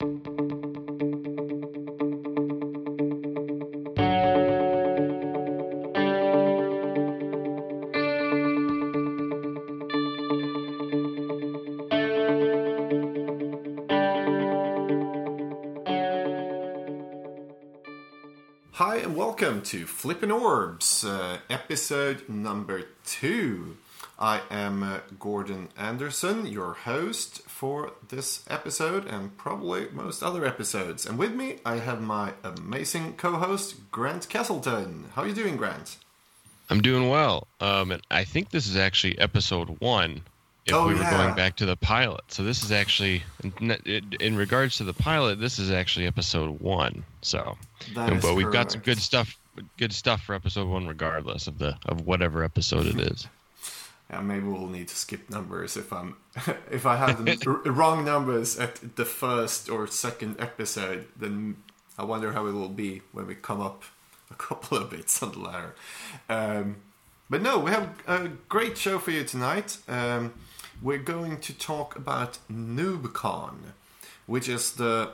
Hi, and welcome to Flippin' Orbs, uh, episode number two. I am uh, Gordon Anderson, your host for this episode and probably most other episodes. And with me, I have my amazing co-host Grant Castleton. How are you doing, Grant? I'm doing well. Um, and I think this is actually episode one. If Oh, we were yeah. going back to the pilot, so this is actually, in, in regards to the pilot, this is actually episode one. So, but we've got some good stuff, good stuff for episode one, regardless of the of whatever episode it is. Yeah, maybe we'll need to skip numbers if I'm if I have the r- wrong numbers at the first or second episode. Then I wonder how it will be when we come up a couple of bits on the ladder. Um, but no, we have a great show for you tonight. Um, we're going to talk about NoobCon, which is the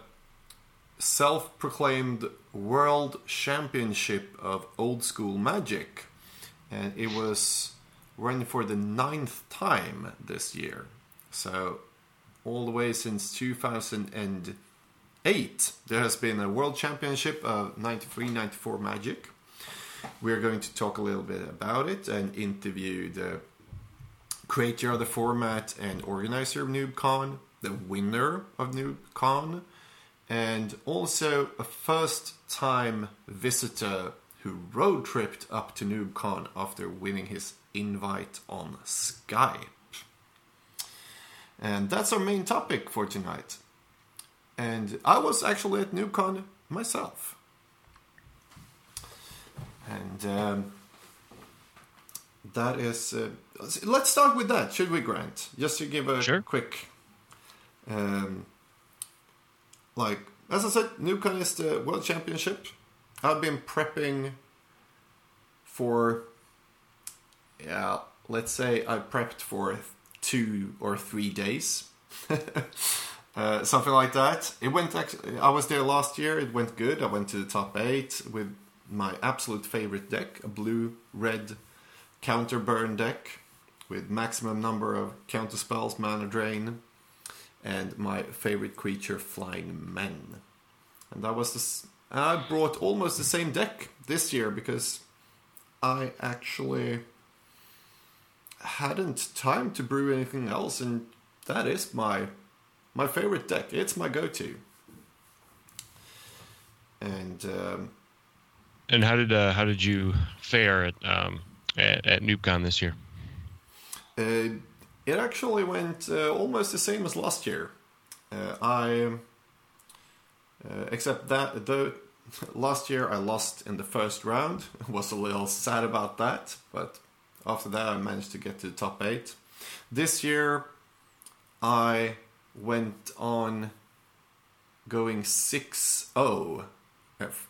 self-proclaimed world championship of old school magic and it was running for the ninth time this year. So all the way since 2008 there has been a world championship of 93 94 magic. We're going to talk a little bit about it and interview the creator of the format and organizer of NoobCon, the winner of NoobCon, and also a first time visitor who road tripped up to NoobCon after winning his invite on Skype. And that's our main topic for tonight. And I was actually at NoobCon myself. And um, that is. Uh, let's start with that, should we, Grant? Just to give a Sure. quick. Um, like, as I said, NoobCon is the World Championship. I've been prepping for. Yeah, let's say I prepped for two or three days. uh, something like that. It went. Actually, I was there last year. It went good. I went to the top eight with my absolute favorite deck, a blue-red counter burn deck with maximum number of counter spells, mana drain, and my favorite creature, Flying Men. And that was this. I brought almost the same deck this year because I actually hadn't time to brew anything else, and that is my my favorite deck. It's my go-to. And um, And how did uh, how did you fare at um, at, at NoobCon this year? Uh, it actually went uh, almost the same as last year. Uh, I, uh, except that the last year I lost in the first round. Was a little sad about that, but after that I managed to get to the top eight. This year I went on going 6-0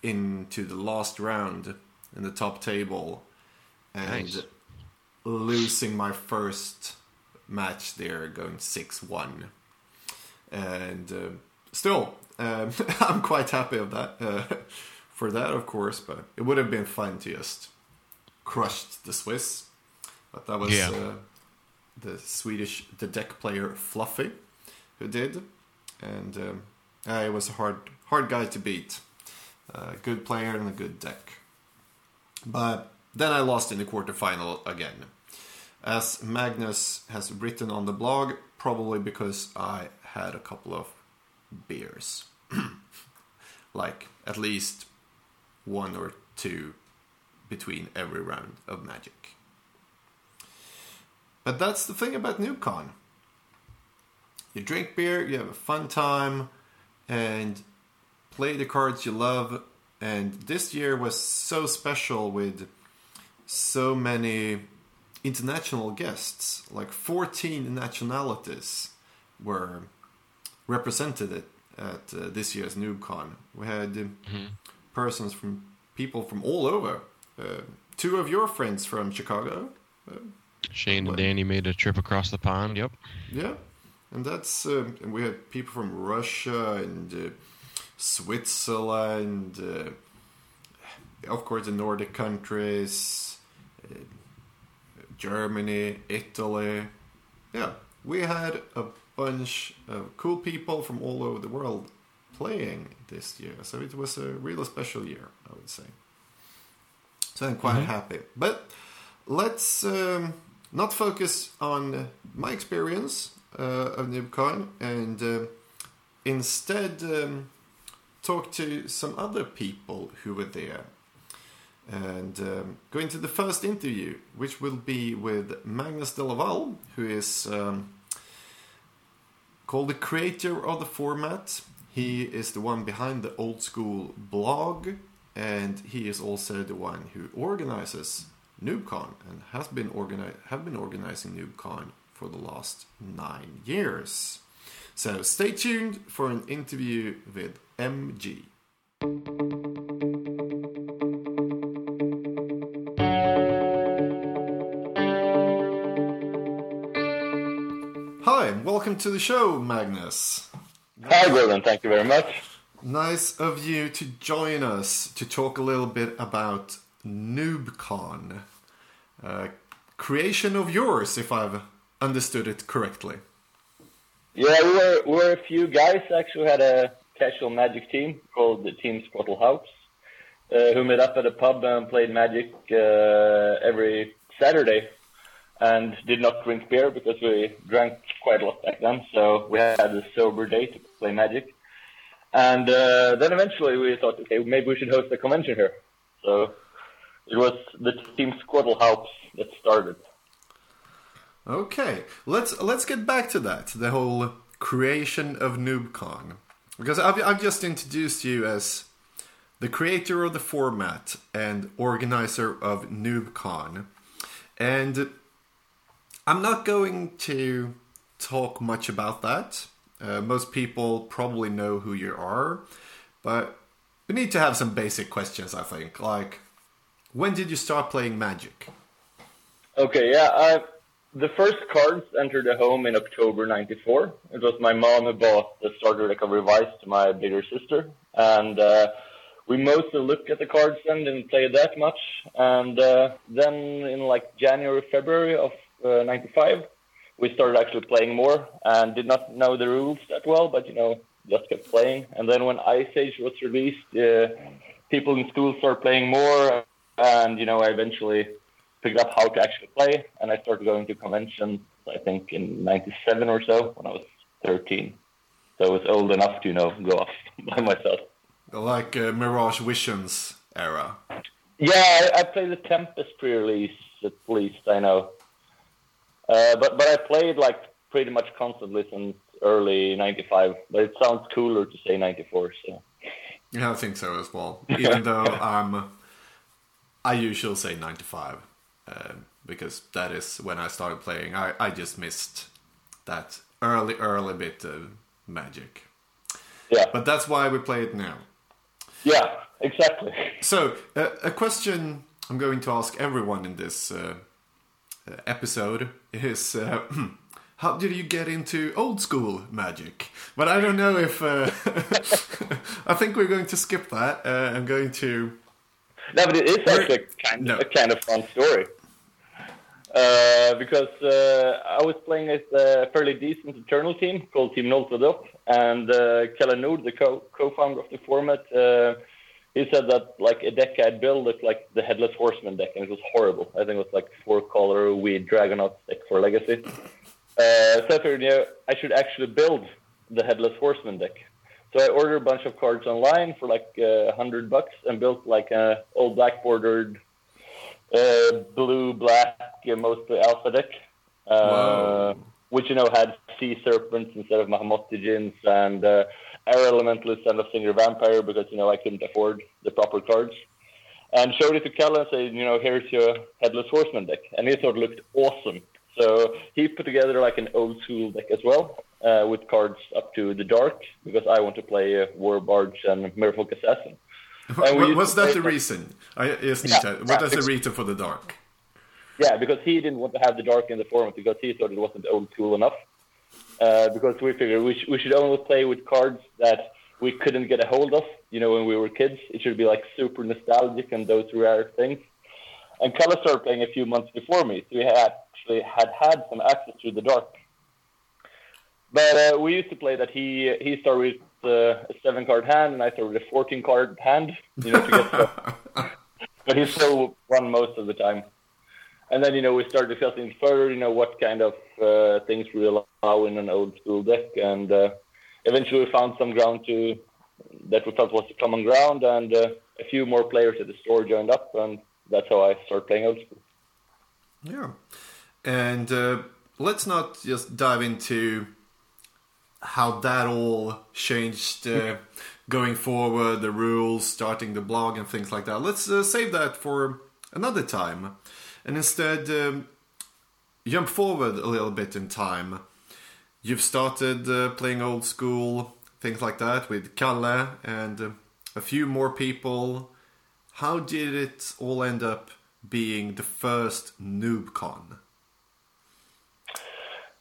into the last round in the top table and Nice. losing my first match there going 6-1 and uh, still um, i'm quite happy of that uh, for that of course but it would have been fun to just crush the swiss but that was Yeah. uh, the swedish the deck player fluffy who did and um, uh, it was a hard hard guy to beat uh, good player and a good deck but then I lost in the quarterfinal again. As Magnus has written on the blog, probably because I had a couple of beers. like at least one or two between every round of Magic. But that's the thing about NoobCon. You drink beer, you have a fun time, and play the cards you love. And this year was so special with so many international guests, like 14 nationalities were represented at, uh, this year's NoobCon. We had uh, persons from people from all over. Uh, two of your friends from Chicago, Shane and Danny made a trip across the pond. Yep. yeah, and that's um, and we had people from Russia and uh, Switzerland, uh, of course the Nordic countries, uh, Germany, Italy. Yeah, we had a bunch of cool people from all over the world playing this year, so it was a really special year, I would say. So I'm quite happy, but let's. Um, not focus on my experience uh, of NoobCon and uh, instead um, talk to some other people who were there. And um, go into the first interview, which will be with Magnus de Laval, who is um, called the creator of the format. He is the one behind the old school blog, and he is also the one who organizes NoobCon and has been organi- have been organizing NoobCon for the last nine years. So stay tuned for an interview with MG. Hi, and welcome to the show, Magnus. Hi, Gordon. Thank you very much. Nice of you to join us to talk a little bit about NoobCon. Uh, creation of yours, if I've understood it correctly. Yeah, we were, we were a few guys. Actually, had a casual Magic team called the Team Squattle House, uh, who met up at a pub and played Magic uh, every Saturday, and did not drink beer because we drank quite a lot back then. So we had a sober day to play Magic, and uh, then eventually we thought, okay, maybe we should host a convention here. So it was the Team Squattle House that started. Okay, let's let's get back to that. The whole creation of NoobCon, because I've I've just introduced you as the creator of the format and organizer of NoobCon, and I'm not going to talk much about that. Uh, most people probably know who you are, but we need to have some basic questions. I think, like, when did you start playing Magic? Okay, yeah. I, the first cards entered the home in October '94. It was my mom who bought the starter deck of Revised to my bigger sister, and uh, we mostly looked at the cards then, didn't play that much. And uh, then in like January, February of '95, we started actually playing more and did not know the rules that well, but you know, just kept playing. And then when Ice Age was released, uh, people in school started playing more and you know I eventually picked up how to actually play, and I started going to conventions. I think in '97 or so when I was 13, so I was old enough to you know go off by myself. Like uh, Mirage Visions era. Yeah, I, I played the Tempest pre-release at least I know, uh, but but I played like pretty much constantly since early '95. But it sounds cooler to say '94. So. Yeah, I think so as well. Even though I'm I usually say 95 uh, because that is when I started playing. I, I just missed that early, early bit of magic. Yeah. But that's why we play it now. Yeah, exactly. So, uh, a question I'm going to ask everyone in this uh, episode is uh, how did you get into old school magic? But I don't know if. Uh, I think we're going to skip that. Uh, I'm going to no, but it is actually kind no. a kind of fun story. Uh, because uh, I was playing with a fairly decent internal team called Team Noltadop, and uh, Kellen the co- co-founder of the format, uh, he said that like a deck I'd built looked like the Headless Horseman deck, and it was horrible. I think it was like four-color weed Dragonaut deck for Legacy. Uh, so I figured, you know, I should actually build the Headless Horseman deck. So I ordered a bunch of cards online for like a uh, hundred bucks and built like a old black bordered uh, blue black uh, mostly alpha deck, uh, which you know had sea serpents instead of Mahamoti Djinns and uh, air elementalist and a Sengir Vampire because you know I couldn't afford the proper cards. And showed it to Kalle and said, you know, here's your headless horseman deck, and he thought it looked awesome. So he put together like an old school deck as well uh, with cards up to the dark because I want to play uh, War Barge and Merfolk Assassin. was that the reason? I just need yeah, to. What yeah, is the reason for the dark? Yeah, because he didn't want to have the dark in the format because he thought it wasn't old school enough. uh, because we figured we, sh- we should only play with cards that we couldn't get a hold of. You know, when we were kids, it should be like super nostalgic and those rare things. And Kalle started playing a few months before me, so he had actually had had some access to the dark. But uh, we used to play that he he started with uh, a seven card hand, and I started with a fourteen card hand. You know, to get but he still won most of the time. And then you know we started discussing further. You know what kind of uh, things we allow in an old school deck, and uh, eventually we found some ground to that we felt was the common ground, and uh, a few more players at the store joined up, and that's how I started playing old school. Yeah, and uh, let's not just dive into how that all changed uh, going forward, the rules, starting the blog, and things like that. Let's uh, save that for another time, and instead um, jump forward a little bit in time. You've started uh, playing old school, things like that, with Kalle and uh, a few more people. How did it all end up being the first NoobCon?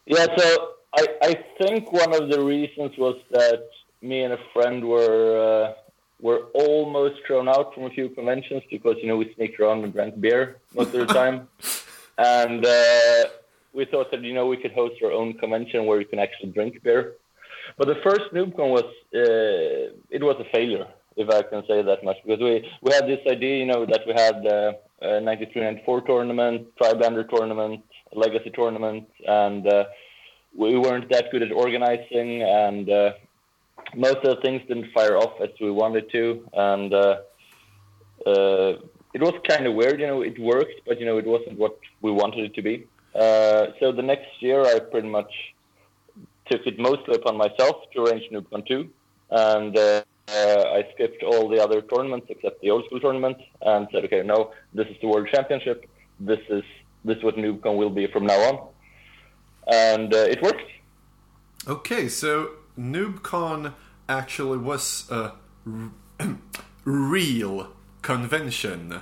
Yeah, so I, I think one of the reasons was that me and a friend were uh, were almost thrown out from a few conventions because you know we sneaked around and drank beer most of the time, and uh, we thought that you know we could host our own convention where you can actually drink beer. But the first NoobCon was uh, it was a failure, if I can say that much, because we we had this idea, you know, that we had uh, a 93, 94 tournament, Triblander tournament, Legacy tournament, and uh, we weren't that good at organizing, and uh, most of the things didn't fire off as we wanted to, and uh, uh, it was kind of weird. You know, it worked, but you know, it wasn't what we wanted it to be. Uh, so the next year, I pretty much took it mostly upon myself to arrange NoobCon 2, and uh, uh, I skipped all the other tournaments except the old school tournament, and said, okay, no, this is the World Championship. This is this is what NoobCon will be from now on and uh, it worked. Okay, so NoobCon actually was a r- real convention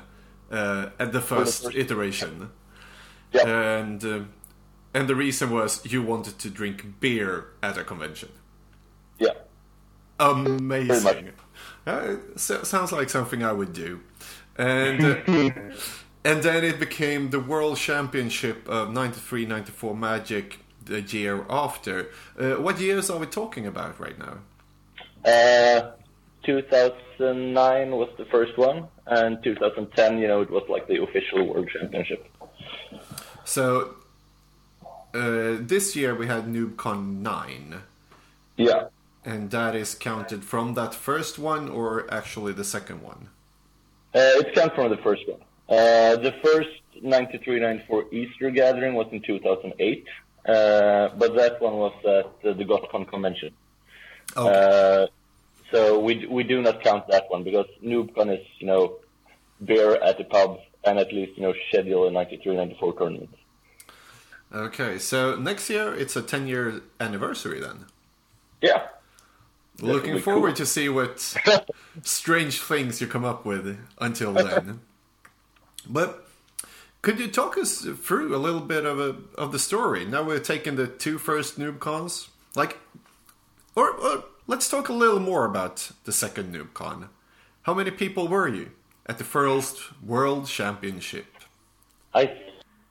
uh, at the first, first iteration, yeah. and uh, and the reason was you wanted to drink beer at a convention. Yeah, amazing. Uh, so, sounds like something I would do, and. And then it became the World Championship of 93 94 Magic the year after. Uh, what years are we talking about right now? Uh, 2009 was the first one, and 2010, you know, it was like the official World Championship. So uh, this year we had NoobCon 9. Yeah. And that is counted from that first one or actually the second one? Uh, it's counted from the first one. Uh, the first 93-94 Easter gathering was in 2008, uh, but that one was at the GothCon convention. Okay. Uh, so we we do not count that one because NoobCon is you know beer at the pub and at least you know schedule a 93-94 tournament. Okay, so next year it's a 10 year anniversary then. Yeah. Looking forward cool. to see what strange things you come up with until then. But could you talk us through a little bit of a of the story? Now we're taking the two first NoobCons, like, or, or let's talk a little more about the second NoobCon. How many people were you at the first World Championship? I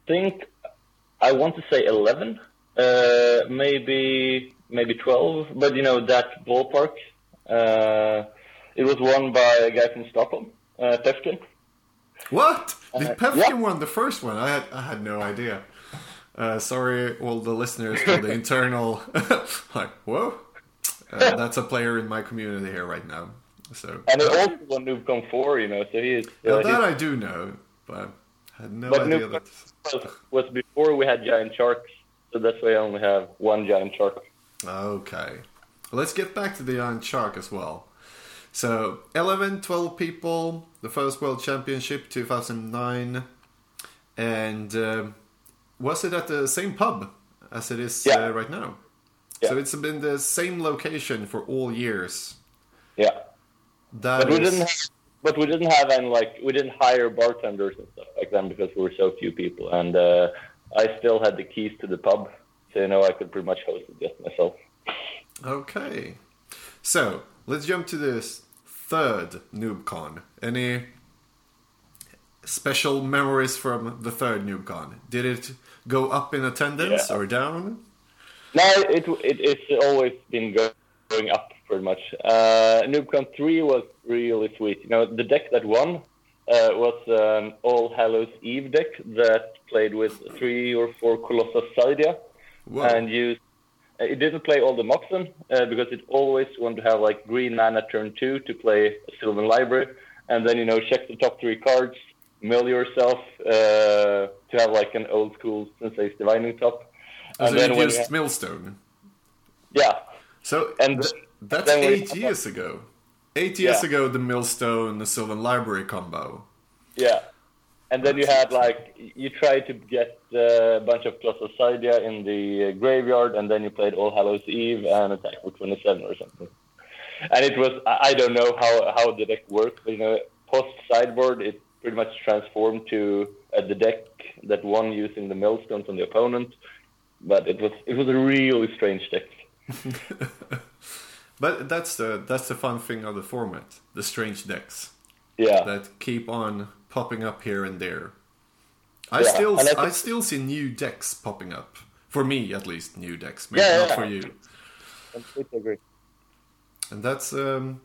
think I want to say eleven, uh, maybe maybe twelve, but you know that ballpark. Uh, it was won by a guy from Stockholm, uh, Pefkin. What? The uh, yeah. won the first one? I had I had no idea. Uh, sorry, all the listeners for the internal. like, whoa, uh, that's a player in my community here right now. So and he also won NoobCon four, you know. So he is. Uh, yeah, that I do know, but I had no but idea that was, was before we had giant sharks, so that's why I only have one giant shark. Okay, let's get back to the giant shark as well. So 11, 12 people, the first World Championship 2009, and uh, was it at the same pub as it is yeah. uh, right now? Yeah. So it's been the same location for all years. Yeah. That but is... we didn't. Have, but we didn't have any like we didn't hire bartenders and stuff like that because we were so few people, and uh, I still had the keys to the pub. so you know I could pretty much host it just myself. Okay, so let's jump to this third NoobCon. Any special memories from the third NoobCon? Did it go up in attendance yeah. or down? No, it, it it's always been going up pretty much. Uh, NoobCon 3 was really sweet. You know, the deck that won uh, was um, All Hallows Eve deck that played with three or four Colossus Cydia and used. Uh, it didn't play all the Moxen uh, because it always wanted to have like green mana turn two to play Sylvan Library, and then you know check the top three cards, mill yourself uh, to have like an old school Sensei's Divining top. Oh, and so then you used Millstone. Yeah. So and th- that's eight years ago. Eight years yeah. ago, the Millstone, the Sylvan Library combo. Yeah. And then you had like you tried to get uh, a bunch of Colossus Cydia in the graveyard, and then you played All Hallows Eve and attack with 27 or something. And it was I don't know how how the deck worked, but you know post sideboard it pretty much transformed to uh, the deck that won using the millstones on the opponent. But it was it was a really strange deck. but that's the that's the fun thing of the format, the strange decks. Yeah. That keep on popping up here and there. I yeah, still I, I, still see new decks popping up. For me at least new decks. Maybe yeah, not yeah. for you. Completely agree. And that's um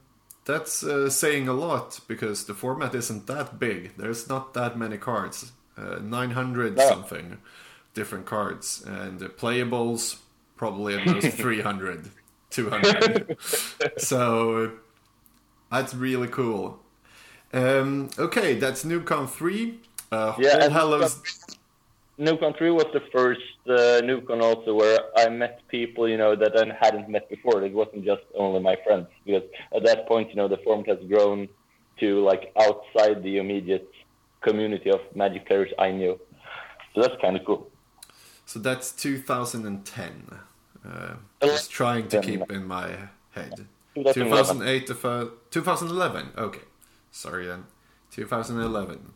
that's uh, saying a lot because the format isn't that big. There's not that many cards. Uh, 900 no. something different cards and uh, playables probably at most 300 200 so that's really cool um, okay that's NoobCon 3 uh, yeah All Hallows NoobCon 3 was the first uh, NoobCon also where I met people, you know, that I hadn't met before. It wasn't just only my friends because at that point, you know, the format has grown to like outside the immediate community of Magic players I knew. So that's kind of cool. So that's 2010. Uh, I was trying to keep in my head. 2008 to 2011. Okay, sorry then. 2011.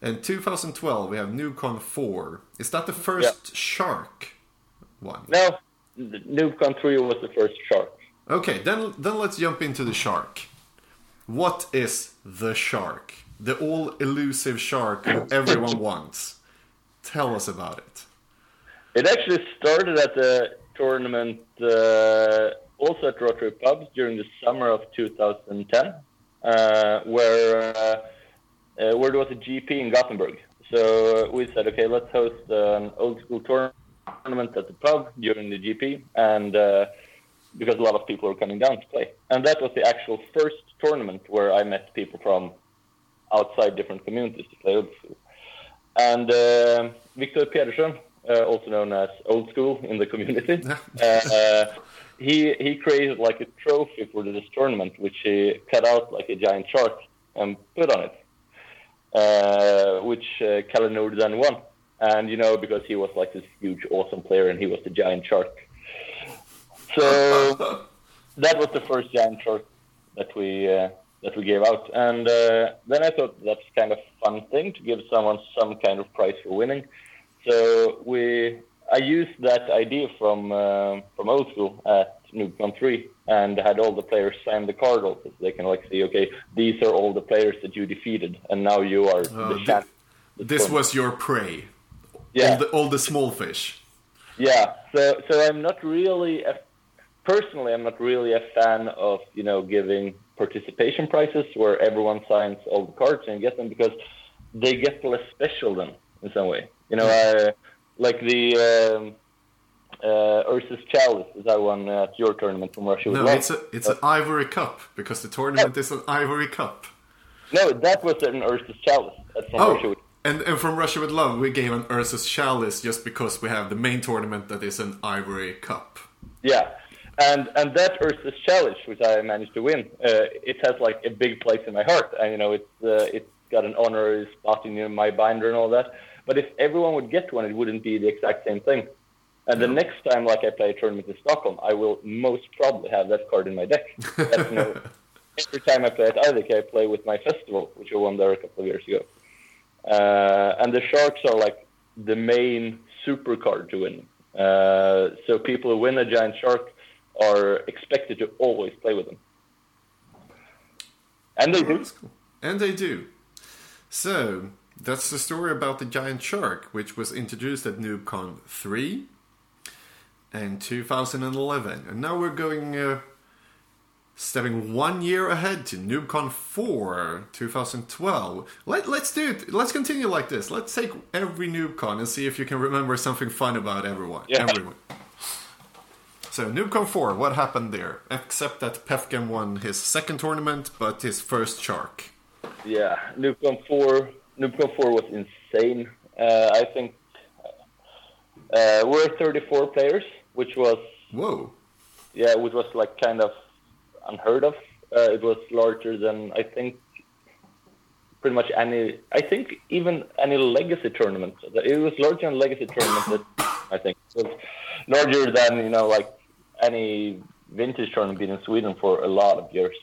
And 2012 we have NoobCon 4. Is that the first yeah. Shark one? No, NoobCon 3 was the first Shark. Okay, then then let's jump into the Shark. What is the Shark? The all elusive Shark everyone wants. Tell us about it. It actually started at the tournament uh, also at Rotary Pubs during the summer of 2010, uh, where uh, uh, where there was a GP in Gothenburg. So we said, okay, let's host an old school tournament at the pub during the GP, and uh, because a lot of people were coming down to play, and that was the actual first tournament where I met people from outside different communities to play old school. And uh, Victor Pedersen, uh, also known as Old School in the community. he he created like a trophy for this tournament, which he cut out like a giant shark and put on it, uh, which uh, Kalle then won. And you know because he was like this huge, awesome player, and he was the giant shark. So that was the first giant shark that we uh, that we gave out. And uh, then I thought that's kind of fun thing to give someone some kind of prize for winning. So we, I used that idea from uh, from old school at NoobCon 3 and had all the players sign the card also. So they can like see, okay, these are all the players that you defeated, and now you are uh, the champ. This was your prey. Yeah. All the, all the small fish. Yeah. So so I'm not really a, personally I'm not really a fan of you know giving participation prizes where everyone signs all the cards and get them because they get less special then in some way. You know, uh, like the um, uh, Urza's Chalice is that one at your tournament from Russia. No, it's a it's an Ivory Cup because the tournament is an Ivory Cup. No, that was an Urza's Chalice. That's from oh. Russia. And, and from Russia with Love, we gave an Urza's Chalice just because we have the main tournament that is an Ivory Cup. Yeah, and and that Urza's Chalice, which I managed to win, uh, it has like a big place in my heart, and you know it's uh, it's got an honorary spot in my binder and all that. But if everyone would get one, it wouldn't be the exact same thing. And the next time, like I play a tournament in Stockholm, I will most probably have that card in my deck. That's, you know, every time I play at IDK, I play with my festival, which I won there a couple of years ago. Uh, and the sharks are like the main super card to win. Uh, so people who win a giant shark are expected to always play with them. And they do. And they do. So, that's the story about the giant shark, which was introduced at NoobCon 3 and 2011. And now we're going uh, stepping one year ahead to NoobCon 4 2012. Let, let's do it. Let's continue like this. Let's take every NoobCon and see if you can remember something fun about everyone. Yeah. Everyone. So NoobCon 4, what happened there? Except that Pefkin won his second tournament, but his first shark. Yeah, NoobCon 4, NoobCon 4 was insane. Uh, I think uh, we're 34 players, which was whoa, yeah, which was like kind of unheard of. Uh, it was larger than I think pretty much any. I think even any legacy tournament. It was larger than legacy tournament. I think it was larger than you know like any vintage tournament in Sweden for a lot of years.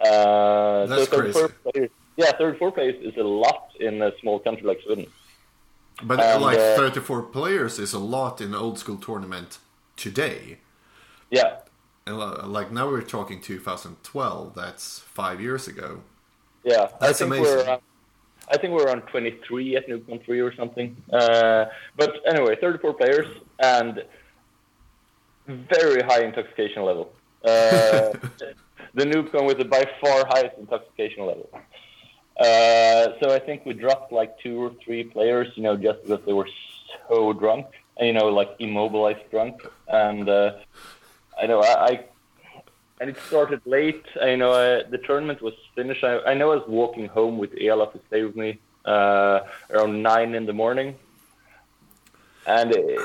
Uh, That's so crazy. Players, yeah, 34 players is a lot in a small country like Sweden. But and, like uh, 34 players is a lot in old school tournament today. Yeah. And like now we're talking 2012. That's five years ago. Yeah, that's I think amazing. We're, uh, I think we're on 23 at NoobCon 3 or something. Uh, but anyway, 34 players and very high intoxication level. Uh, the NoobCon with the by far highest intoxication level. Uh, so I think we dropped like two or three players, you know, just because they were so drunk, you know, like immobilized drunk. And uh, I know I, I, and it started late. I know uh, the tournament was finished. I, I know I was walking home with Ela to stay with me uh, around nine in the morning, and it,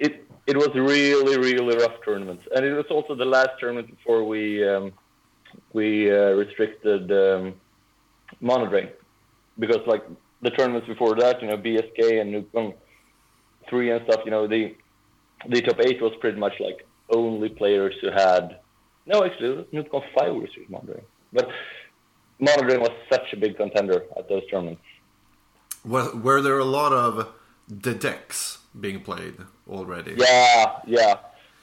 it it was really really rough tournament. And it was also the last tournament before we um, we uh, restricted. Um, mana drain, because like the tournaments before that, you know, BSK and NoobCon three and stuff, you know, the the top eight was pretty much like only players who had no, actually, NoobCon five was mana drain, but mana drain was such a big contender at those tournaments. Was, were there a lot of the decks being played already? Yeah, yeah.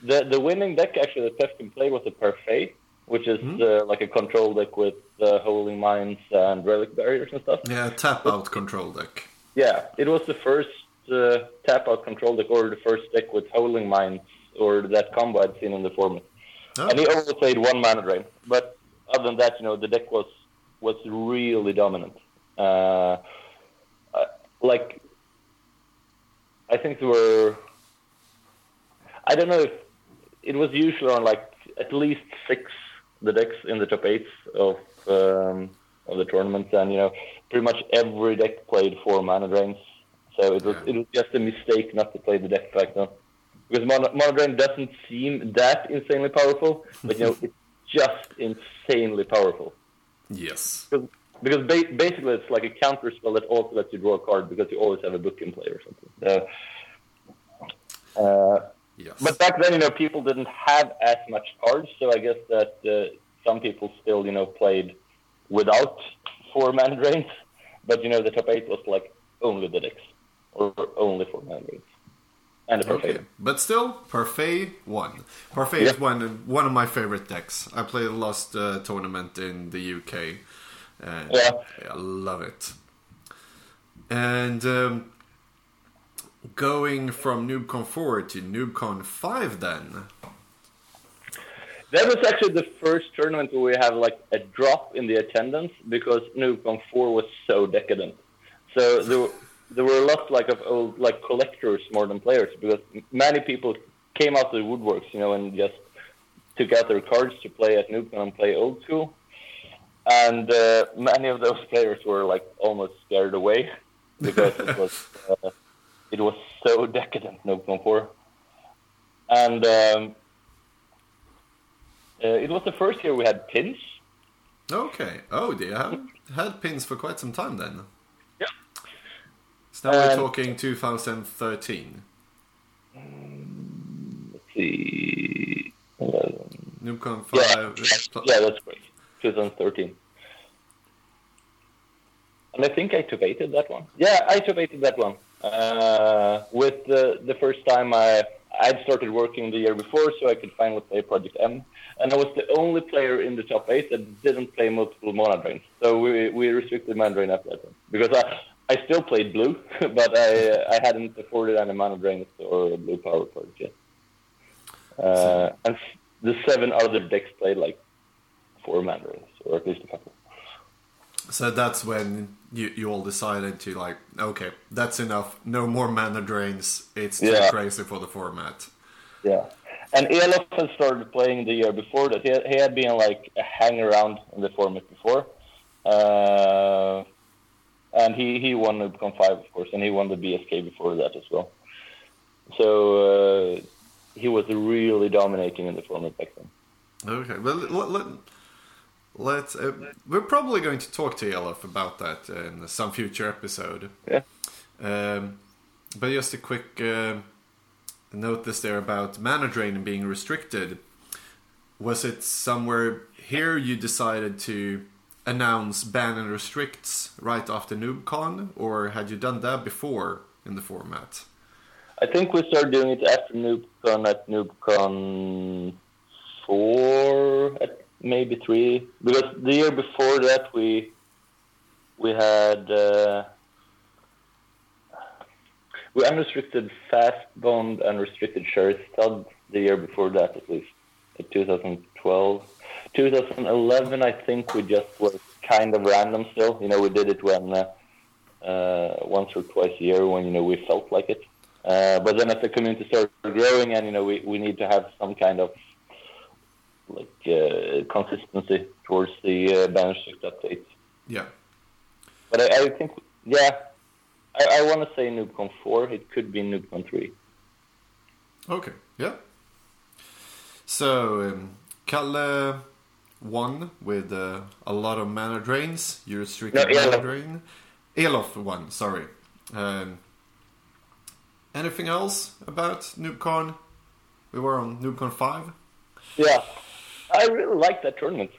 The the winning deck actually that Pefkin played was a Parfait, which is mm-hmm. uh, like a control deck with uh, Howling Mines and Relic Barriers and stuff. Yeah, tap out control deck. Yeah, it was the first uh, tap out control deck or the first deck with Howling Mines or that combo I'd seen in the format. Oh. And he only played one mana drain. But other than that, you know, the deck was was really dominant. Uh, uh like, I think there were. I don't know if it was usually on like at least six the decks in the top eight of um, of the tournament, and you know, pretty much every deck played four mana drains. So it was it was just a mistake not to play the deck back then, because mana, mana drain doesn't seem that insanely powerful, but you know, it's just insanely powerful. Yes. Because, because ba- basically it's like a counter spell that also lets you draw a card because you always have a book in play or something. So, uh, Yes. But back then, you know, people didn't have as much cards, so I guess that uh, some people still, you know, played without four mana drains. But you know, the top eight was like only the decks or only four mana drains. And a Parfait. Okay. But still, Parfait won. Parfait is one one of my favorite decks. I played the last uh, tournament in the UK. And yeah. I love it. And um, going from NoobCon 4 to NoobCon 5 then? That was actually the first tournament where we have like a drop in the attendance because NoobCon 4 was so decadent. So there, were, there were a lot like of old like collectors more than players because many people came out of the woodworks, you know, and just took out their cards to play at NoobCon and play old school. And uh, many of those players were like almost scared away because it was uh, it was so decadent, NoobCon 4. And um, uh, it was the first year we had pins. Okay. Oh, they have had pins for quite some time then. Yeah. So now we're talking 2013. Um, let's see. NoobCon 5. Yeah, yeah, that's great. 2013. And I think I tubated that one. Yeah, I tubated that one. Uh, with the the first time I I'd started working the year before, so I could finally play Project M, and I was the only player in the top eight that didn't play multiple mana drains. So we we restricted mana drain after that one. because I I still played blue, but I I hadn't afforded any mana drains or blue power cards yet. Uh, and the seven other decks played like four mana drains, or at least a couple. So that's when you, you all decided to like, okay, that's enough. No more mana drains. It's too yeah. crazy for the format. Yeah, and Elof had started playing the year before that. He had, he had been like a hang around in the format before, uh, and he he won NoobCon five of course, and he won the BSK before that as well. So uh, he was really dominating in the format back then. Okay, well, let, let, Let's. Uh, we're probably going to talk to Elof about that in some future episode. Yeah. Um, but just a quick uh, notice there about mana drain being restricted. Was it somewhere here you decided to announce ban and restricts right after NoobCon, or had you done that before in the format? I think we started doing it after NoobCon at NoobCon four at maybe three. Because the year before that, we we had uh, we unrestricted fast bond and restricted shares stud the year before that at least, 2012. 2011, I think we just were kind of random still. You know, we did it when uh, uh, once or twice a year when you know we felt like it. Uh, but then as the community started growing, and you know we, we need to have some kind of like uh, consistency towards the uh, balance sheet updates. Yeah. But I, I think, yeah, I, I want to say NoobCon 4. It could be NoobCon 3. Okay, yeah. So, um, Kalle won with uh, a lot of mana drains. You restricted no, mana drain. Elof won, sorry. Um, anything else about NoobCon? We were on NoobCon 5. Yeah. I really liked that tournament.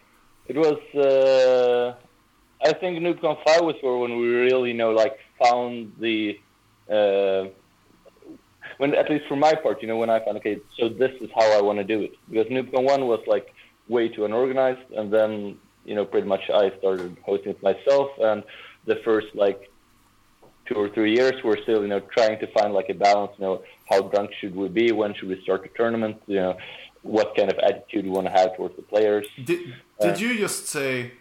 It was, uh, I think NoobCon 5 was where when we really, you know, like found the, uh, when at least for my part, you know, when I found, okay, so this is how I want to do it. Because NoobCon 1 was like way too unorganized, and then, you know, pretty much I started hosting it myself, and the first like two or three years, we're still, you know, trying to find like a balance, you know, how drunk should we be, when should we start the tournament, you know, what kind of attitude you want to have towards the players. Did, did uh, you just say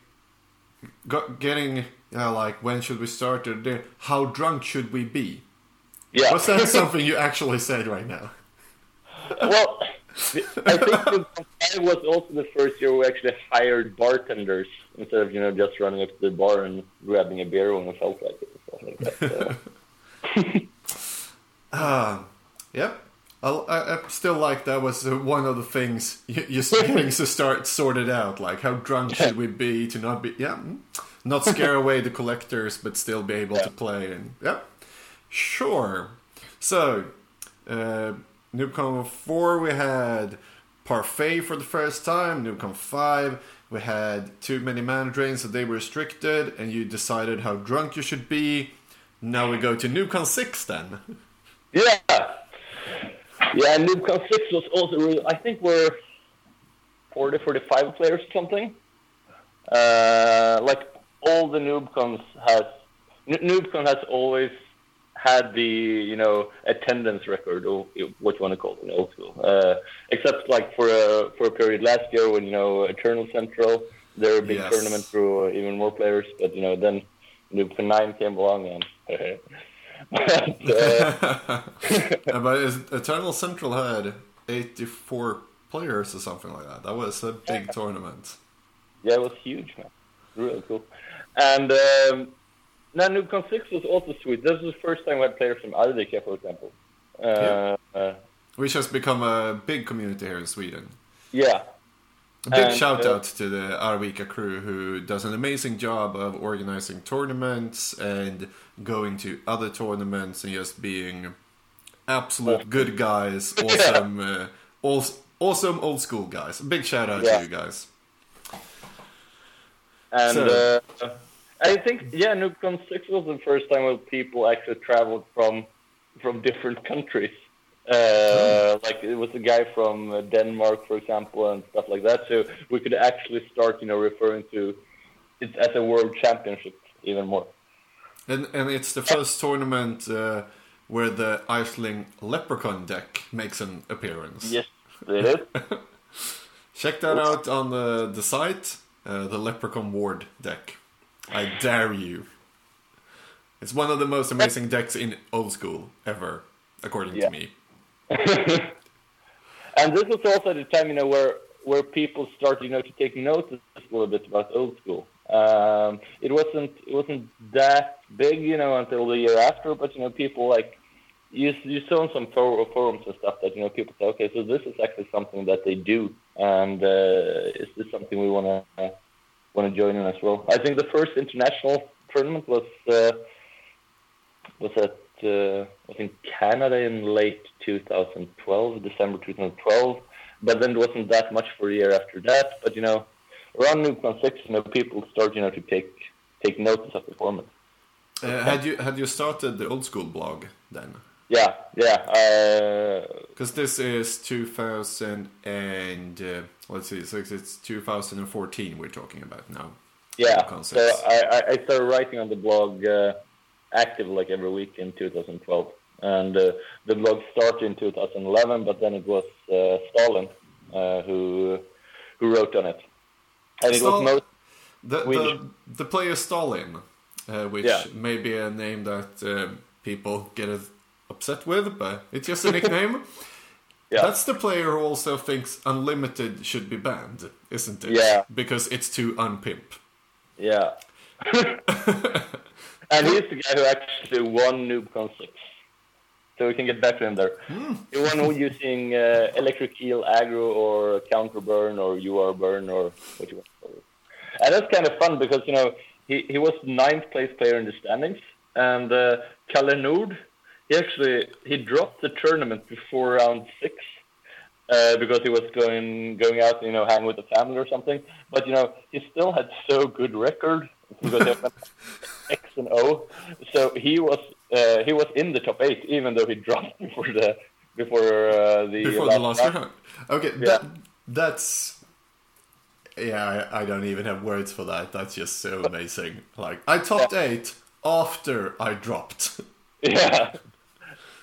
getting uh, like when should we start or how drunk should we be? Yeah. Was that something you actually said right now? well, I think it was also the first year we actually hired bartenders instead of you know just running up to the bar and grabbing a beer when we felt like it or something like that. So. uh, yep. I, I, still like that was one of the things you, you're to start sorted out. Like, how drunk should we be to not be, yeah, mm, not scare away the collectors, but still be able yeah. to play. And yeah, sure. So, uh, NoobCon 4, we had Parfait for the first time. NoobCon 5, we had too many mana drains, so they were restricted, and you decided how drunk you should be. Now we go to NoobCon 6 then. Yeah. Yeah, and NoobCon 6 was also really, I think we're 40, 45 players or something. Uh, like all the NoobCons has, NoobCon has always had the, you know, attendance record or what you want to call it in old school. Uh, except like for a, for a period last year when, you know, Eternal Central, there were big yes. tournament through even more players, but, you know, then NoobCon 9 came along and but, uh... but Eternal Central had 84 players or something like that. That was a big yeah. tournament. Yeah, it was huge, man. Really cool. And um, now NoobCon 6 was also sweet. This was the first time we had players from Arvika, for example. Uh, yeah. uh, Which has become a big community here in Sweden. Yeah, a big and, shout uh, out to the Arvika crew who does an amazing job of organizing tournaments and going to other tournaments and just being absolute good guys, awesome, yeah. uh, awesome old school guys. Big shout out yeah. to you guys. And so. uh, I think yeah, NoobCon six was the first time when people actually traveled from from different countries. Uh, oh. Like it was a guy from uh, Denmark, for example, and stuff like that. So we could actually start, you know, referring to it as a world championship even more. And and it's the first tournament uh, where the Aisling Leprechaun deck makes an appearance. Yes, it is. Check that out on the the site, uh, the Leprechaun Ward deck. I dare you. It's one of the most amazing decks in old school ever, according yeah. to me. and this was also the time, you know, where where people started, you know, to take notice a little bit about old school. Um, it wasn't it wasn't that big, you know, until the year after, but you know, people like you you saw some forums and stuff that you know people say, okay, so this is actually something that they do, and uh, is this something we want to uh, want to join in as well? I think the first international tournament was uh, was at was in Canada in late 2012, December 2012. But then it wasn't that much for a year after that. But you know, around NoobCon six, you know, people start you know to take take notice of the format. Uh, had you had you started the old school blog then? Yeah, yeah. Because uh, this is 2000 and uh, let's see, so it's 2014 we're talking about now. Yeah. So I, I started writing on the blog uh, active like every week in 2012. And uh, the blog started in 2011, but then it was uh, Stalin uh, who who wrote on it, and it was most the, the, the player Stalin, uh, which yeah. may be a name that uh, people get upset with, but it's just a nickname. yeah. That's the player who also thinks Unlimited should be banned, isn't it? Yeah. Because it's too unpimp. Yeah. And he's the guy who actually won NoobCon 6. So we can get back to him there. Mm. He won using uh, Electric Eel Aggro or Counter Burn or UR Burn or what you want. to call it. And that's kind of fun because, you know, he, he was ninth place player in the standings. And uh, he actually he dropped the tournament before round six uh, because he was going going out, you know, hang with the family or something. But you know, he still had so good record because he went X and O. So he was uh, he was in the top eight, even though he dropped before the before uh, the before last the last round. Okay, yeah. that that's. Yeah, I, I, don't even have words for that. That's just so amazing. Like I topped yeah. eight after I dropped. Yeah,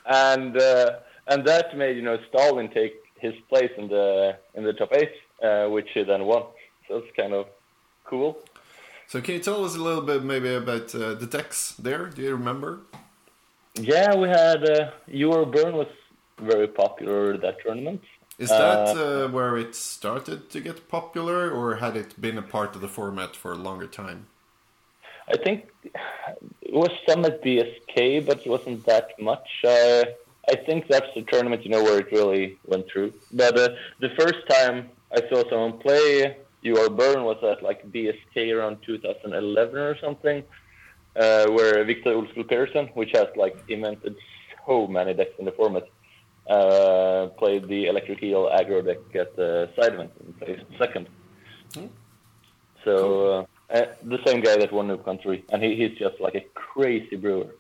and uh, and that made you know Stalin take his place in the in the top eight, uh, which he then won. So it's kind of cool. So can you tell us a little bit maybe about uh, the decks there? Do you remember? Yeah, we had uh, UR Burn was very popular that tournament. Is that uh, uh, where it started to get popular, or had it been a part of the format for a longer time? I think it was some at BSK, but it wasn't that much. Uh, I think that's the tournament, you know, where it really went through. But uh, the first time I saw someone play UR burn was at like BSK around 2011 or something, uh, where Victor Olskull Pearson, which has like invented so many decks in the format, uh, played the Electric Eel aggro deck at the side event and placed second. Hmm. So uh, uh, the same guy that won NoobCon three, and he, he's just like a crazy brewer.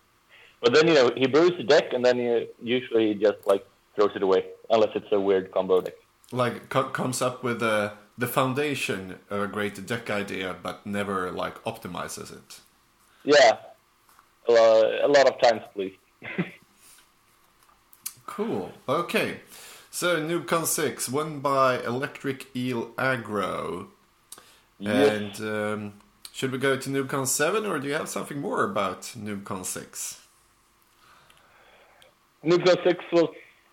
But then you know he brews the deck, and then he, usually he just like throws it away, unless it's a weird combo deck. Like co- comes up with a the foundation of a great deck idea, but never like optimizes it. Yeah, uh, a lot of times, please. cool. Okay, so NoobCon six won by Electric Eel Aggro, yes. and um, should we go to NoobCon seven, or do you have something more about NoobCon six? NoobCon six was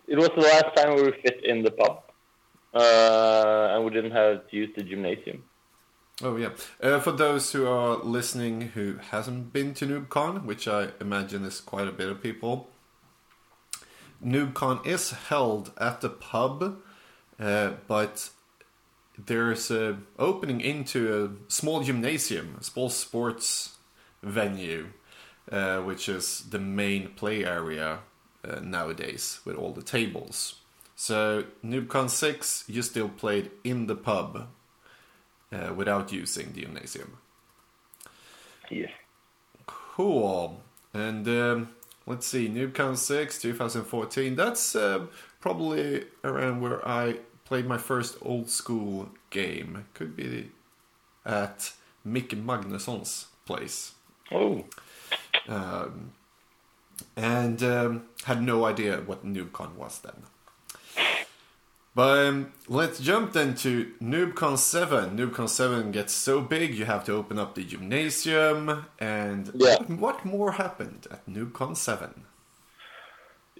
it was the last time we were fit in the pub and we didn't have to use the gymnasium. Oh yeah. Uh, for those who are listening who hasn't been to NoobCon, which I imagine is quite a bit of people, NoobCon is held at the pub, uh, but there's a opening into a small gymnasium, a small sports venue, uh, which is the main play area uh, nowadays with all the tables. So NoobCon 6, you still played in the pub uh, without using the gymnasium. year. Cool. And um, let's see, NoobCon 6, 2014. That's uh, probably around where I played my first old school game. Could be at Mick Magnusson's place. Oh. Um, and um, had no idea what NoobCon was then. But um, let's jump then to NoobCon 7. NoobCon 7 gets so big you have to open up the gymnasium. And yeah. what more happened at NoobCon 7?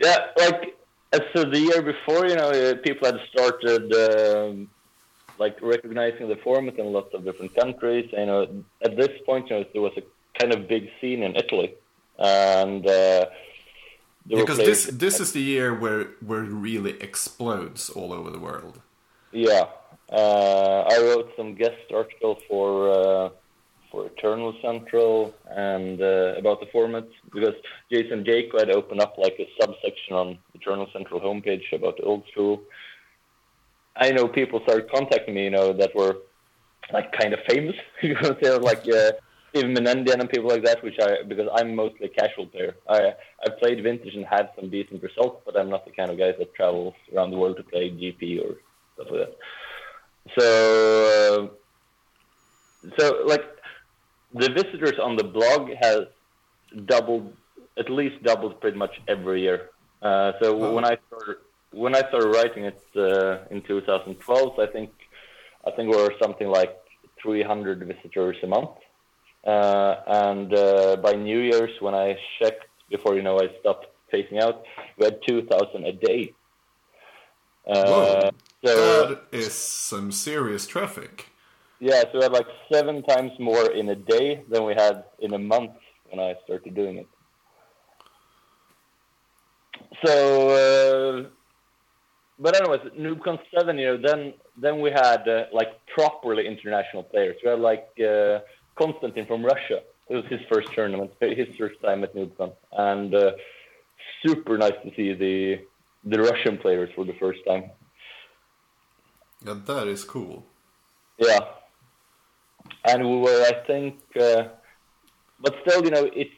Yeah, like as so the year before, you know, uh, people had started um, like recognizing the format in lots of different countries. You know, at this point, you know, there was a kind of big scene in Italy, and uh, because this this is the year where where it really explodes all over the world. Yeah, uh, I wrote some guest article for uh, for Eternal Central and uh, about the format because Jason Jake had opened up like a subsection on the Eternal Central homepage about the old school. I know people started contacting me, you know, that were like kind of famous because they were like. Stephen Menendian and people like that, which I because I'm mostly a casual player. I I played vintage and had some decent results, but I'm not the kind of guy that travels around the world to play GP or stuff like that. So uh, so like the visitors on the blog has doubled, at least doubled pretty much every year. Uh, so oh. when I started when I started writing it uh, in 2012, I think I think we were something like 300 visitors a month. Uh, and uh, by New Year's, when I checked before you know I stopped phasing out, we had 2,000 a day. Uh, so, that is some serious traffic. Yeah, so we had like seven times more in a day than we had in a month when I started doing it. So, uh, but anyways, NoobCon seven, you know, then then we had uh, like properly international players. We had like uh, Konstantin from Russia. It was his first tournament, his first time at NoobCon, and uh, super nice to see the the Russian players for the first time. Yeah, that is cool. Yeah, and we were, I think, uh, but still, you know, it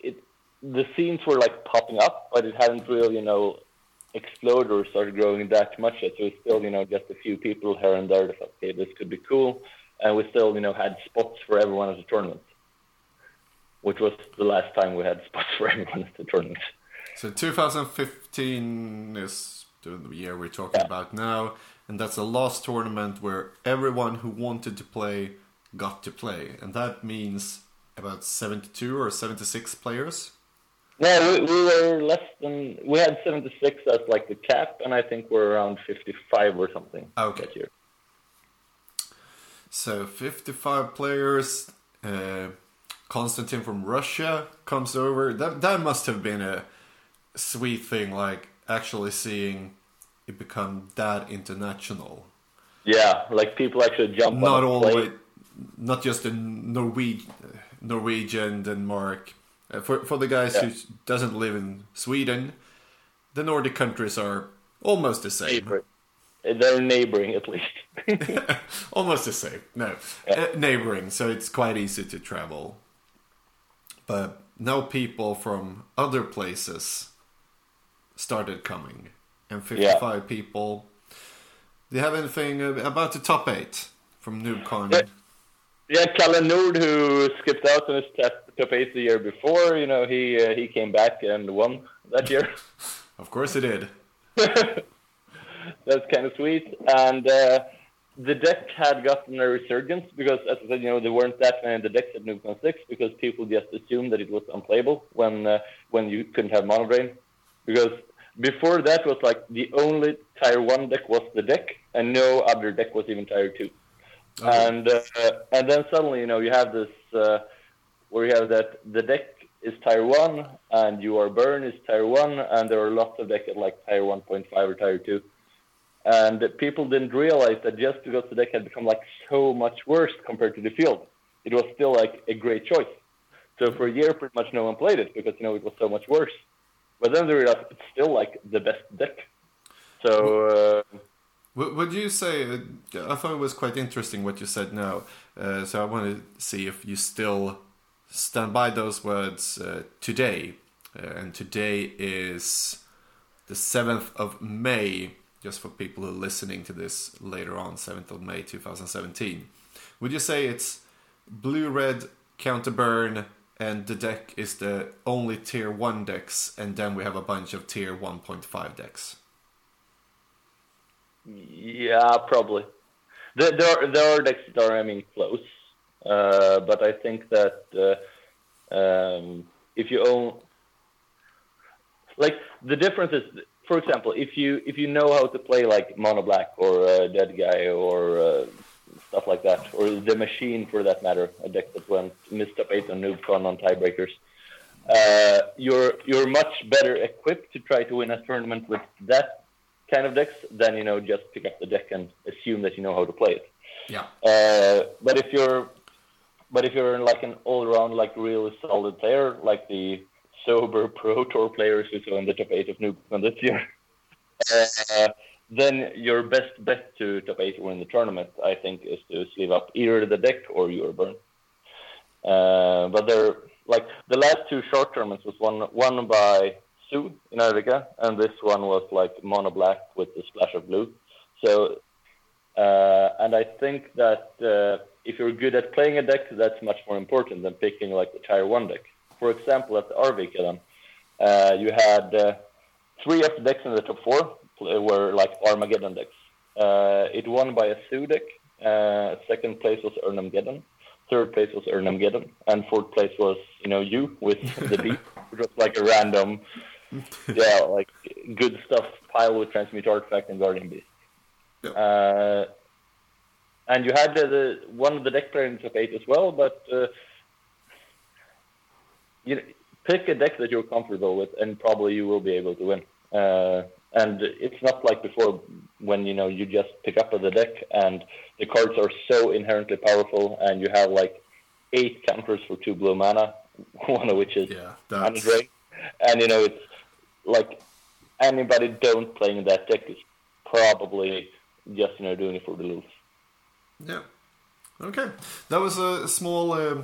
it the scenes were like popping up, but it hadn't really, you know, exploded or started growing that much yet. So it's still, you know, just a few people here and there that thought, okay, this could be cool and we still, you know, had spots for everyone at the tournament, which was the last time we had spots for everyone at the tournament. So 2015 is the year we're talking yeah. about now, and that's the last tournament where everyone who wanted to play got to play, and that means about 72 or 76 players. No, we, we were less than. We had 76 as like the cap, and I think we're around 55 or something. Ah, okay. That year. So 55 players. Uh, Konstantin from Russia comes over. That that must have been a sweet thing, like actually seeing it become that international. Yeah, like people actually jump. Not only, not just in Norwegian, Norwegian, Denmark. Uh, for for the guys yeah. who doesn't live in Sweden, the Nordic countries are almost the same. Favorite. They're neighboring at least. Almost the same. No, yeah. uh, neighboring, so it's quite easy to travel. But now people from other places started coming, and 55 yeah. people. Do you have anything about the top eight from NoobCon? Yeah. Yeah, Kalle Nord, who skipped out on his test top eight the year before, you know, he uh, he came back and won that year. of course, he did. that's kind of sweet. And uh, the deck had gotten a resurgence because, as I said, you know, there weren't that many the decks at NoobCon 6 because people just assumed that it was unplayable when uh, when you couldn't have Mana Drain. Because before that was like the only tier one deck was the deck, and no other deck was even tier two. Okay. And uh, and then suddenly, you know, you have this uh, where you have that the deck is tier one, and UR burn is tier one, and there are lots of decks at like tier 1.5 or tier two and people didn't realize that just because the deck had become like so much worse compared to the field, it was still like a great choice. So for a year, pretty much no one played it because you know it was so much worse. But then they realized it's still like the best deck. So. Uh, would you say? I thought it was quite interesting what you said now. Uh, so I want to see if you still stand by those words uh, today. Uh, and today is the 7th of May, just for people who are listening to this later on, 7th of May 2017. Would you say it's blue red counter burn and the deck is the only tier 1 decks, and then we have a bunch of tier 1.5 decks? Yeah, probably. There, there, are, there are decks that are, I mean, close. Uh, but I think that uh, um, if you own, like the difference is, for example, if you if you know how to play like Mono Black or uh, Dead Guy or uh, stuff like that, or the Machine for that matter, a deck that went top eight on NoobCon on tiebreakers. Uh, you're you're much better equipped to try to win a tournament with that kind of decks than you know just pick up the deck and assume that you know how to play it. Yeah. Uh, but if you're but if you're like an all-around, like really solid player, like the sober pro tour players who saw in the top eight of NoobCon this year, uh, then your best bet to top eight win the tournament, I think, is to sleeve up either the deck or UR burn. Uh, but there, like the last two short tournaments was one one by Sue in Arvika, and this one was like mono black with a splash of blue. So, uh, and I think that uh, if you're good at playing a deck, that's much more important than picking like the tier one deck. For example, at the Arvika, uh, you had uh, three of the decks in the top four were like Armageddon decks. Uh, it won by a Sue deck. Uh, second place was Erhnamgeddon. Third place was Erhnamgeddon, and fourth place was you know you with the beat, which was like a random, yeah, like good stuff pile with Transmute Artifact and Guardian Beast. Yep. Uh, and you had the one of the deck players in top eight as well, but uh, you know, pick a deck that you're comfortable with, and probably you will be able to win. Uh, and it's not like before when you know you just pick up the deck and the cards are so inherently powerful, and you have like eight counters for two blue mana, one of which is yeah, drain, and you know it's like anybody don't playing that deck is probably just you know doing it for the lose. Yeah. Okay. That was a small uh,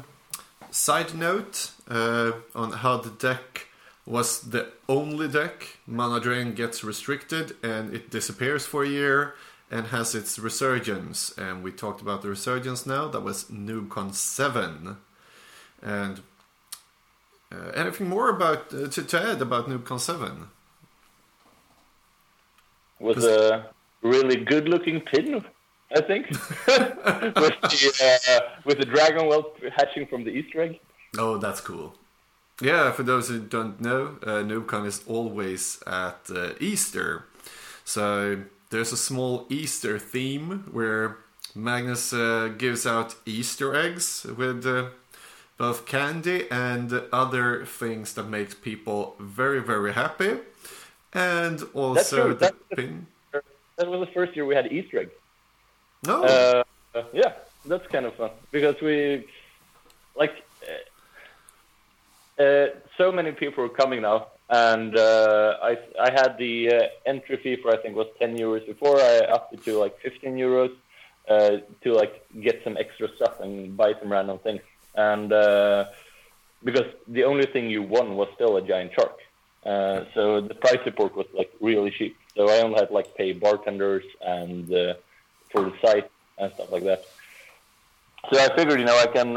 side note uh, on how the deck was the only deck. Mana Drain gets restricted and it disappears for a year and has its resurgence. And we talked about the resurgence now. That was NoobCon 7. And uh, anything more about uh, to, to add about NoobCon 7? Was a really good looking pin I think, with the uh, with the dragon whelp hatching from the Easter egg. Oh, that's cool. Yeah, for those who don't know, uh, NoobCon is always at uh, Easter, so there's a small Easter theme where Magnus uh, gives out Easter eggs with uh, both candy and other things that makes people very very happy, and also the pin. That was the first year we had Easter eggs. No. Uh, yeah, that's kind of fun because we like uh, uh, so many people are coming now, and uh, I I had the uh, entry fee for I think was 10 euros before. I upped it to like 15 euros uh, to like get some extra stuff and buy some random things, and because the only thing you won was still a giant shark. so the price support was like really cheap. So I only had like pay bartenders and for the site and stuff like that. So I figured, you know, I can,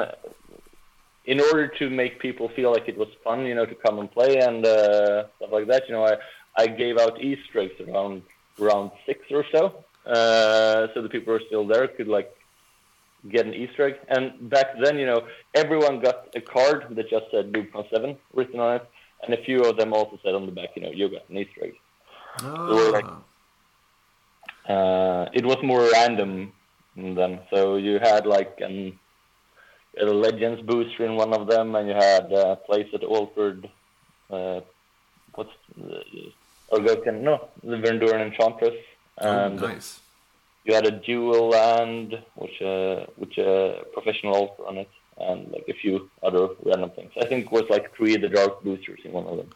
in order to make people feel like it was fun, you know, to come and play and uh, stuff like that, you know, I, I gave out Easter eggs around round six or so, uh, so the people who are still there could like get an Easter egg. And back then, you know, everyone got a card that just said NoobCon Seven written on it, and a few of them also said on the back, you know, you got an Easter egg. Oh. So like, uh, it was more random than So you had like an, a Legends booster in one of them, and you had uh, place that altered. Uh, what's the, Orgokan? No, the Verduran Enchantress. Oh, and oh, nice. You had a dual land, which uh, which uh, professional altar on it, and like a few other random things. I think it was like three of the dark boosters in one of them.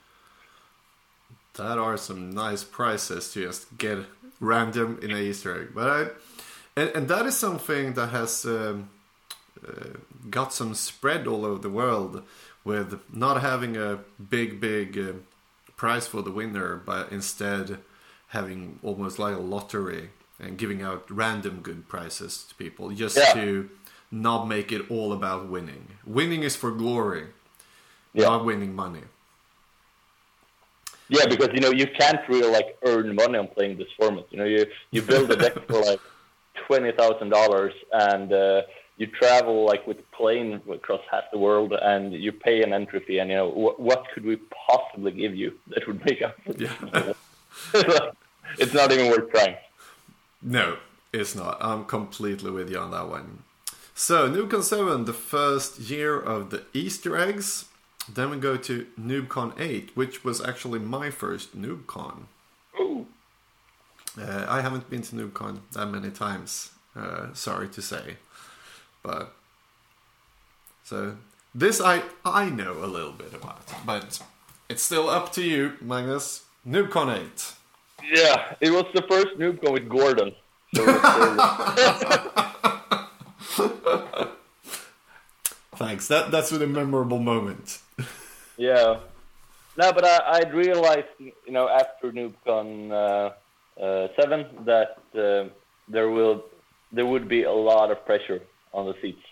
That are some nice prices to just get random in a Easter egg. But I, and, and that is something that has um, uh, got some spread all over the world with not having a big, big uh, prize for the winner, but instead having almost like a lottery and giving out random good prizes to people just yeah. to not make it all about winning. Winning is for glory, yeah. not winning money. Yeah, because you know you can't really like earn money on playing this format. You know, you you build a deck for like twenty thousand dollars, and uh, you travel like with a plane across half the world, and you pay an entry fee. And you know, wh- what could we possibly give you that would make up? For yeah. it's not even worth trying. No, it's not. I'm completely with you on that one. So, NoobCon 7, the first year of the Easter eggs. Then we go to NoobCon 8, which was actually my first NoobCon. Ooh. Uh, I haven't been to NoobCon that many times, uh, sorry to say. But. So, this I, I know a little bit about. But it's still up to you, Magnus. NoobCon 8. Yeah, it was the first NoobCon with Gordon. So Thanks. That that's a memorable moment. Yeah. No, but I, I realized, you know, after NoobCon uh, uh, seven that uh, there will there would be a lot of pressure on the seats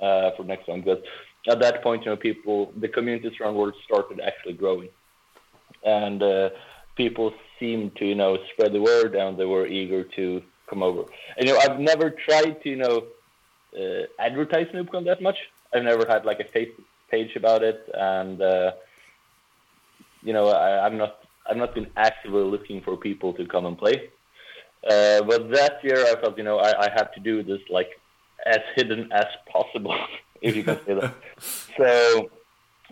uh, for next one because at that point, you know, people the communities around the world started actually growing, and uh, people seemed to you know spread the word and they were eager to come over. And you know, I've never tried to you know uh, advertise NoobCon that much. I've never had like a Facebook page about it, and uh, you know, I, I'm not I've not been actively looking for people to come and play. Uh, but that year, I felt you know I, I had to do this like as hidden as possible, if you can say that. so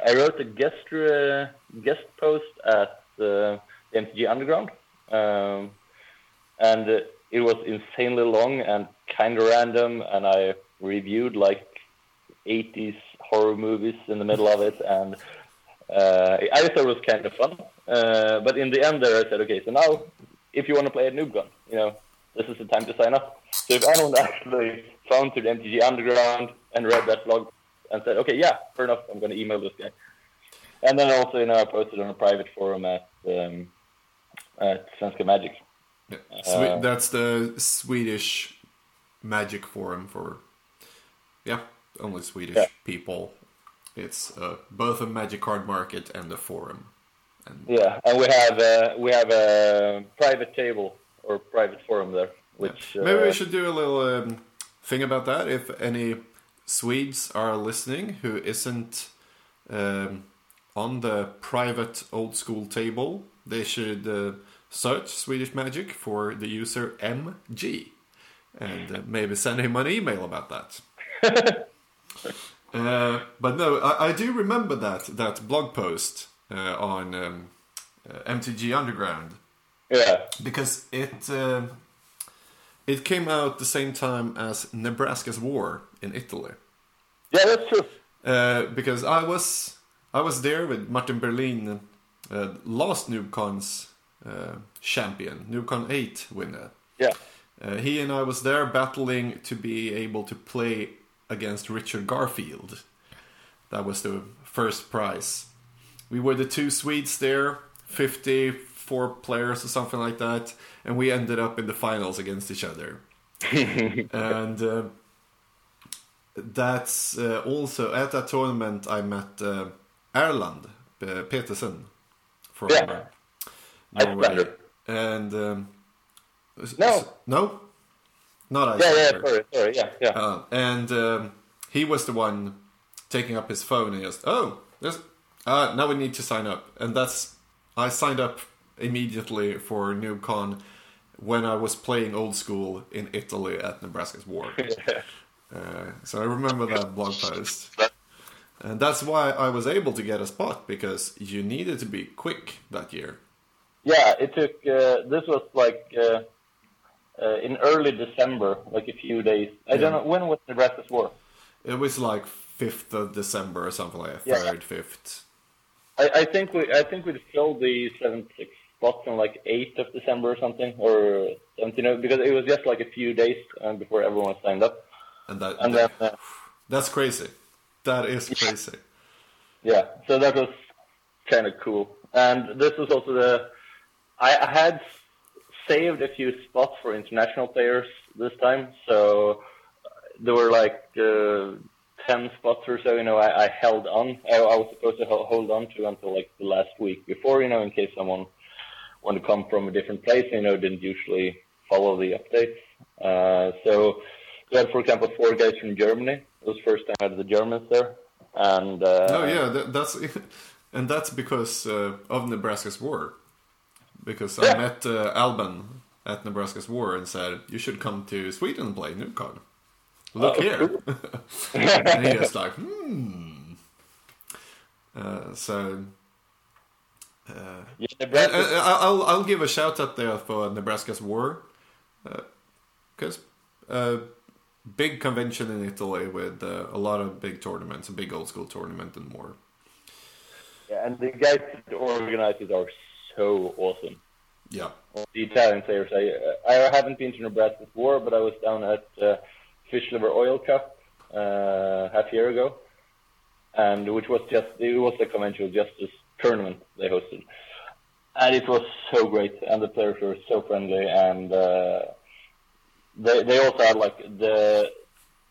I wrote a guest uh, guest post at uh, the MTG Underground, um, and it was insanely long and kind of random, and I reviewed like 80s horror movies in the middle of it, and uh, I thought it was kind of fun. Uh, but in the end, there I said, okay, so now if you want to play a at gun, you know, this is the time to sign up. So if anyone actually found through the MTG Underground and read that blog and said, okay, yeah, fair enough, I'm going to email this guy. And then also, you know, I posted on a private forum at um, at Svenska Magic. Yeah. Uh, that's the Swedish Magic forum for, yeah, only Swedish yeah. people. It's uh, both a Magic card market and a forum. And yeah, and we have uh, we have a private table or private forum there. Which yeah. maybe we uh, should do a little um, thing about that. If any Swedes are listening who isn't um, on the private old school table, they should uh, search Swedish Magic for the user MG and uh, maybe send him an email about that. uh, but no, I, I, do remember that that blog post uh, on um, uh, MTG Underground. Yeah, because it uh, it came out the same time as Nebraska's War in Italy. Yeah, that's true. Uh, because I was I was there with Martin Berlin, last NoobCon's champion, NoobCon 8 winner. Yeah. Uh, he and I was there battling to be able to play against Richard Garfield. That was the first prize. We were the two Swedes there, 54 players or something like that, and we ended up in the finals against each other. and uh, that's uh, also at that tournament I met uh, Erland uh, Petersen from yeah. Norway. And um, no, no, not Yeah, yeah, sorry, sorry, yeah, yeah. Uh, and um, he was the one taking up his phone and he goes, "Oh, there's uh, now we need to sign up." And that's I signed up immediately for NoobCon when I was playing old school in Italy at Nebraska's War. yeah. uh, so I remember that blog post. And that's why I was able to get a spot because you needed to be quick that year. Yeah, it took. Uh, this was like uh, uh, in early December, like a few days. I yeah. don't know when was Nebraska's war. It was like fifth of December or something like that. Third, yeah. fifth. I, I think we I think we filled the seven six spots on like eighth of December or something, or something, you know, because it was just like a few days um, before everyone signed up. And that, and that, then, uh, That's crazy. That is crazy. Yeah, so that was kind of cool. And this was also the I had saved a few spots for international players this time, so there were like uh, ten spots or so. You know, I, I held on. I, I was supposed to hold on to until like the last week before. You know, in case someone wanted to come from a different place. You know, didn't usually follow the updates. Uh, so we had, for example, four guys from Germany. It was first time I had the Germans there. And uh, oh yeah, that, that's and that's because uh, of Nebraska's war. Because yeah. I met uh, Alban at Nebraska's war and said you should come to Sweden and play NoobCon. Look oh, here, and he was like, hmm. Uh, so uh, yeah, Nebraska. I'll I'll give a shout out there for Nebraska's war, because uh, big convention in Italy with uh, a lot of big tournaments, a big old school tournament and more. Yeah, and the guys that organize it are so awesome. Yeah. The Italian players. I I haven't been to Nebraska before, but I was down at uh, Fish Liver Oil Cup uh, half year ago, and which was just it was a conventional justice tournament they hosted, and it was so great, and the players were so friendly, and uh, they they also had like the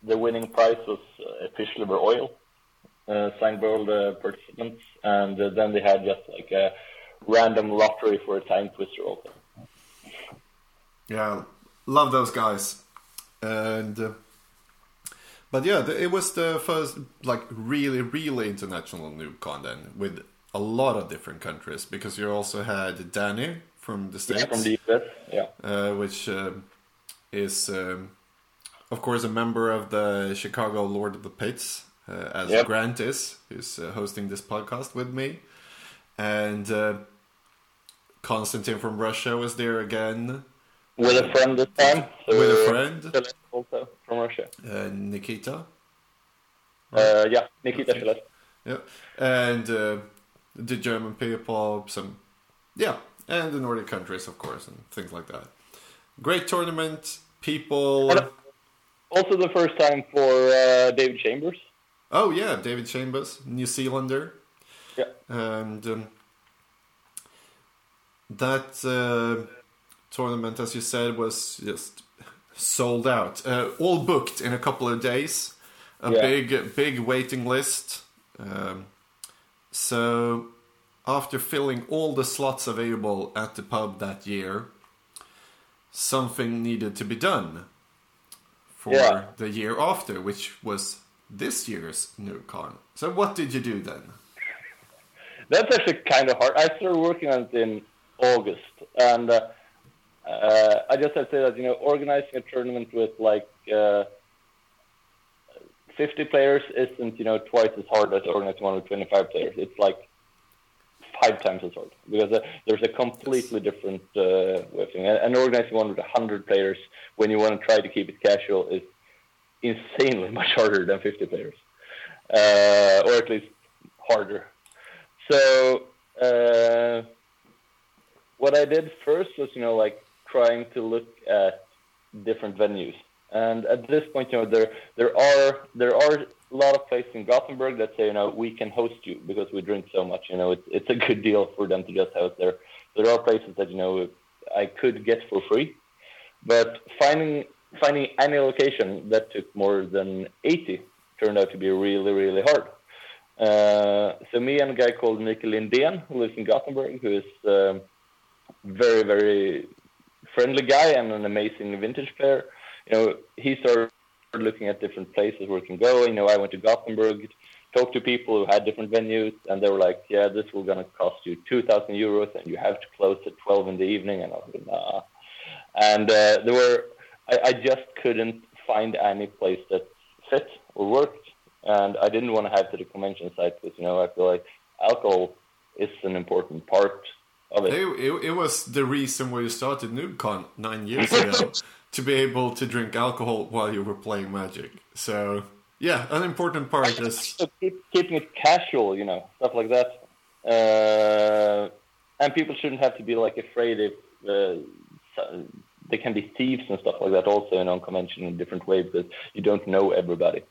the winning prize was uh, fish liver oil uh, signed by all the participants, and uh, then they had just like a random lottery for a time twister also. Yeah, love those guys, and. Uh, but yeah, it was the first like really, really international NoobCon then with a lot of different countries because you also had Danny from the states, yeah, from the US, yeah, uh, which uh, is um, of course a member of the Chicago Lord of the Pits, uh, as yep. Grant is, who's uh, hosting this podcast with me, and uh, Konstantin from Russia was there again. With a friend this time. So with a friend. Also from Russia. Uh, Nikita. Uh, yeah, Nikita Shalet. Yeah, and uh, the German people, some, yeah, and the Nordic countries, of course, and things like that. Great tournament, people. And also, the first time for uh, David Chambers. Oh yeah, David Chambers, New Zealander. Yeah, and um, that uh, tournament, as you said, was just sold out, uh, all booked in a couple of days. A yeah. big, big waiting list. Um, so, after filling all the slots available at the pub that year, something needed to be done for yeah. the year after, which was this year's NoobCon. So, what did you do then? That's actually kind of hard. I started working on it in August, and uh, uh, I just have to say that you know organizing a tournament with like uh, 50 players isn't, you know, twice as hard as organizing one with 25 players. It's like five times as hard because uh, there's a completely different uh, way of doing it. And organizing one with 100 players when you want to try to keep it casual is insanely much harder than 50 players, uh, or at least harder. So uh, what I did first was, you know, like trying to look at different venues and at this point, you know, there there are there are a lot of places in Gothenburg that say, you know, we can host you because we drink so much. You know, it's it's a good deal for them to just host there. There are places that you know I could get for free, but finding finding any location that took more than 80 turned out to be really really hard. Uh, so me and a guy called Mikael Lindén, who lives in Gothenburg, who is um, very very friendly guy and an amazing vintage player you know, he started looking at different places where he can go. You know, I went to Gothenburg, talked to people who had different venues, and they were like, "Yeah, this will gonna cost you two thousand euros, and you have to close at twelve in the evening." And I was like, "Nah." And uh, there were, I, I just couldn't find any place that fit or worked, and I didn't want to have to the convention site because you know I feel like alcohol is an important part of it. It, it, it was the reason why you started NoobCon nine years ago to be able to drink alcohol while you were playing Magic. So yeah, an important part is keep, keeping it casual, you know, stuff like that. Uh, and people shouldn't have to be like afraid if uh, they can be thieves and stuff like that. Also in unconventional, in a different way because you don't know everybody.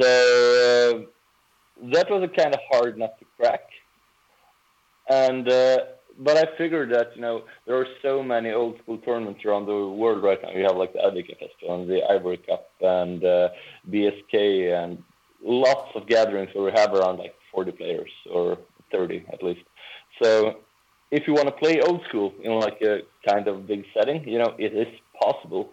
So uh, that was a kind of hard nut to crack. And uh, but I figured that you know there are so many old school tournaments around the world right now. You have like the Arvika Festival and the Ivory Cup and uh, BSK and lots of gatherings where we have around like 40 players or 30 at least. So if you want to play old school in like a kind of big setting, you know it is possible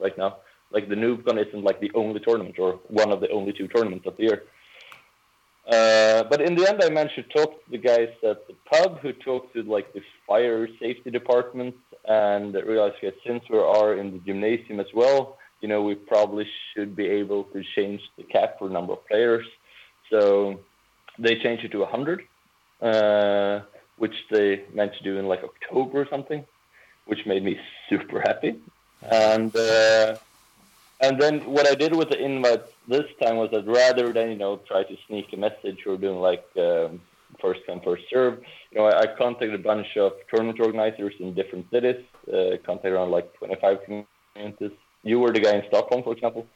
right now. Like the NoobCon isn't like the only tournament or one of the only two tournaments of the year. Uh, but in the end, I managed to talk to the guys at the pub who talked to like the fire safety department and realized that since we are in the gymnasium as well, you know, we probably should be able to change the cap for number of players. So they changed it to 100, uh, which they meant to do in like October or something, which made me super happy. And uh, and then what I did with the invite this time was that rather than you know try to sneak a message or doing like um, first come first serve, you know I, I, contacted a bunch of tournament organizers in different cities, uh, contacted around like 25 communities. You were the guy in Stockholm, for example,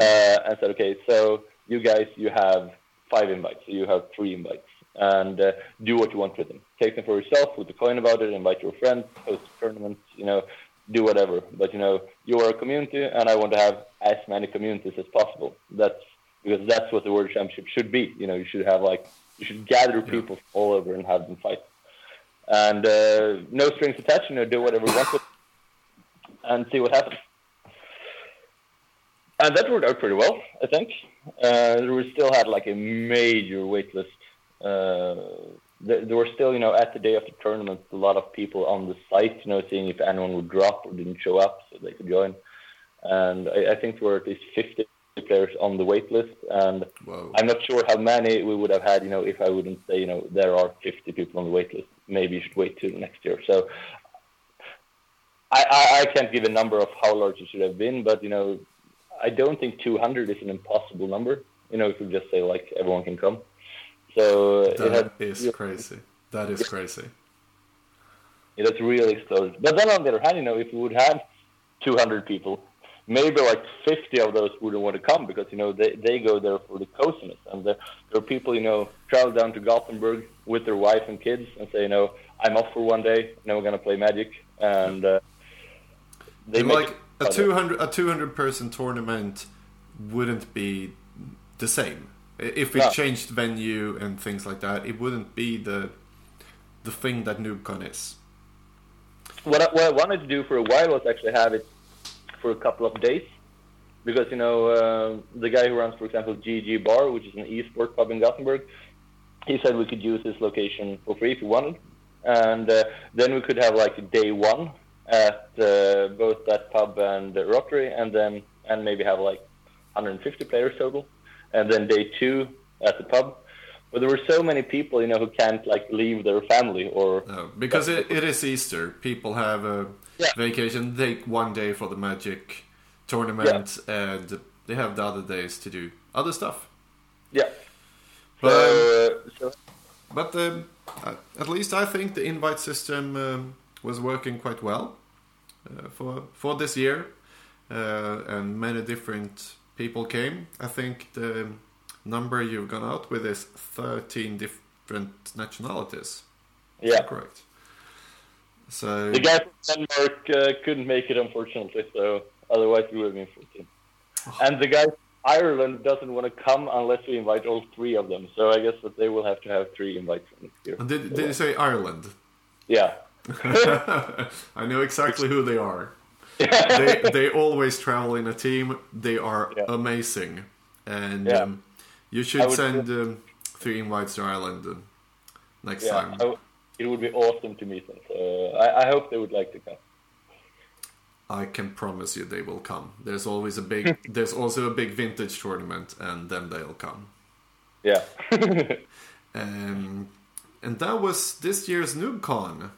uh, and said, okay, so you guys, you have five invites, so you have three invites, and uh, do what you want with them. Take them for yourself, put the coin about it, invite your friends, host tournaments, you know, do whatever. But you know, you are a community, and I want to have as many communities as possible. That's because that's what the World Championship should be. You know, you should have like you should gather people yeah. all over and have them fight. And uh, no strings attached. You know, do whatever you want with, and see what happens. And that worked out pretty well, I think. Uh, we still had like a major waitlist. Uh, there, were still, you know, at the day of the tournament, a lot of people on the site, you know, seeing if anyone would drop or didn't show up so they could join. And I, I think there were at least 50 players on the wait list. And Whoa. I'm not sure how many we would have had, you know, if I wouldn't say, you know, there are 50 people on the wait list. Maybe you should wait till next year. So I, I, I can't give a number of how large it should have been, but, you know, I don't think 200 is an impossible number. You know, if we just say, like, everyone can come. So that had, is crazy. That is crazy. Yeah, that's really exploded. But then on the other hand, you know, if we would have 200 people, maybe like 50 of those wouldn't want to come because, you know, they, they go there for the coziness. And there, there are people, you know, travel down to Gothenburg with their wife and kids and say, you know, I'm off for one day, now we're going to play Magic. And uh, they like a 200, a 200 person tournament wouldn't be the same if we no. changed venue and things like that, it wouldn't be the the thing that NoobCon is. What I, what I wanted to do for a while was actually have it for a couple of days, because you know uh, the guy who runs, for example, GG Bar, which is an esports pub in Gothenburg, he said we could use this location for free if we wanted, and uh, then we could have like day one at uh, both that pub and the Rotary, and then and maybe have like 150 players total and then day two at the pub. But there were so many people, you know, who can't like leave their family or no, because it, it is Easter. People have a yeah. vacation. Take one day for the Magic tournament, yeah. and they have the other days to do other stuff. Yeah. But, um, so. but um, at least I think the invite system um, was working quite well uh, for for this year, uh, and many different people came. I think the number you've gone out with is 13 different nationalities. Yeah. Correct. So the guy from Denmark uh, couldn't make it, unfortunately. So otherwise, we would have been 14. Oh. And the guy from Ireland doesn't want to come unless we invite all three of them. So I guess that they will have to have three invites next year. And did, did you say Ireland? Yeah. I know exactly who they are they they always travel in a team. They are yeah. amazing, and yeah. um, you should send um, three invites to Ireland uh, next yeah, time. it would be awesome to meet them. So I, I hope they would like to come. I can promise you they will come. There's always a big. there's also a big vintage tournament, and then they'll come. Yeah. um, and that was this year's NoobCon,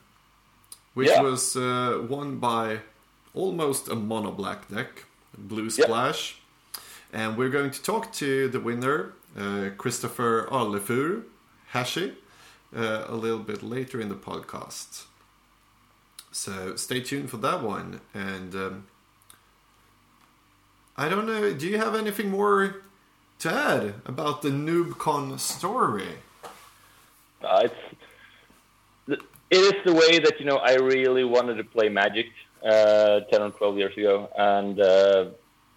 which yeah. was uh, won by almost a mono black deck, Blue Splash. Yep. And we're going to talk to the winner, uh, Christopher Arlefur Hashi, uh, a little bit later in the podcast. So stay tuned for that one. And um, I don't know, do you have anything more to add about the NoobCon story? Uh, it's it is the way that you know I really wanted to play Magic uh, ten or twelve years ago, and uh,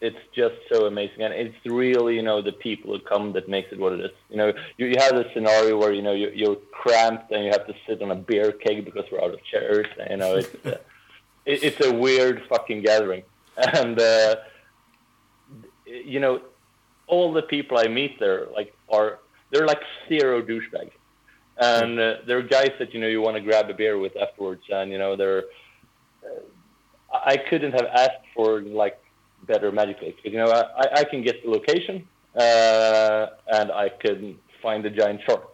it's just so amazing. And it's really you know the people who come that makes it what it is. You know, you, you have this scenario where you know you, you're cramped and you have to sit on a beer keg because we're out of chairs. And, you know, it's uh, it, it's a weird fucking gathering, and uh, you know, all the people I meet there like are they're like zero douchebags and uh, there are guys that you know you want to grab a beer with afterwards, and you know they're. I couldn't have asked for like better magic but you know I, I can get the location, uh, and I can find the giant shark.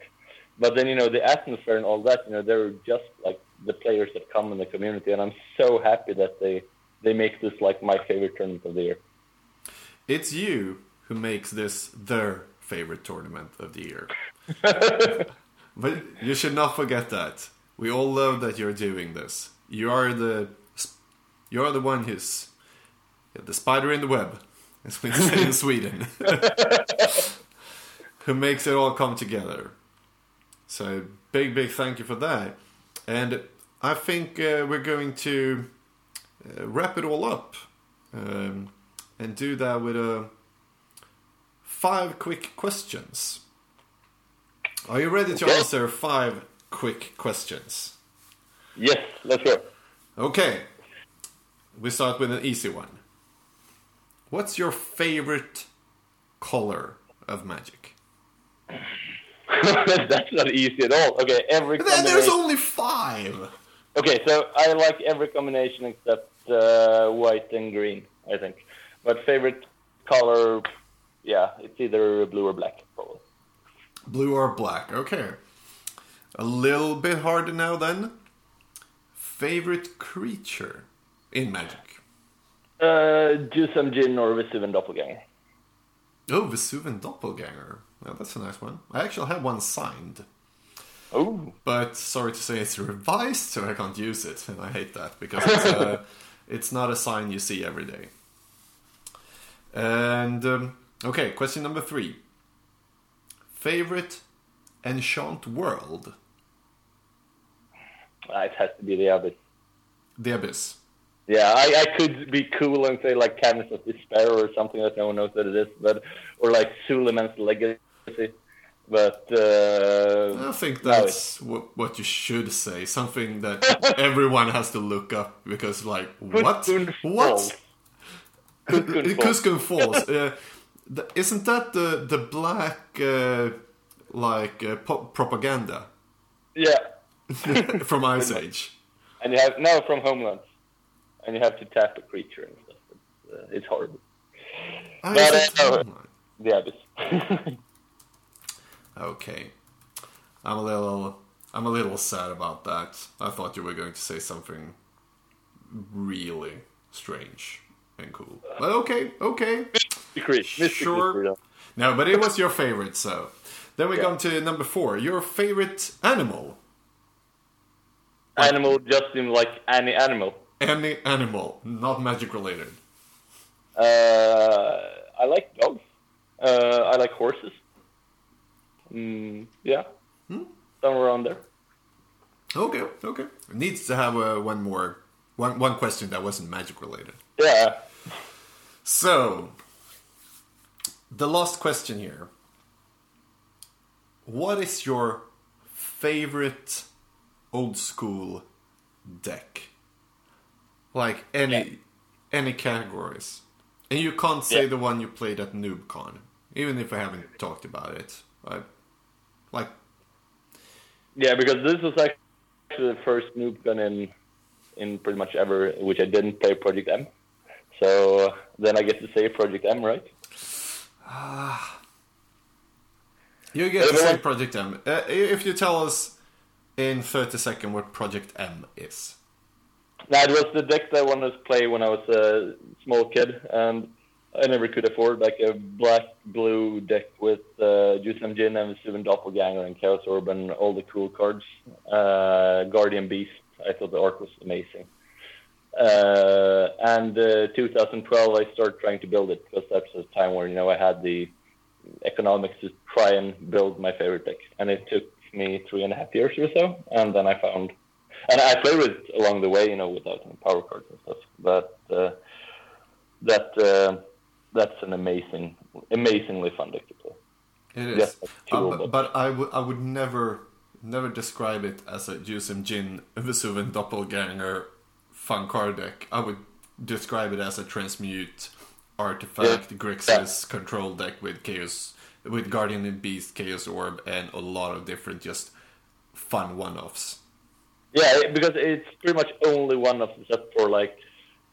But then you know the atmosphere and all that, you know they're just like the players that come in the community, and I'm so happy that they they make this like my favorite tournament of the year. It's you who makes this their favorite tournament of the year. But you should not forget that. We all love that you're doing this. You are the you are the one who's the spider in the web, as we say in Sweden, who makes it all come together. So big, big thank you for that. And I think uh, we're going to uh, wrap it all up um, and do that with a uh, five quick questions. Are you ready to okay. answer five quick questions? Yes, let's go. Okay. We start with an easy one. What's your favorite color of magic? That's not easy at all. Okay, every combination... There's only five! Okay, so I like every combination except uh, white and green, I think. But favorite color, yeah, it's either blue or black, probably. Blue or black. Okay. A little bit harder now then. Favorite creature in Magic? Uh, Juzam Djinn or Vesuvan Doppelganger. Oh, Vesuvan Doppelganger. Well, that's a nice one. I actually have one signed. Oh. But sorry to say it's revised, so I can't use it. And I hate that because it's, uh, it's not a sign you see every day. And, um, okay, question number three. Favorite enchant world? Uh, it has to be the Abyss. The Abyss. Yeah, I, I could be cool and say like Caverns of Despair or something that no one knows that it is, but or like Suleiman's Legacy. But uh, I think that's no, what you should say. Something that everyone has to look up because, like, what? What? Koskun Falls. uh, isn't that the the black uh, like uh, propaganda? Yeah. from Ice Age. And you have no from Homeland, and you have to tap a creature and stuff. It's, uh, it's horrible. I but, uh, the abyss. okay, I'm a little I'm a little sad about that. I thought you were going to say something really strange and cool. But okay, okay. Mystery, sure. No, but it was your favorite, so. Then we yeah. come to number four. Your favorite animal? Animal, just in like any animal. Any animal, not magic related. Uh, I like dogs. Uh, I like horses. Mm, yeah, hmm? somewhere around there. Okay, okay. It needs to have uh, one more, one one question that wasn't magic related. Yeah. So, the last question here. What is your favorite old school deck? Like any yeah. any categories. And you can't say yeah. the one you played at NoobCon, even if I haven't talked about it. But like Yeah, because this was actually the first NoobCon in in pretty much ever which I didn't play Project M. So then I get to say Project M, right? Ah. you get to say Project M. Uh, if you tell us in 30 seconds what Project M is. That was the deck that I wanted to play when I was a small kid, and I never could afford like a black blue deck with uh, Juzam Djinn and Vesuvan Doppelganger and Chaos Orb and all the cool cards. Uh, Guardian Beast. I thought the art was amazing. Uh, and uh, 2012, I started trying to build it because that's the time where you know I had the economics to try and build my favorite deck, and it took me three and a half years or so, and then I found, and I played with it along the way, you know, without any power cards and stuff. But uh, that uh, that's an amazing, amazingly fun deck to play. It is, uh, but, but I would I would never never describe it as a Juzam Djinn Vesuvan Doppelganger fun card deck. I would describe it as a transmute artifact yeah. Grixis yeah. control deck with chaos with Guardian and Beast, Chaos Orb, and a lot of different just fun one-offs. Yeah, because it's pretty much only one-offs except for like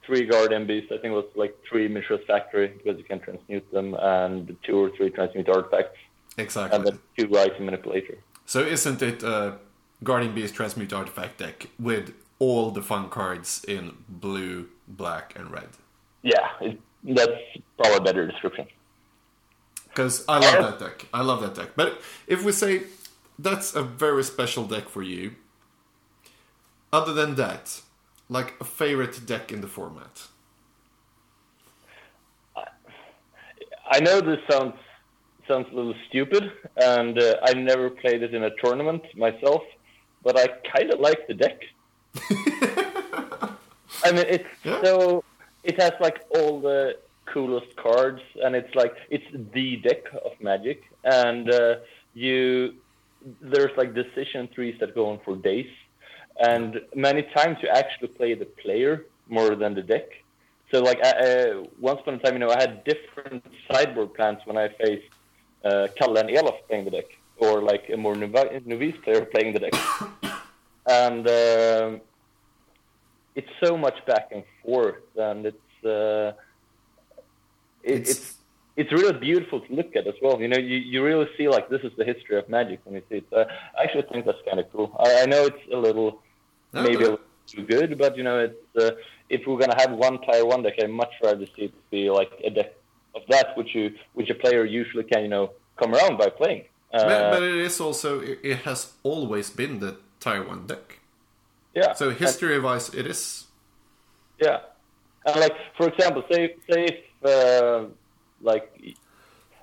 three Guardian Beasts. I think it was like three Mishra's Factory because you can transmute them, and two or three transmute artifacts. Exactly. And then two Item Manipulator. So isn't it uh, a Guardian Beast transmute artifact deck with all the fun cards in blue, black, and red? Yeah, it, that's probably a better description. Because I love that deck. I love that deck. But if we say that's a very special deck for you, other than that, like a favorite deck in the format? I know this sounds sounds a little stupid, and uh, I never played it in a tournament myself, but I kind of like the deck. I mean, it's yeah. so it has like all the coolest cards, and it's like it's the deck of Magic, and uh, you there's like decision trees that go on for days, and many times you actually play the player more than the deck. So like uh, once upon a time, you know, I had different sideboard plans when I faced uh, Kalle and Elof playing the deck, or like a more novice player playing the deck, and uh, it's so much back and forth, and it's. Uh, it, it's, it's it's really beautiful to look at as well. You know, you, you really see like this is the history of magic when you see it. Uh, I actually think that's kind of cool. I, I know it's a little no, maybe a little too good, but you know, it's uh, if we're gonna have one tier one deck, I'd much rather see it be like a deck of that, which you which a player usually can you know come around by playing. Uh, but, but, it is also it has always been the one deck. Yeah. So history wise, it is. Yeah, and like for example, say say if uh, like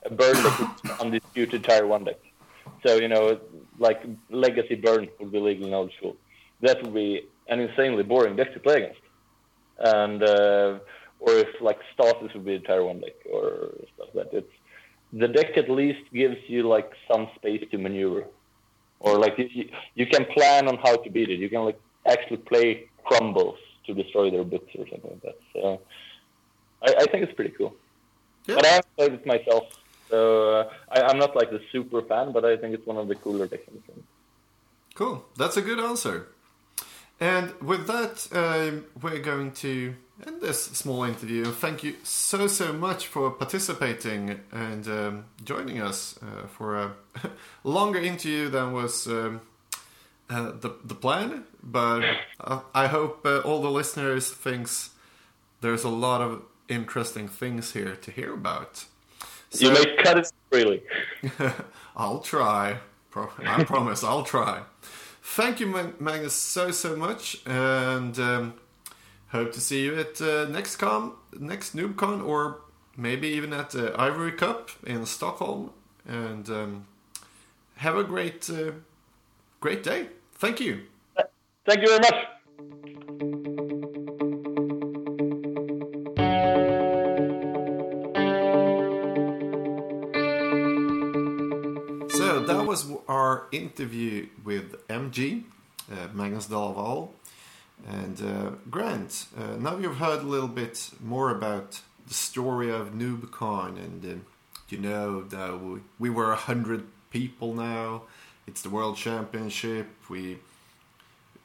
a burn deck is undisputed one deck. So you know, like legacy burn would be legal in old school. That would be an insanely boring deck to play against. And uh, or if like Stasis would be a tier one deck or stuff like that. It's the deck at least gives you like some space to maneuver, or like you, you can plan on how to beat it. You can like actually play crumbles to destroy their books or something like that. So I, I think it's pretty cool. Yeah. But I haven't played it myself, so uh, I, am not like the super fan, but I think it's one of the cooler decks in the game. Cool, that's a good answer. And with that, uh, we're going to end this small interview. Thank you so so much for participating and um, joining us uh, for a longer interview than was um, uh, the the plan. But I hope uh, all the listeners thinks there's a lot of interesting things here to hear about. So, you may cut it freely. I'll try. I promise I'll try. Thank you, Magnus, so so much, and um, hope to see you at uh, next con, next NoobCon, or maybe even at the Ivory Cup in Stockholm. And um, have a great, uh, great day. Thank you. Thank you very much. Was our interview with MG, uh, Magnus Dalval. And uh, Grant, uh, now you've heard a little bit more about the story of NoobCon, and uh, you know that we, we were a hundred people now. It's the World Championship. We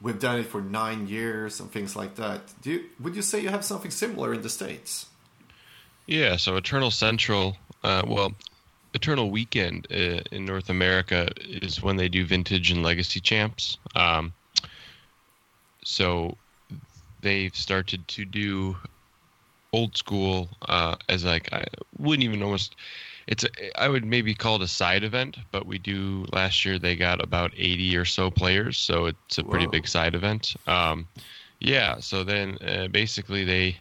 we've done it for nine years and things like that. Do you, would you say you have something similar in the states? Yeah. So Eternal Central. Uh, well, Eternal Weekend uh, in North America is when they do vintage and legacy champs. Um, so they've started to do old school uh, as like I wouldn't even almost it's a, I would maybe call it a side event, but we do last year they got about 80 or so players, so it's a pretty Whoa. big side event. Um, yeah, so then uh, basically they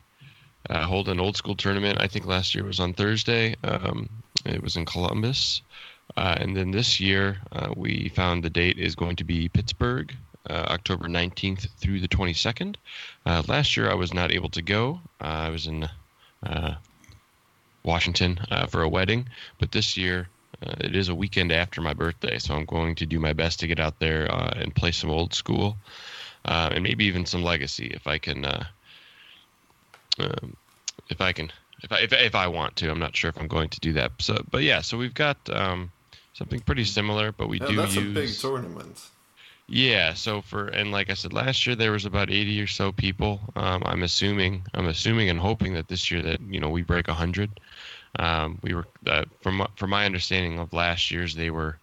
uh, hold an old school tournament. I think last year was on Thursday. Um, it was in Columbus. Uh, and then this year, uh, we found the date is going to be Pittsburgh, uh, October 19th through the 22nd. Uh, last year, I was not able to go. Uh, I was in uh, Washington for a wedding. But this year, it is a weekend after my birthday, so I'm going to do my best to get out there and play some old school and maybe even some legacy if I can. Um, if I can if I if, if I want to. I'm not sure if I'm going to do that. So, but yeah, so we've got um, something pretty similar, but we yeah, do that's use. a big tournament. Yeah, so for and like I said last year there was about 80 or so people. Um, I'm assuming I'm assuming and hoping that this year that you know we break 100. Um, we were uh, from from my understanding of last year's they were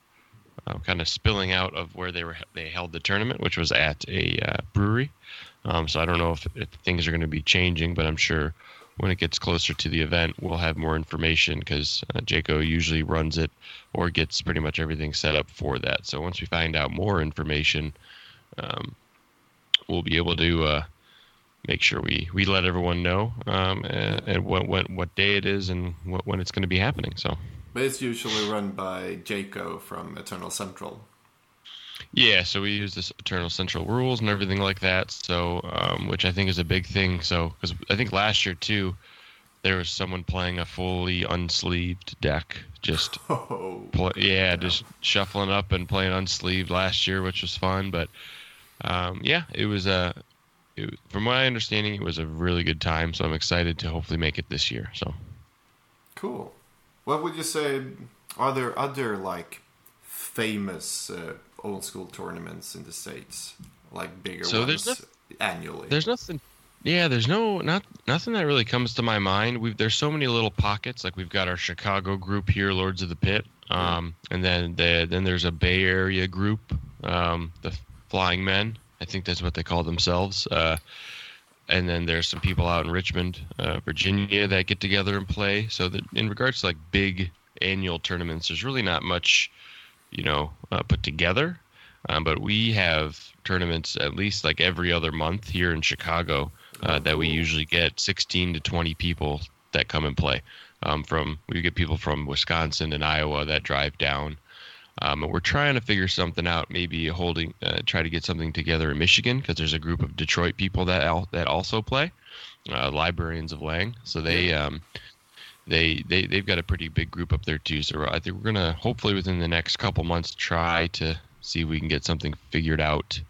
uh, kind of spilling out of where they were they held the tournament, which was at a uh, brewery. Um, so I don't know if, if things are going to be changing, but I'm sure when it gets closer to the event, we'll have more information because uh, Jaco usually runs it or gets pretty much everything set up for that. So once we find out more information, um, we'll be able to uh, make sure we, we let everyone know um, and, and, what, what what day it is and what, when it's going to be happening. So, but it's usually run by Jaco from Eternal Central. Yeah, so we use this Eternal Central rules and everything like that. So, um, which I think is a big thing. So, because I think last year too, there was someone playing a fully unsleeved deck, just oh, play, yeah, just shuffling up and playing unsleeved last year, which was fun. But um, yeah, it was a. It, from my understanding, it was a really good time. So I'm excited to hopefully make it this year. So cool. What would you say? Are there other like famous uh, old school tournaments in the states, like bigger so ones there's no, annually. There's nothing. Yeah, there's no not nothing that really comes to my mind. We've there's so many little pockets. Like we've got our Chicago group here, Lords of the Pit, um, and then the, then there's a Bay Area group, um, the Flying Men. I think that's what they call themselves. Uh, and then there's some people out in Richmond, uh, Virginia, that get together and play. So that in regards to like big annual tournaments, there's really not much you know, uh, put together. Um, but we have tournaments at least like every other month here in Chicago uh, that we usually get 16 to 20 people that come and play. Um, from we get people from Wisconsin and Iowa that drive down. Um, and we're trying to figure something out. Maybe holding, uh, try to get something together in Michigan because there's a group of Detroit people that al- that also play, uh, librarians of Leng. So they um, they, they they've got a pretty big group up there too. So I think we're gonna hopefully within the next couple months try to see if we can get something figured out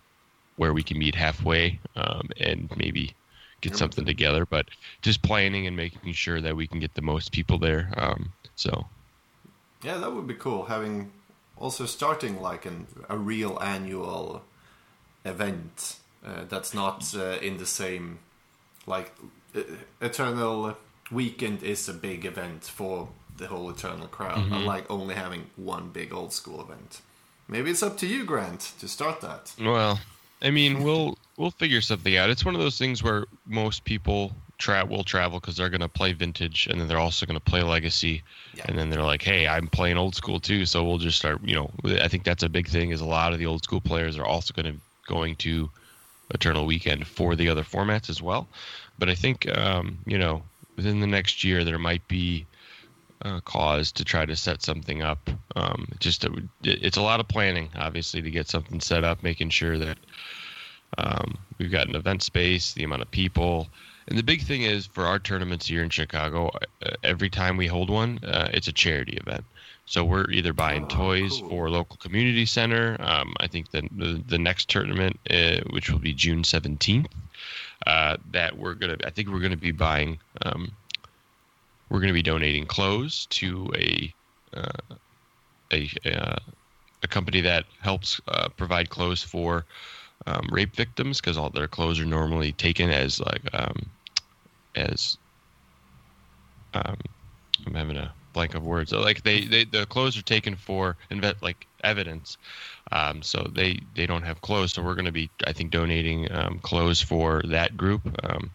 where we can meet halfway um, and maybe get something together. But just planning and making sure that we can get the most people there. Um, so yeah, that would be cool. Having also starting like an, a real annual event uh, that's not uh, in the same like uh, eternal weekend is a big event for the whole Eternal crowd, mm-hmm. unlike only having one big old school event. Maybe it's up to you, Grant, to start that. Well, I mean, we'll we'll figure something out. It's one of those things where most people tra- will travel because they're going to play vintage, and then they're also going to play legacy, yeah. and then they're like, "Hey, I'm playing old school too," so we'll just start. You know, I think that's a big thing. Is a lot of the old school players are also going to going to Eternal Weekend for the other formats as well. But I think um, you know within the next year there might be a cause to try to set something up. Um, just a, it's a lot of planning, obviously, to get something set up, making sure that um, we've got an event space, the amount of people. And the big thing is for our tournaments here in Chicago, uh, every time we hold one, uh, it's a charity event. So we're either buying oh, toys cool. for local community center. Um, I think the, the, the next tournament, uh, which will be June seventeenth, uh, that we're gonna. I think we're gonna be buying. Um, we're gonna be donating clothes to a uh, a uh, a company that helps uh, provide clothes for um, rape victims because all their clothes are normally taken as like um, as um, I'm having a blank of words. So like they, they the clothes are taken for invet like evidence. Um, so they they don't have clothes. So we're going to be I think donating um, clothes for that group. Um,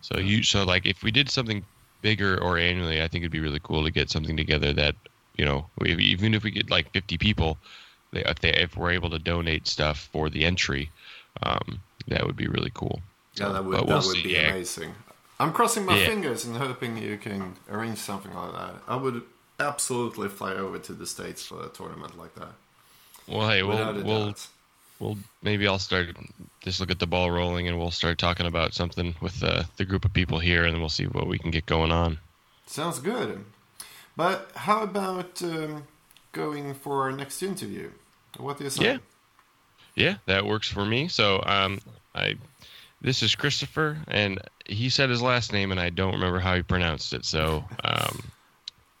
so you so like if we did something bigger or annually, I think it'd be really cool to get something together that you know even if we get like 50 people, they, if they if we're able to donate stuff for the entry, um, that would be really cool. Yeah, that would we'll that would be amazing. I'm crossing my yeah. fingers and hoping you can arrange something like that. I would absolutely fly over to the states for a tournament like that. Well, hey, we'll we'll, we'll maybe I'll start just look at the ball rolling, and we'll start talking about something with uh, the group of people here, and then we'll see what we can get going on. Sounds good. But how about um, going for our next interview? What do you say? Yeah, yeah, that works for me. So, um, I this is Christopher, and he said his last name, and I don't remember how he pronounced it. So, um,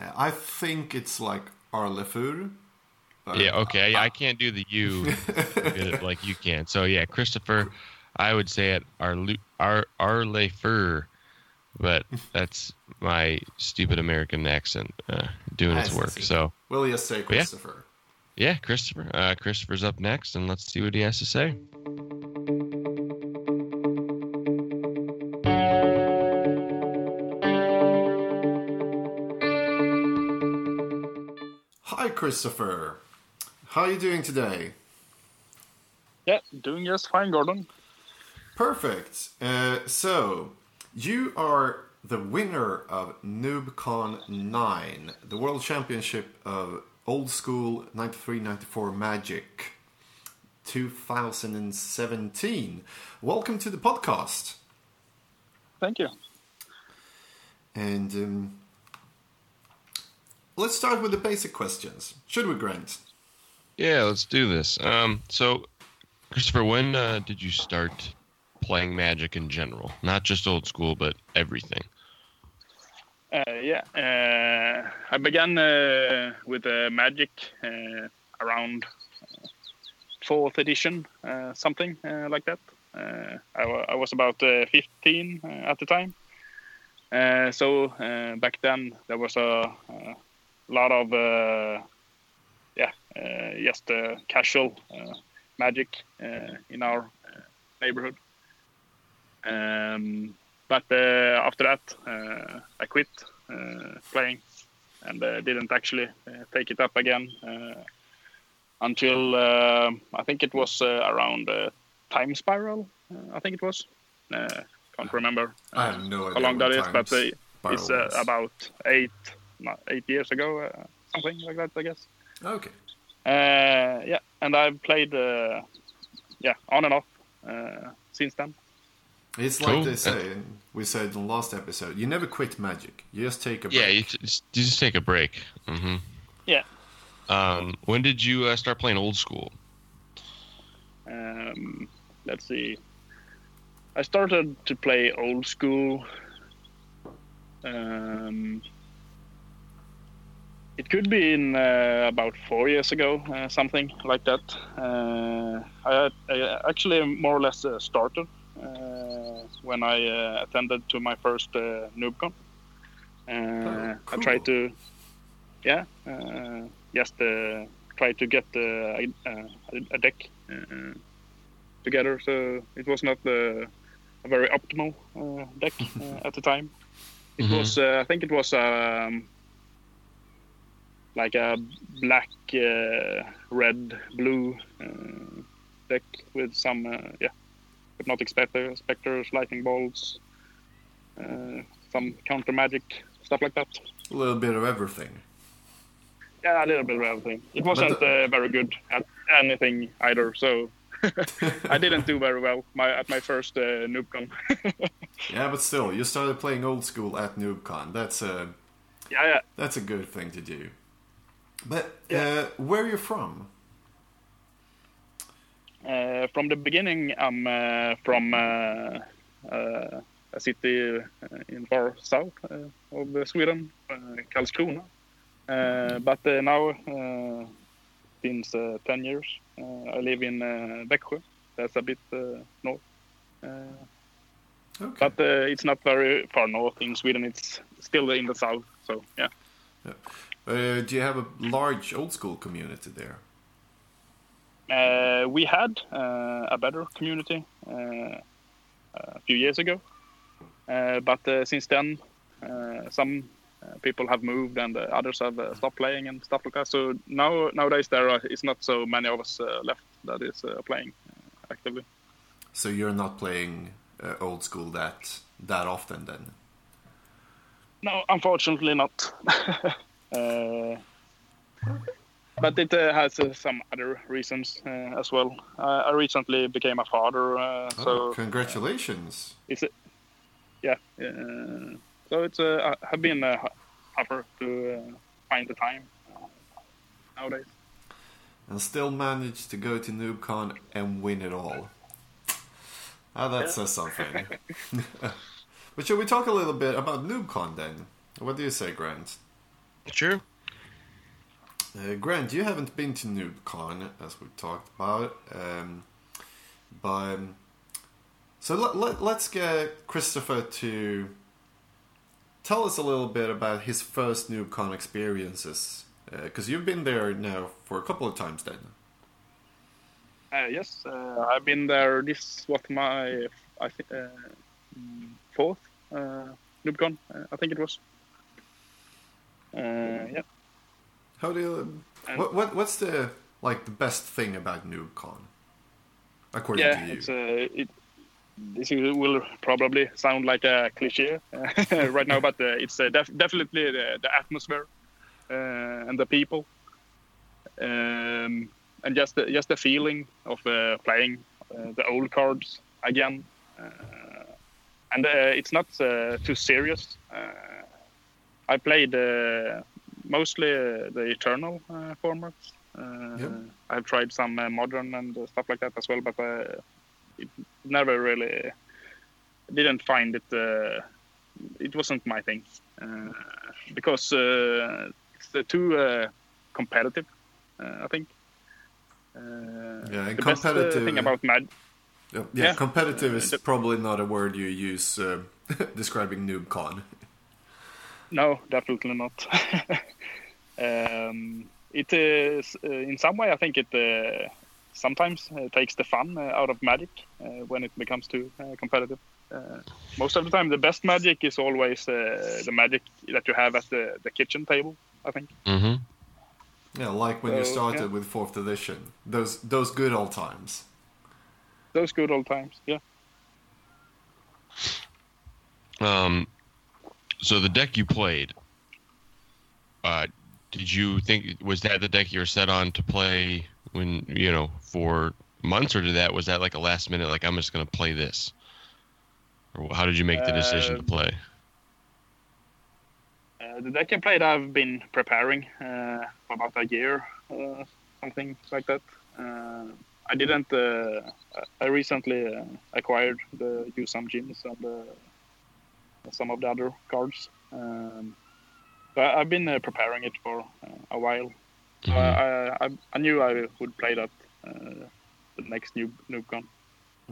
I think it's like Arlefur. Yeah, okay. I, I can't do the U like you can. So yeah, Christopher, I would say it Arle Ar Arlefur, but that's my stupid American accent uh, doing its work. So we'll just say Christopher. Yeah, yeah Christopher. Uh, Christopher's up next, and let's see what he has to say. Christopher. How are you doing today? Yeah, doing just fine, Gordon. Perfect. Uh, so, you are the winner of NoobCon 9, the World Championship of Old School 93 94 Magic 2017. Welcome to the podcast. Thank you. And um, let's start with the basic questions. Should we, Grant? Yeah, let's do this. Um, so, Christopher, when uh, did you start playing Magic in general? Not just old school, but everything. Uh, yeah, uh, I began uh, with uh, Magic uh, around fourth edition, something like that. I, I, was about 15 at the time. so back then there was a, a lot of uh, yeah, uh, just uh, casual uh, magic uh, in our uh, neighborhood. Um, but after that, I quit playing and didn't actually take it up again until I think it was around Time Spiral. I think it was. I can't remember. I have no idea how long that is, but it's about eight eight years ago, something like that, I guess. Okay. Uh, yeah, and I've played uh, yeah on and off uh, since then. It's like cool. they say, and we said in the last episode, you never quit Magic. You just take a break. Yeah, you just, you just take a break. Mm-hmm. Yeah. Um, when did you uh, start playing old school? Um, let's see. I started to play old school. Um, it could be in uh, about four years ago, uh, something like that. Uh, I, I, actually more or less uh, started uh, when I uh, attended to my first uh, NoobCon. Oh, cool. I tried to, yeah, just try to get a, a, deck together. So it was not a very optimal deck at the time. It mm-hmm. was, I think, it was. Um, like a black, uh, red, blue uh, deck with some uh, yeah hypnotic specter, specters, lightning bolts, some counter magic stuff like that. A little bit of everything. Yeah, a little bit of everything. It wasn't the... very good at anything either, so I didn't do very well my, at my first uh, NoobCon. yeah, but still, you started playing old school at NoobCon. That's a yeah, yeah. That's a good thing to do. But yeah. uh, where are you from? Uh, from the beginning, I'm uh, from uh, uh, a city uh, in far south of Sweden, Karlskrona. but now, since 10 years, I live in Växjö. That's a bit north. Okay. But it's not very far north in Sweden. It's still in the south. So yeah. Uh, do you have a large old school community there? Uh, we had uh, a better community uh, a few years ago, uh, but uh, since then, some people have moved and others have stopped playing and stuff like that. So now nowadays there are, is not so many of us left that is playing actively. So you're not playing old school that that often then? No, unfortunately not. Uh, but it uh, has uh, some other reasons uh, as well. I recently became a father, oh, so congratulations! it's yeah, so it's uh, have been tougher to find the time nowadays. And still managed to go to NoobCon and win it all. Ah, that says something. but should we talk a little bit about NoobCon then? What do you say, Grant? Sure. Uh, Grant, you haven't been to NoobCon as we talked about, um, but um, so let, let, let's get Christopher to tell us a little bit about his first NoobCon experiences, because uh, you've been there now for a couple of times then. Uh, yes, uh, I've been there. This was my I think uh, fourth uh, NoobCon. I think it was. Yeah. How do you? What, what what's the like the best thing about NoobCon? According yeah, to you, it's uh, it. This will probably sound like a cliche right now, but uh, it's uh, def- definitely the, the atmosphere uh, and the people, um, and just the, just the feeling of uh, playing uh, the old cards again. and it's not too serious. I played uh, mostly uh, the Eternal uh, formats. Uh, yep. I've tried some uh, modern and uh, stuff like that as well, but it never really didn't find it. it wasn't my thing because it's too competitive. I think. yeah, and competitive thing about Mad. Yeah, yeah, competitive is probably not a word you use uh, describing NoobCon. No, definitely not. um, it is uh, in some way. I think it uh, sometimes uh, takes the fun uh, out of Magic uh, when it becomes too uh, competitive. most of the time, the best Magic is always the Magic that you have at the, the kitchen table. I think. Mm-hmm. Yeah, like when so, you started yeah. with fourth edition. Those those good old times. Those good old times, yeah. Um, so the deck you played, uh, did you think was that the deck you were set on to play when you know for months, or did that was that like a last minute like I'm just going to play this, or how did you make the decision uh, to play? Uh, the deck I played, I've been preparing uh, for about a year, uh, something like that. Uh, I didn't. Uh, I recently acquired the Juzam Djinns and some of the other cards. Um, I, have been uh, preparing it for uh, a while. Mm-hmm. I, I, I, knew I would play that uh, the next new NoobCon.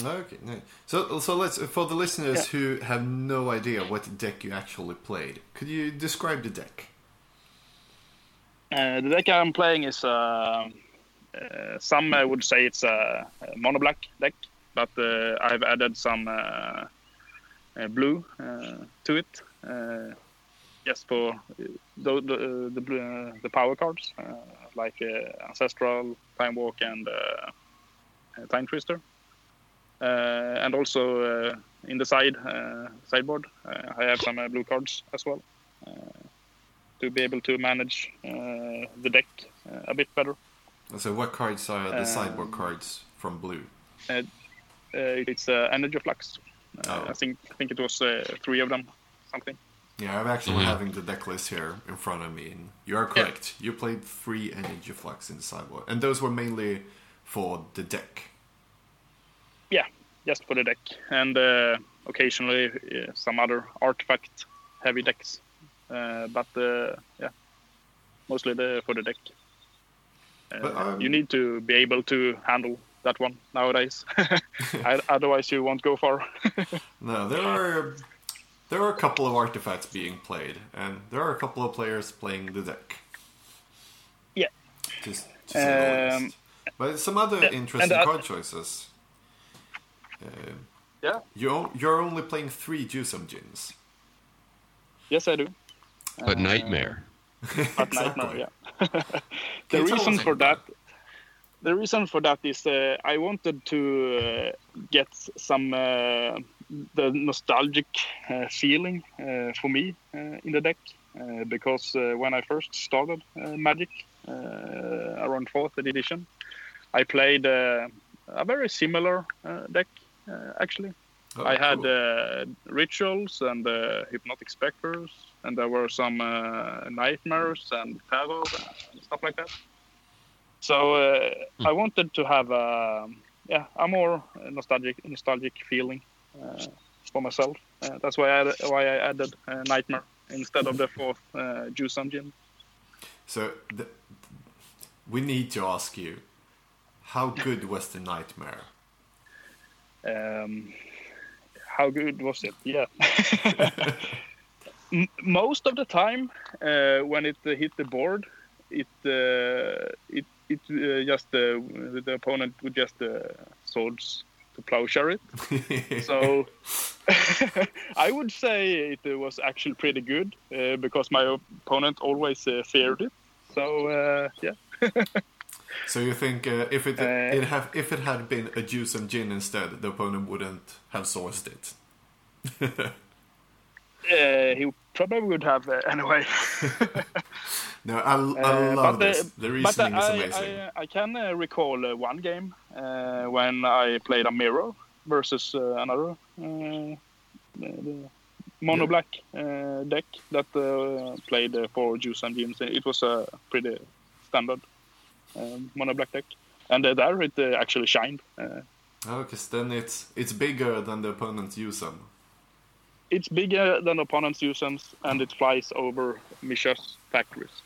Okay, so so let's for the listeners yeah. who have no idea what deck you actually played, could you describe the deck? Uh, the deck I'm playing is uh, uh, some would say it's a mono black deck, but I've added some uh, Uh, blue uh, to it. Uh, just for uh, the the uh, the, the power cards like ancestral, time walk, and time twister. and also in the side sideboard, I have some blue cards as well to be able to manage the deck a bit better. So, what cards are the um, sideboard cards from blue? Uh, uh, it's uh, Energy Flux. Oh. I think I think it was uh, three of them, something. Yeah, I'm actually mm-hmm. having the deck list here in front of me, and you are correct. Yeah. You played three Energy Flux in the sideboard, and those were mainly for the deck. Yeah, just for the deck, and uh, occasionally uh, some other artifact heavy decks, uh, but uh, yeah, mostly the for the deck. But, um, you need to be able to handle that one nowadays. Otherwise, you won't go far. no, there are there are a couple of artifacts being played, and there are a couple of players playing the deck. Yeah. Just, just um, but some other yeah, interesting card choices. Uh, yeah. You you're only playing three Juzam Djinns. Yes, I do. But uh, Nightmare. But Nightmare, yeah. the reason for that the reason for that is uh, I wanted to uh, get some uh, the nostalgic uh, feeling uh, for me uh, in the deck uh, because uh, when I first started uh, Magic around fourth edition, I played a very similar deck actually. Oh, I had rituals and hypnotic specters, and there were some nightmares and terror and stuff like that. So hmm. I wanted to have a yeah a more nostalgic nostalgic feeling for myself. Uh, that's why I why I added uh, Nightmare instead of the fourth uh, Juzam Djinn. So the, we need to ask you, how good was the Nightmare? Um, how good was it? Yeah. most of the time, uh, when it uh, hit the board, it uh, it it just the opponent would just swords to plowshare it. so I would say it was actually pretty good uh, because my opponent always uh, feared it. So uh, yeah. so you think uh, if it, uh, it have if it had been a Juzam Djinn instead, the opponent wouldn't have sourced it. Uh, he probably would have anyway. no, I, I love this. The reasoning is amazing. I, I can recall one game when I played a mirror versus another the mono black uh, deck that uh, played uh, for Juzam Djinn. It was a pretty standard um, mono black deck, and there it actually shined. Oh, because then it's it's bigger than the opponent's Juzam. It's bigger than opponent's Juzams, and it flies over Mishra's factories.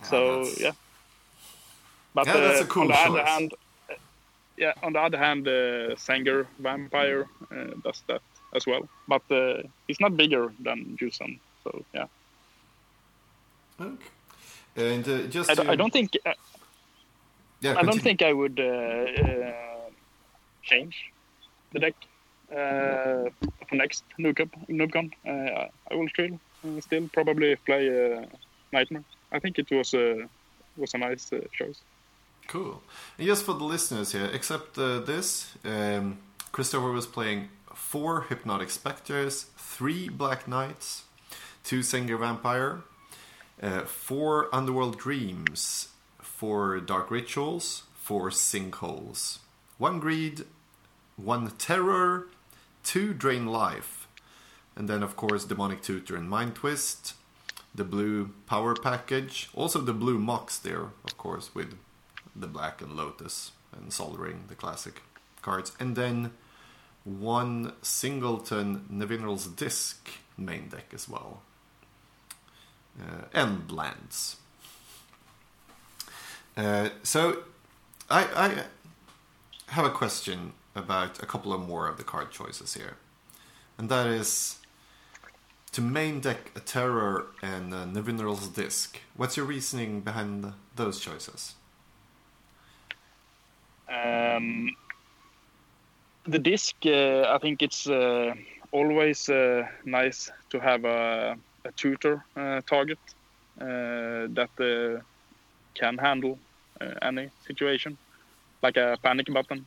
Yeah, so yeah, but yeah, that's a cool on the choice. other hand, yeah, on the other hand, uh, Sengir Vampire uh, does that as well, but uh, he's not bigger than Juzam. So yeah. Okay. And uh, just I, to... I, don't think. Uh, yeah, I don't think I would uh, uh, change the deck for next Noob NoobCon. I will still still probably play Nightmare. I think it was a was a nice choice. Cool. And just for the listeners here, except uh, this, um, Christopher was playing four Hypnotic Spectres, three Black Knights, two Sengir Vampire, uh, four Underworld Dreams, four Dark Rituals, four Sinkholes, one Greed, one Terror, two Drain Life, and then, of course, Demonic Tutor and Mind Twist, the blue Power Package, also the blue Mox there, of course, with the Black and Lotus and Sol Ring, the classic cards. And then one Singleton Nevinyrral's Disc main deck as well. Uh, and lands. Uh, so, I, I have a question about a couple of more of the card choices here. And that is to main deck a Terror and a Disc. What's your reasoning behind those choices? Um, the disc, uh, I think it's uh, always uh, nice to have a, a tutor uh, target uh, that uh, can handle any situation, like a panic button,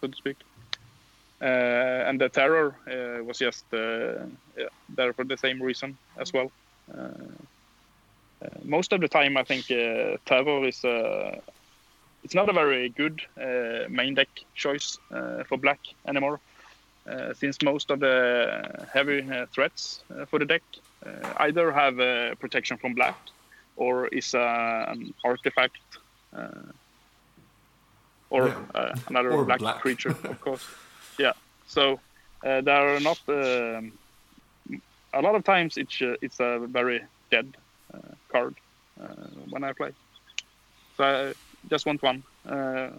so to speak. Uh, and the terror uh, was just uh, yeah, there for the same reason as well. most of the time, I think terror is it's not a very good uh, main deck choice uh, for black anymore, uh, since most of the heavy threats for the deck either have protection from black or is an artifact or yeah. another or black, black, creature, of course. yeah. So uh, there are not um, a lot of times it's uh, it's a very dead uh, card when I play. So I just want one. Uh,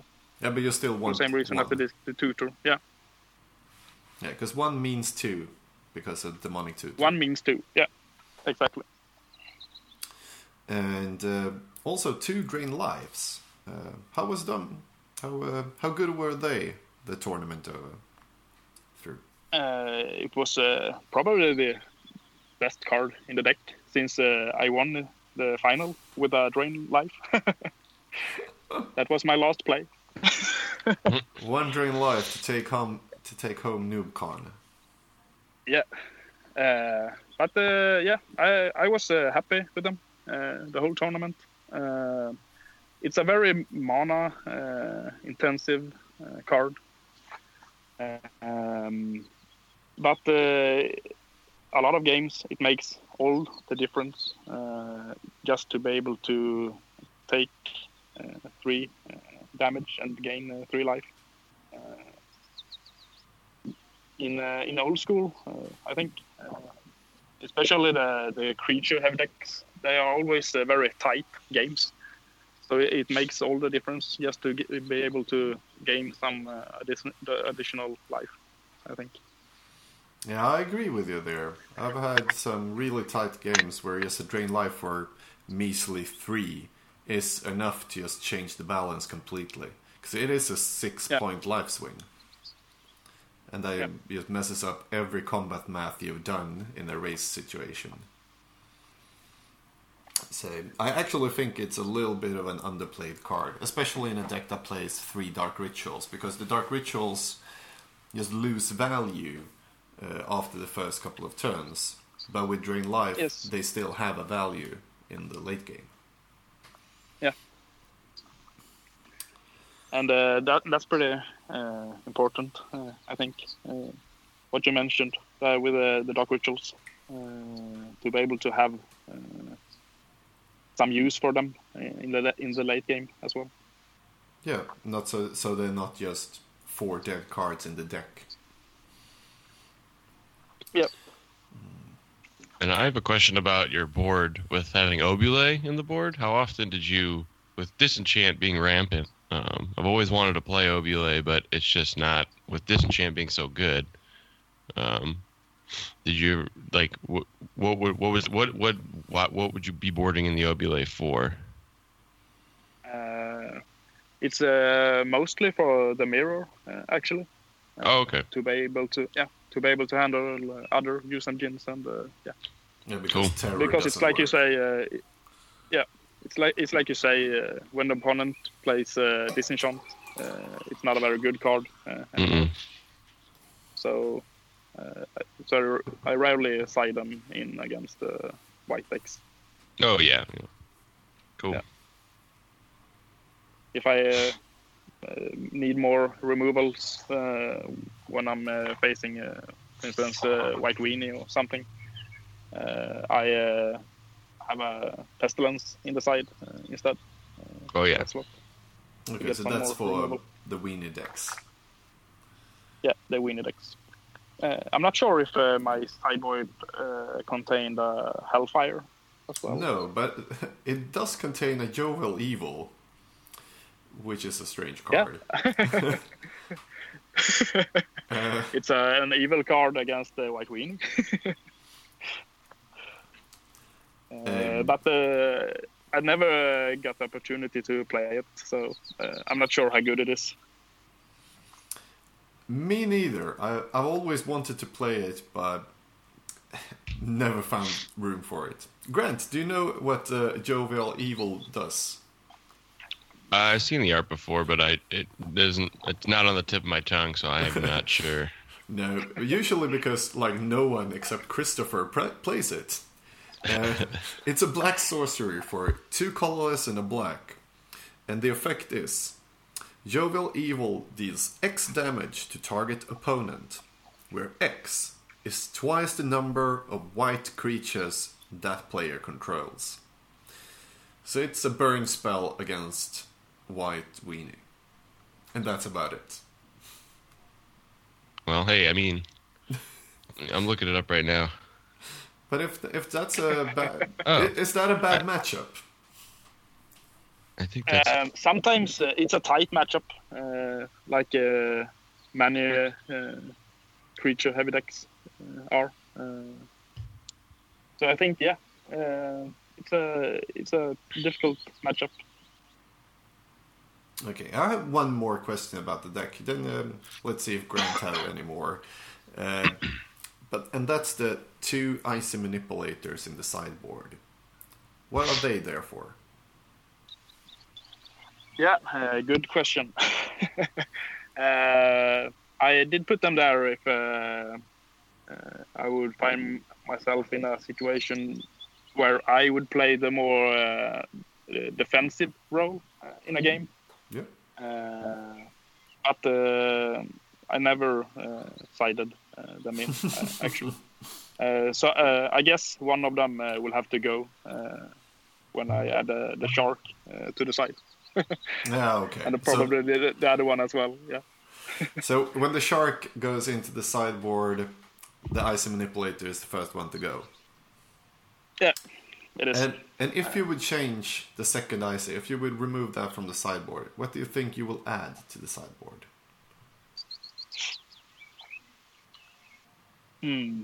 yeah, but you still want the same reason one. as the, the tutor. Yeah. Yeah, because one means two, because of the demonic tutor. One means two. Yeah, exactly. And uh, also two drain lives. Uh, how was done? How uh, how good were they? The tournament uh, through. Uh, it was uh, probably the best card in the deck since I won the final with a drain life. that was my last play. One drain life to take home to take home NoobCon. Yeah, uh, but uh, yeah, I I was uh, happy with them the whole tournament. It's a very mana uh, intensive uh, card, um, but uh, a lot of games it makes all the difference just to be able to take three damage and gain three life in uh, in old school. Uh, I think, uh, especially the the creature heavy decks, they are always very tight games. So it makes all the difference just to get, be able to gain some uh, addition, additional life. I think. Yeah, I agree with you there. I've had some really tight games where just a drain life for measly three is enough to just change the balance completely. Because it is a six yeah. point life swing and that yep. just messes up every combat math you've done in a race situation. So I actually think it's a little bit of an underplayed card, especially in a deck that plays three Dark Rituals, because the Dark Rituals just lose value uh, after the first couple of turns, but with Drain Life, yes. they still have a value in the late game. Yeah, and uh, that that's pretty uh, important, uh, I think. Uh, what you mentioned with the dark rituals, to be able to have some use for them in the in the late game as well. Yeah, not so so they're not just four dead cards in the deck. Yep. And I have a question about your board with having Obule in the board. How often did you, with Disenchant being rampant, um, I've always wanted to play Obule, but it's just not with Disenchant being so good. Um, did you like what? What what was what what what what would you be boarding in the Obule for? Uh, it's uh, mostly for the mirror, uh, actually. Uh, oh, okay. To be able to yeah to be able to handle uh, other use engines and uh, yeah. Yeah, because cool. because it's like work. you say, yeah, it's like it's like you say uh, when the opponent plays uh, disenchant, uh, it's not a very good card. Mm-hmm. So, Uh, so I rarely side them in against the white decks. Oh yeah, yeah. cool. Yeah. If I uh, uh need more removals uh, when I'm facing, for instance, white weenie or something, I have a pestilence in the side uh, instead. oh yeah. That's what. Okay, so that's for the weenie decks. Yeah, the weenie decks. Uh, I'm not sure if uh, my sideboard uh, contained a Hellfire as well. No, but it does contain a Jovial Evil, which is a strange card. Yeah. Uh, it's uh, an evil card against the White Weenie. Uh, um, but uh, I never got the opportunity to play it, so uh, I'm not sure how good it is. Me neither. I, I've always wanted to play it, but never found room for it. Grant, do you know what uh, Jovial Evil does? Uh, I've seen the art before, but I it doesn't. It's not on the tip of my tongue, so I'm not sure. No, usually because like no one except Christopher plays it. Uh, it's a black sorcery for two colorless and a black. And the effect is Jovial Evil deals X damage to target opponent, where X is twice the number of white creatures that player controls. So it's a burn spell against white weenie. And that's about it. Well, hey, I mean, I'm looking it up right now. But if if that's a bad, oh. is that a bad matchup? I think that's... Um, sometimes uh, it's a tight matchup, uh, like uh, many uh, creature heavy decks uh, are. Uh, so I think yeah, it's a it's a difficult matchup. Okay, I have one more question about the deck. Then um, let's see if Grant has any more. But and that's the two icy manipulators in the sideboard. What are they there for? Yeah, uh, good question. uh, I did put them there if uh, uh, I would find myself in a situation where I would play the more uh, defensive role uh, in a game. Yeah. Uh, but uh, I never sided them in actually. so I guess one of them will have to go when I add the shark to the side. Yeah, okay. And probably so, the, the other one as well. Yeah. so when the shark goes into the sideboard, the ice manipulator is the first one to go. Yeah, it is. And, and if you would change the second ice, if you would remove that from the sideboard, what do you think you will add to the sideboard? Hmm.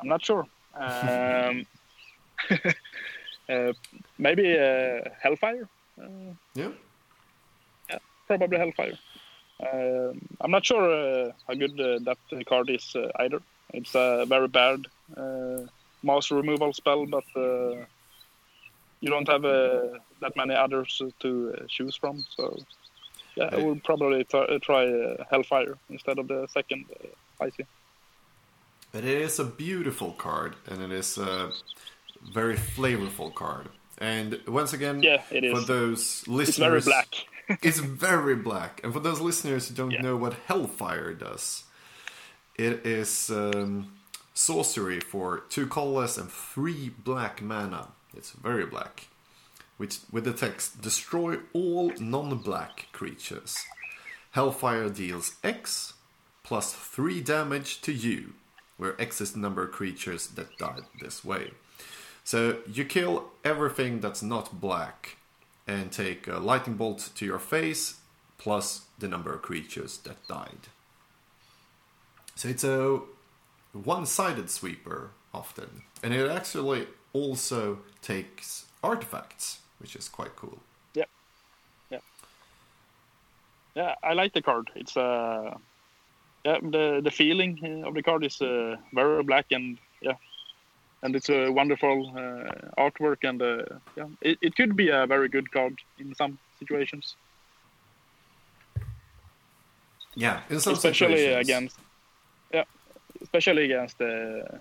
I'm not sure. Um, maybe uh, Hellfire. Uh, yeah. Yeah, probably Hellfire. I'm not sure uh, how good uh, that card is either. It's a very bad master removal spell, but you don't have that many others to choose from. So yeah, I will probably t- try uh, Hellfire instead of the second uh, icy. But it is a beautiful card, and it is a very flavorful card. And once again, yeah, it is. for those listeners, it's very black. it's very black. And for those listeners who don't yeah. know what Hellfire does, it is um, sorcery for two colorless and three black mana. It's very black. Which, with the text, destroy all non-black creatures. Hellfire deals X plus 3 damage to you, where X is the number of creatures that died this way. So you kill everything that's not black and take a lightning bolt to your face plus the number of creatures that died. So it's a one-sided sweeper often, and it actually also takes artifacts, which is quite cool. Yeah, yeah, yeah. I like the card. It's uh, yeah, the the feeling of the card is uh, very black and yeah, and it's a wonderful uh, artwork and uh, yeah, it, it could be a very good card in some situations. Yeah, in some especially situations. against yeah, especially against uh,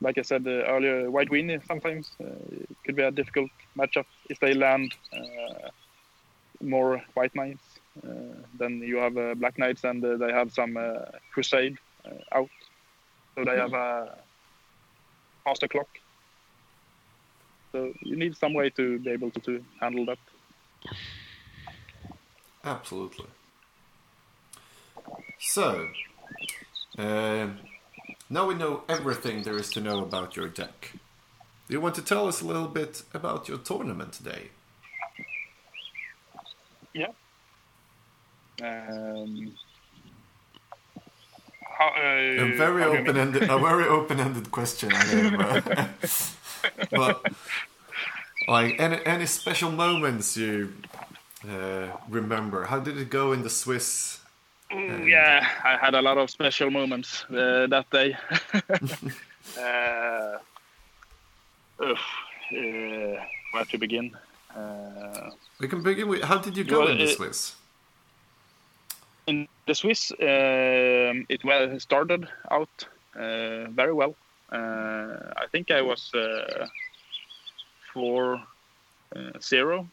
like I said uh, earlier, White Weenie sometimes uh, it could be a difficult matchup if they land uh, more White Knights. then you have Black Knights and they have some Crusade out, so they have a faster clock. So you need some way to be able to, to handle that. Absolutely. So, uh, now we know everything there is to know about your deck. Do you want to tell us a little bit about your tournament today? Yeah. Um, how, uh, a very open-ended, a very open-ended question. but, but like any any special moments you uh, remember? How did it go in the Swiss? And... Yeah, I had a lot of special moments uh, that day. uh, uh, where to begin? Uh, we can begin with how did you go well, in the Swiss? In the Swiss, um, it well started out uh, very well. Uh, I think I was uh, four uh, zero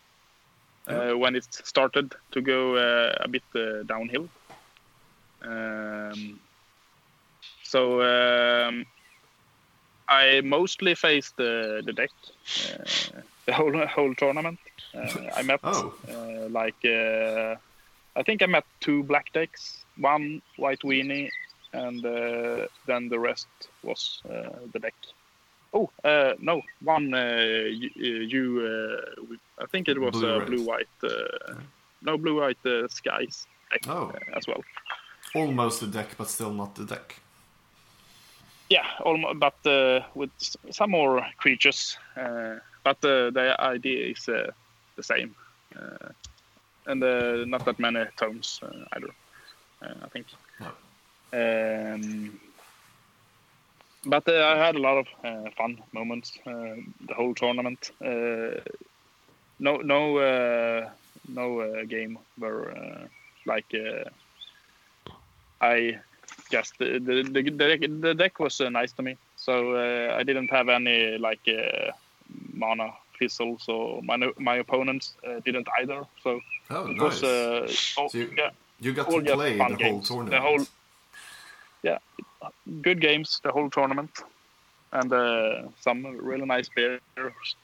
uh, when it started to go uh, a bit downhill. Um, so um, I mostly faced the, the deck the whole whole tournament. I met oh. like I think I met two black decks, one white weenie, and uh, then the rest was uh, the deck. Oh uh, no, one uh, you. Uh, I think it was blue, blue white. no blue white skies deck oh. as well. Almost the deck, but still not the deck. Yeah, almost, but with some more creatures. but the idea is the same and uh, not that many tomes uh, either. Uh, I think. No. Um, but I had a lot of fun moments the whole tournament. no, no, no game where like I just the the, the, the deck was uh, nice to me. So uh, I didn't have any like uh, mana fizzles, so my my opponents uh, didn't either. So oh, it nice. uh, all, So you, yeah, you got to play the games. whole The tournament. whole- yeah, good games the whole tournament, and uh, some really nice beers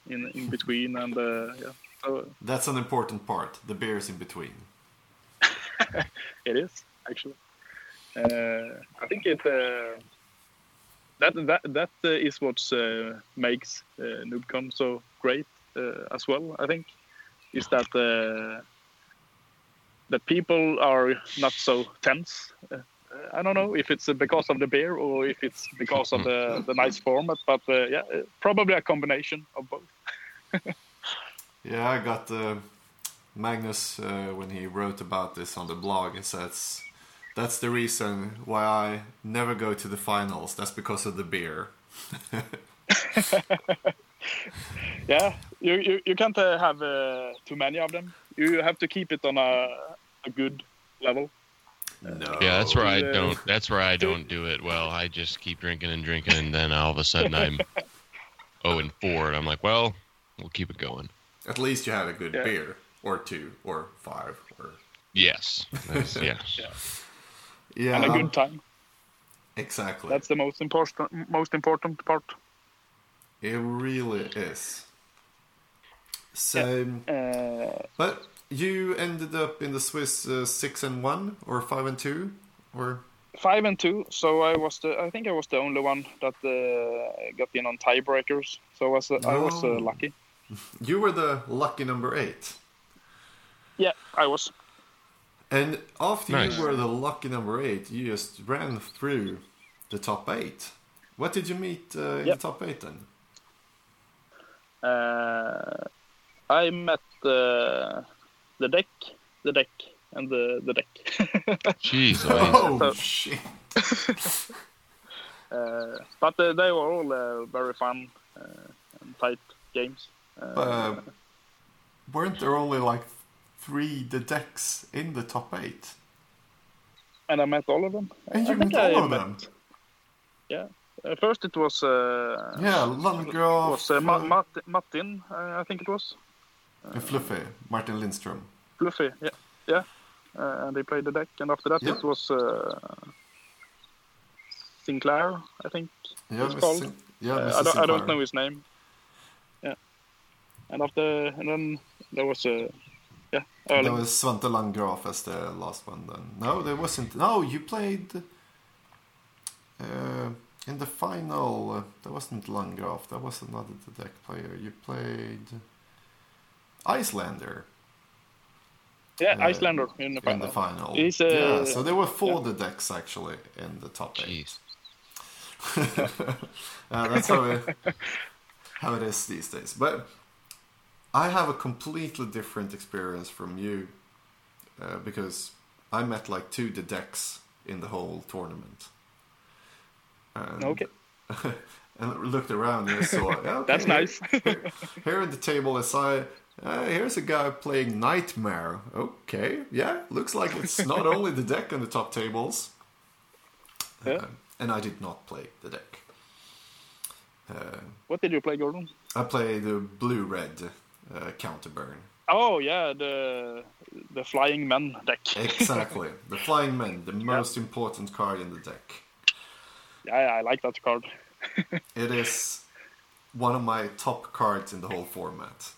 in in between, and uh, yeah, so That's an important part. The beers in between. it is actually. Uh, I think it uh, that that that uh, is what uh, makes uh, NoobCon so great uh, as well. I think is that that people are not so tense. Uh, I don't know if it's because of the beer or if it's because of the, the nice format, but uh, yeah, uh, probably a combination of both. Yeah, I got uh, Magnus uh, when he wrote about this on the blog. He says that's the reason why I never go to the finals. That's because of the beer. Yeah, you you, you can't uh, have uh, too many of them. You have to keep it on a, a good level. No. Yeah, that's where I don't. That's where I don't do it well. I just keep drinking and drinking, and then all of a sudden I'm oh and four, and I'm like, well, we'll keep it going. At least you had a good Yeah. beer, or two, or five, or Yes, That's- yeah. yeah, and a um, good time. exactly. That's the most important most important part. It really is. So, Uh, but you ended up in the Swiss uh, six and one or five and two, or five and two, so I was the I think I was the only one that uh, got in on tiebreakers. So I was uh, I was uh, Oh. lucky. you were the lucky number eight. Yeah, I was. And after Nice. you were the lucky number eight, you just ran through the top eight. What did you meet uh, in Yep. the top eight then? Uh, I met uh, the deck, the deck, and the the deck. Jeez, Oh So- shit! uh, but uh, they were all uh, very fun uh, and tight games. Uh, Uh, weren't there only like three the decks in the top eight? and I met all of them. And I you think met all I of met- them? Yeah. Uh, first it was uh, Yeah, Landgraf, was uh, Ma- Martin, Martin uh, I think it was and Fluffy, Martin Lindström. Fluffy. Yeah, yeah. Uh, and they played the deck, and after that Yeah. it was uh, Sinclair, I think. Yeah, It's called- Sin- yeah, Uh, I, don't, I don't know his name. Yeah. And after, and then there was a, yeah, There was Svante Landgraf as the last one then. No, there wasn't. No, you played uh, in the final. There wasn't Landgraf. That was another deck player. You played Icelander yeah, uh, Icelander in the in the final. final. He's, uh, yeah, so there were four the decks actually in the top eight. jeez. uh, that's how it, how it is these days. But I have a completely different experience from you uh, because I met like two the decks in the whole tournament. And, Okay, and looked around and saw. okay, that's here- nice. Here at the table is I. Uh, here's a guy playing Nightmare. Okay, yeah, looks like it's not only the deck on the top tables. Yeah. Uh, and I did not play the deck. Uh, what did you play, Gordon? I played the blue-red uh, counterburn. Oh yeah, the the flying men deck. Exactly, the flying men, the most important card in the deck. yeah, I like that card. It is one of my top cards in the whole format.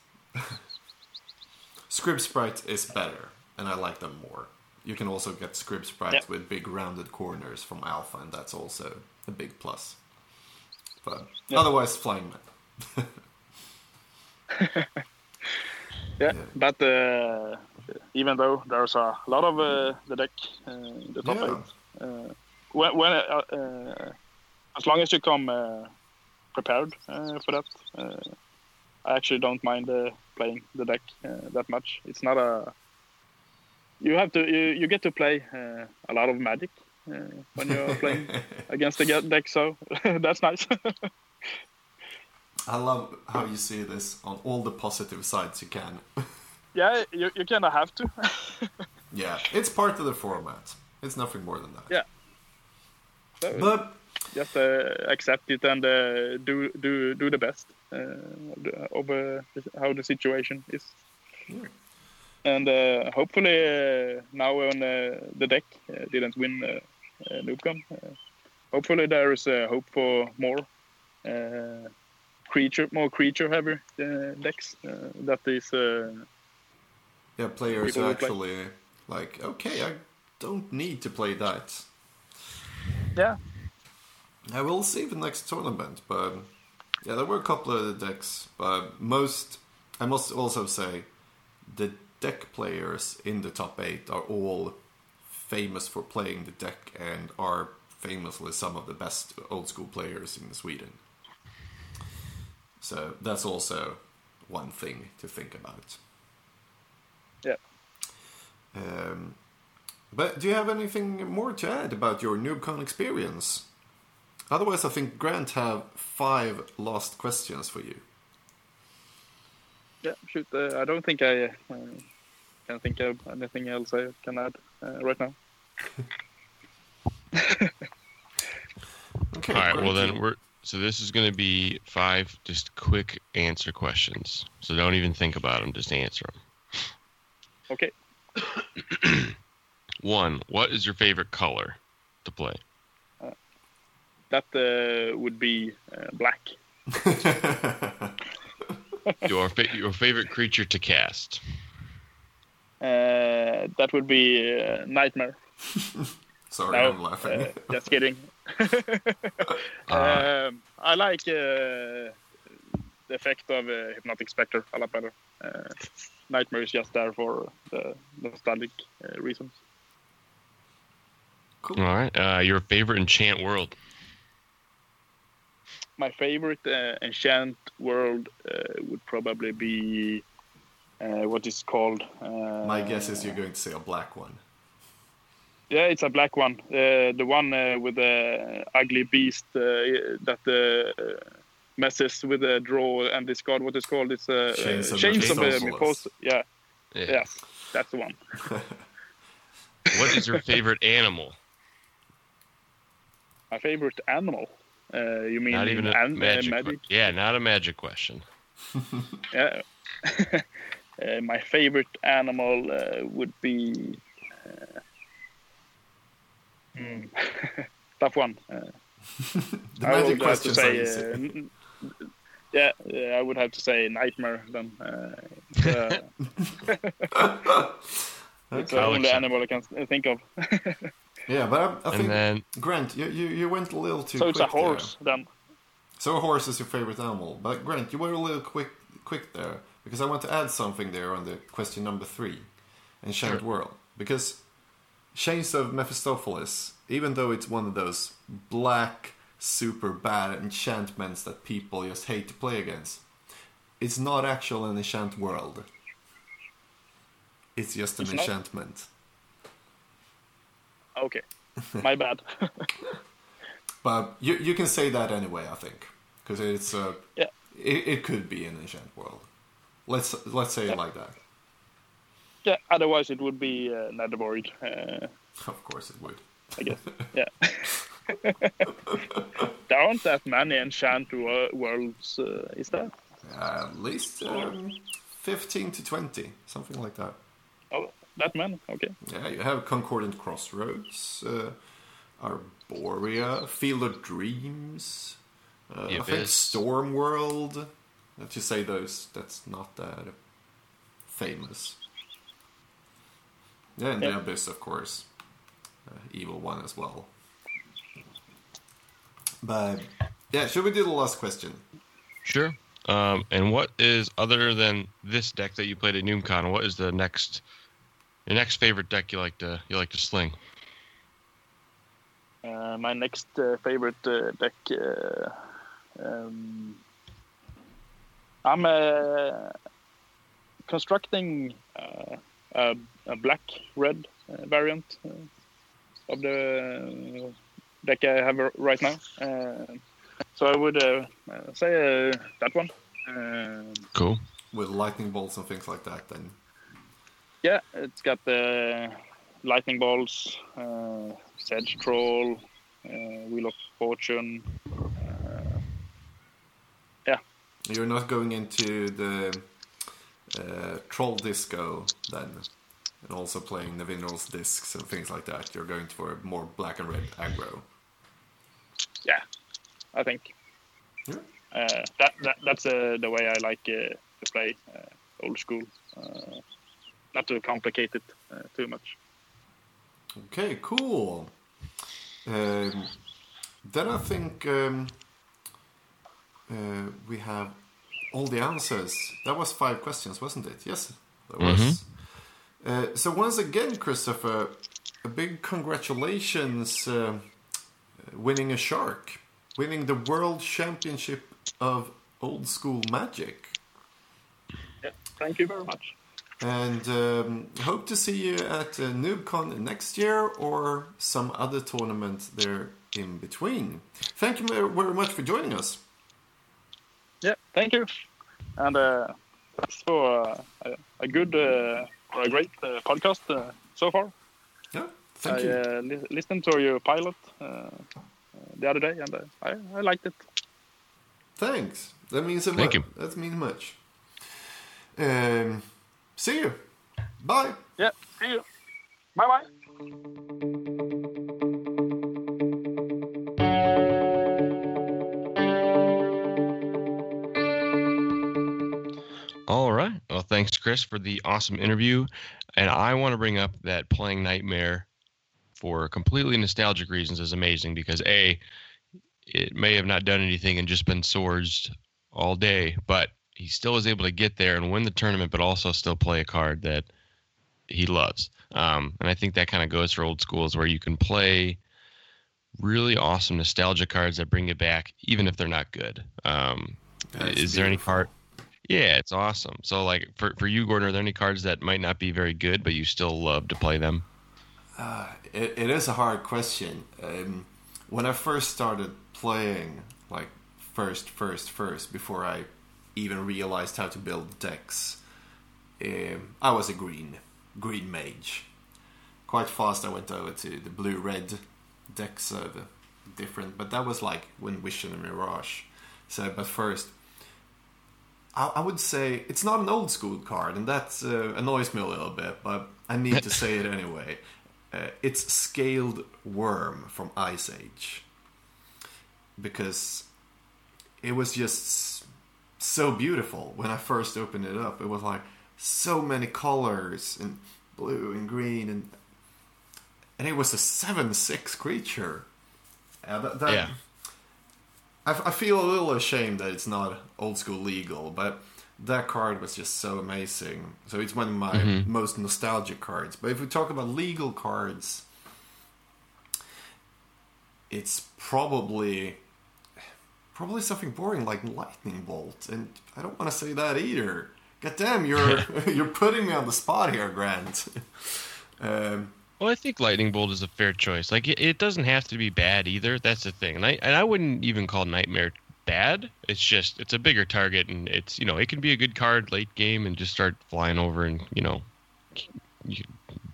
Scrib Sprite is better, and I like them more. You can also get Scrib Sprites Yeah. with big rounded corners from Alpha, and that's also a big plus. But Yeah. otherwise, Flying Men. Yeah, Yeah. but uh, even though there's a lot of uh, the deck uh, in the top Yeah. eight, uh, when, when uh, uh, as long as you come uh, prepared uh, for that, I actually don't mind uh, playing the deck uh, that much. It's not a you have to you, you get to play uh, a lot of magic uh, when you're playing against the deck, so that's nice. I love how you see this on all the positive sides you can. yeah, you, you kind of have to. yeah, it's part of the format. It's nothing more than that. Yeah. So but just uh, accept it and uh, do do do the best Uh, of uh, how the situation is. Yeah. And uh, hopefully now on the deck didn't win uh, Noobcon. hopefully there is hope for more creature, more creature heavy decks. that is. yeah, players actually like okay, I don't need to play that. Yeah. I will see the next tournament, but yeah, there were a couple of the decks, but most I must also say the deck players in the top eight are all famous for playing the deck and are famously some of the best old school players in Sweden. So that's also one thing to think about. Yeah. Um, but do you have anything more to add about your NoobCon experience? Otherwise, I think Grant have five last questions for you. Yeah, shoot. Uh, I don't think I uh, can think of anything else I can add uh, right now. okay. All right. Well, then we're so this is going to be five just quick answer questions. So don't even think about them. Just answer them. Okay. One. What is your favorite color to play? That uh, would be uh, black. your fa- your favorite creature to cast? Uh, that would be uh, nightmare. Sorry, no, I'm laughing. Uh, just kidding. um, I like uh, the effect of hypnotic specter a lot better. nightmare is just there for the nostalgic reasons. Cool. All right. your favorite enchant world? My favorite uh, enchant world uh, would probably be uh, what is called. Uh, my guess is you're going to say a black one. Yeah, it's a black one. Uh, the one uh, with the ugly beast that messes with the draw and discard. What is called? It's uh, Chains of, Chains of Mythos. Yeah. yeah, yes, that's the one. what is your favorite animal? My favorite animal. Uh, you mean not even a an, magic, uh, magic? Yeah, not a magic question. yeah. uh, my favorite animal uh, would be. Mm, tough one. Uh, the I magic question. Say, yeah, I would have to say nightmare then. it's the only animal I can think of. Yeah, but I, I think then, Grant, you, you, you went a little too. So it's a horse there. then. So a horse is your favorite animal, but Grant, you were a little quick quick there because I want to add something there on the question number three, Enchant sure. World, because Chains of Mephistopheles, even though it's one of those black, super bad enchantments that people just hate to play against, it's not actual an enchant world. It's just an it's enchantment. Not? Okay, my bad. but you you can say that anyway, I think, because it's uh, yeah. It, it could be an enchant world. Let's let's say yeah. it like that. Yeah. Otherwise, it would be uh, Nether Void. Uh, of course, it would. I guess. Yeah. there aren't that many enchant worlds, uh, is there? Uh, at least um, fifteen to twenty, something like that. Oh, that man. Okay. Yeah, you have Concordant Crossroads, uh, Arboria, Field of Dreams, uh, I think Storm World. Let's just say those. That's not that famous. Yeah, and yeah. the Abyss, of course. Uh, Evil One as well. But yeah, should we do the last question? Sure. Um, and what is other than this deck that you played at NoobCon? What is the next your next favorite deck you like to you like to sling? Uh, my next uh, favorite uh, deck. Uh, um, I'm uh, constructing uh, a, a, black red variant of the deck I have right now. so I would say that one. cool. With lightning bolts and things like that, then yeah, it's got the lightning bolts, uh, sedge troll, Wheel of Fortune. yeah. You're not going into the Troll Disco then, and also playing the Vinrolls discs and things like that. You're going for a more black and red aggro. Yeah, I think. Yeah. Uh, that, that that's uh, the way I like uh, to play old school. Not to complicate it too much. Okay, cool. Um, then I think um, uh, we have all the answers. That was five questions, wasn't it? Yes, that was. Mm-hmm. Uh, so once again, Christopher, a big congratulations uh, winning a shark, winning the world championship of old school magic. Yeah, thank you very much. And um, hope to see you at uh, NoobCon next year or some other tournament there in between. Thank you very much for joining us. Yeah, thank you. And uh, thanks for uh, a, a, good uh, or a great uh, podcast uh, so far. Yeah, thank I, you. I li- listened to your pilot the other day and I, I liked it. Thanks. That means a Thank much. You. That means much. Um, see you. Bye. Yeah. See you. Bye bye. All right. Well, thanks, Chris, for the awesome interview. And I want to bring up that playing Nightmare for completely nostalgic reasons is amazing because A, it may have not done anything and just been swords all day, but he still was able to get there and win the tournament, but also still play a card that he loves. Um, and I think that kind of goes for old schools where you can play really awesome nostalgia cards that bring you back, even if they're not good. Um, is beautiful. there any card? Yeah, it's awesome. So, like for for you, Gordon, are there any cards that might not be very good, but you still love to play them? Uh, it, it is a hard question. Um, when I first started playing like first, first, first before I even realized how to build decks. Um, I was a green, green mage. Quite fast, I went over to the blue-red decks, uh, different, but that was like when Vision and Mirage. So, but first, I, I would say it's not an old school card, and that uh, annoys me a little bit, but I need to say it anyway. Uh, it's Scaled Wurm from Ice Age because it was just so beautiful when I first opened it up. It was like so many colors and blue and green and and it was a seven six creature. Uh, that, that, yeah. I, I feel a little ashamed that it's not old school legal, but that card was just so amazing. So it's one of my mm-hmm. most nostalgic cards. But if we talk about legal cards, it's probably probably something boring like lightning bolt, and I don't want to say that either. God damn, you're you're putting me on the spot here, Grant. um, well, I think lightning bolt is a fair choice. Like it, it, doesn't have to be bad either. That's the thing, and I and I wouldn't even call nightmare bad. It's just it's a bigger target, and it's you know it can be a good card late game and just start flying over and you know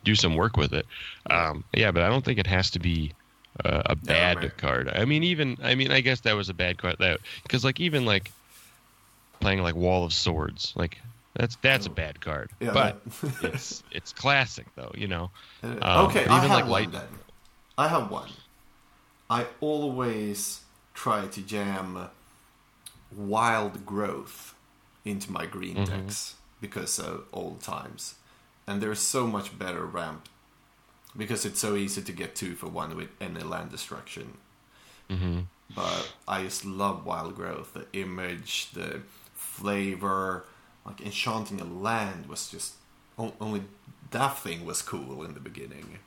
do some work with it. Um, yeah, but I don't think it has to be uh, a bad no, card. I mean, even I mean, I guess that was a bad card. That because like even like playing like Wall of Swords, like that's that's a bad card. Yeah, but it's it's classic though, you know. Uh, um, okay, I have like one light... then. I have one. I always try to jam wild growth into my green mm-hmm. decks because of old times, and there's so much better ramp because it's so easy to get two for one with any land destruction. Mm-hmm. But I just love wild growth. The image, the flavor, like enchanting a land was just only that thing was cool in the beginning.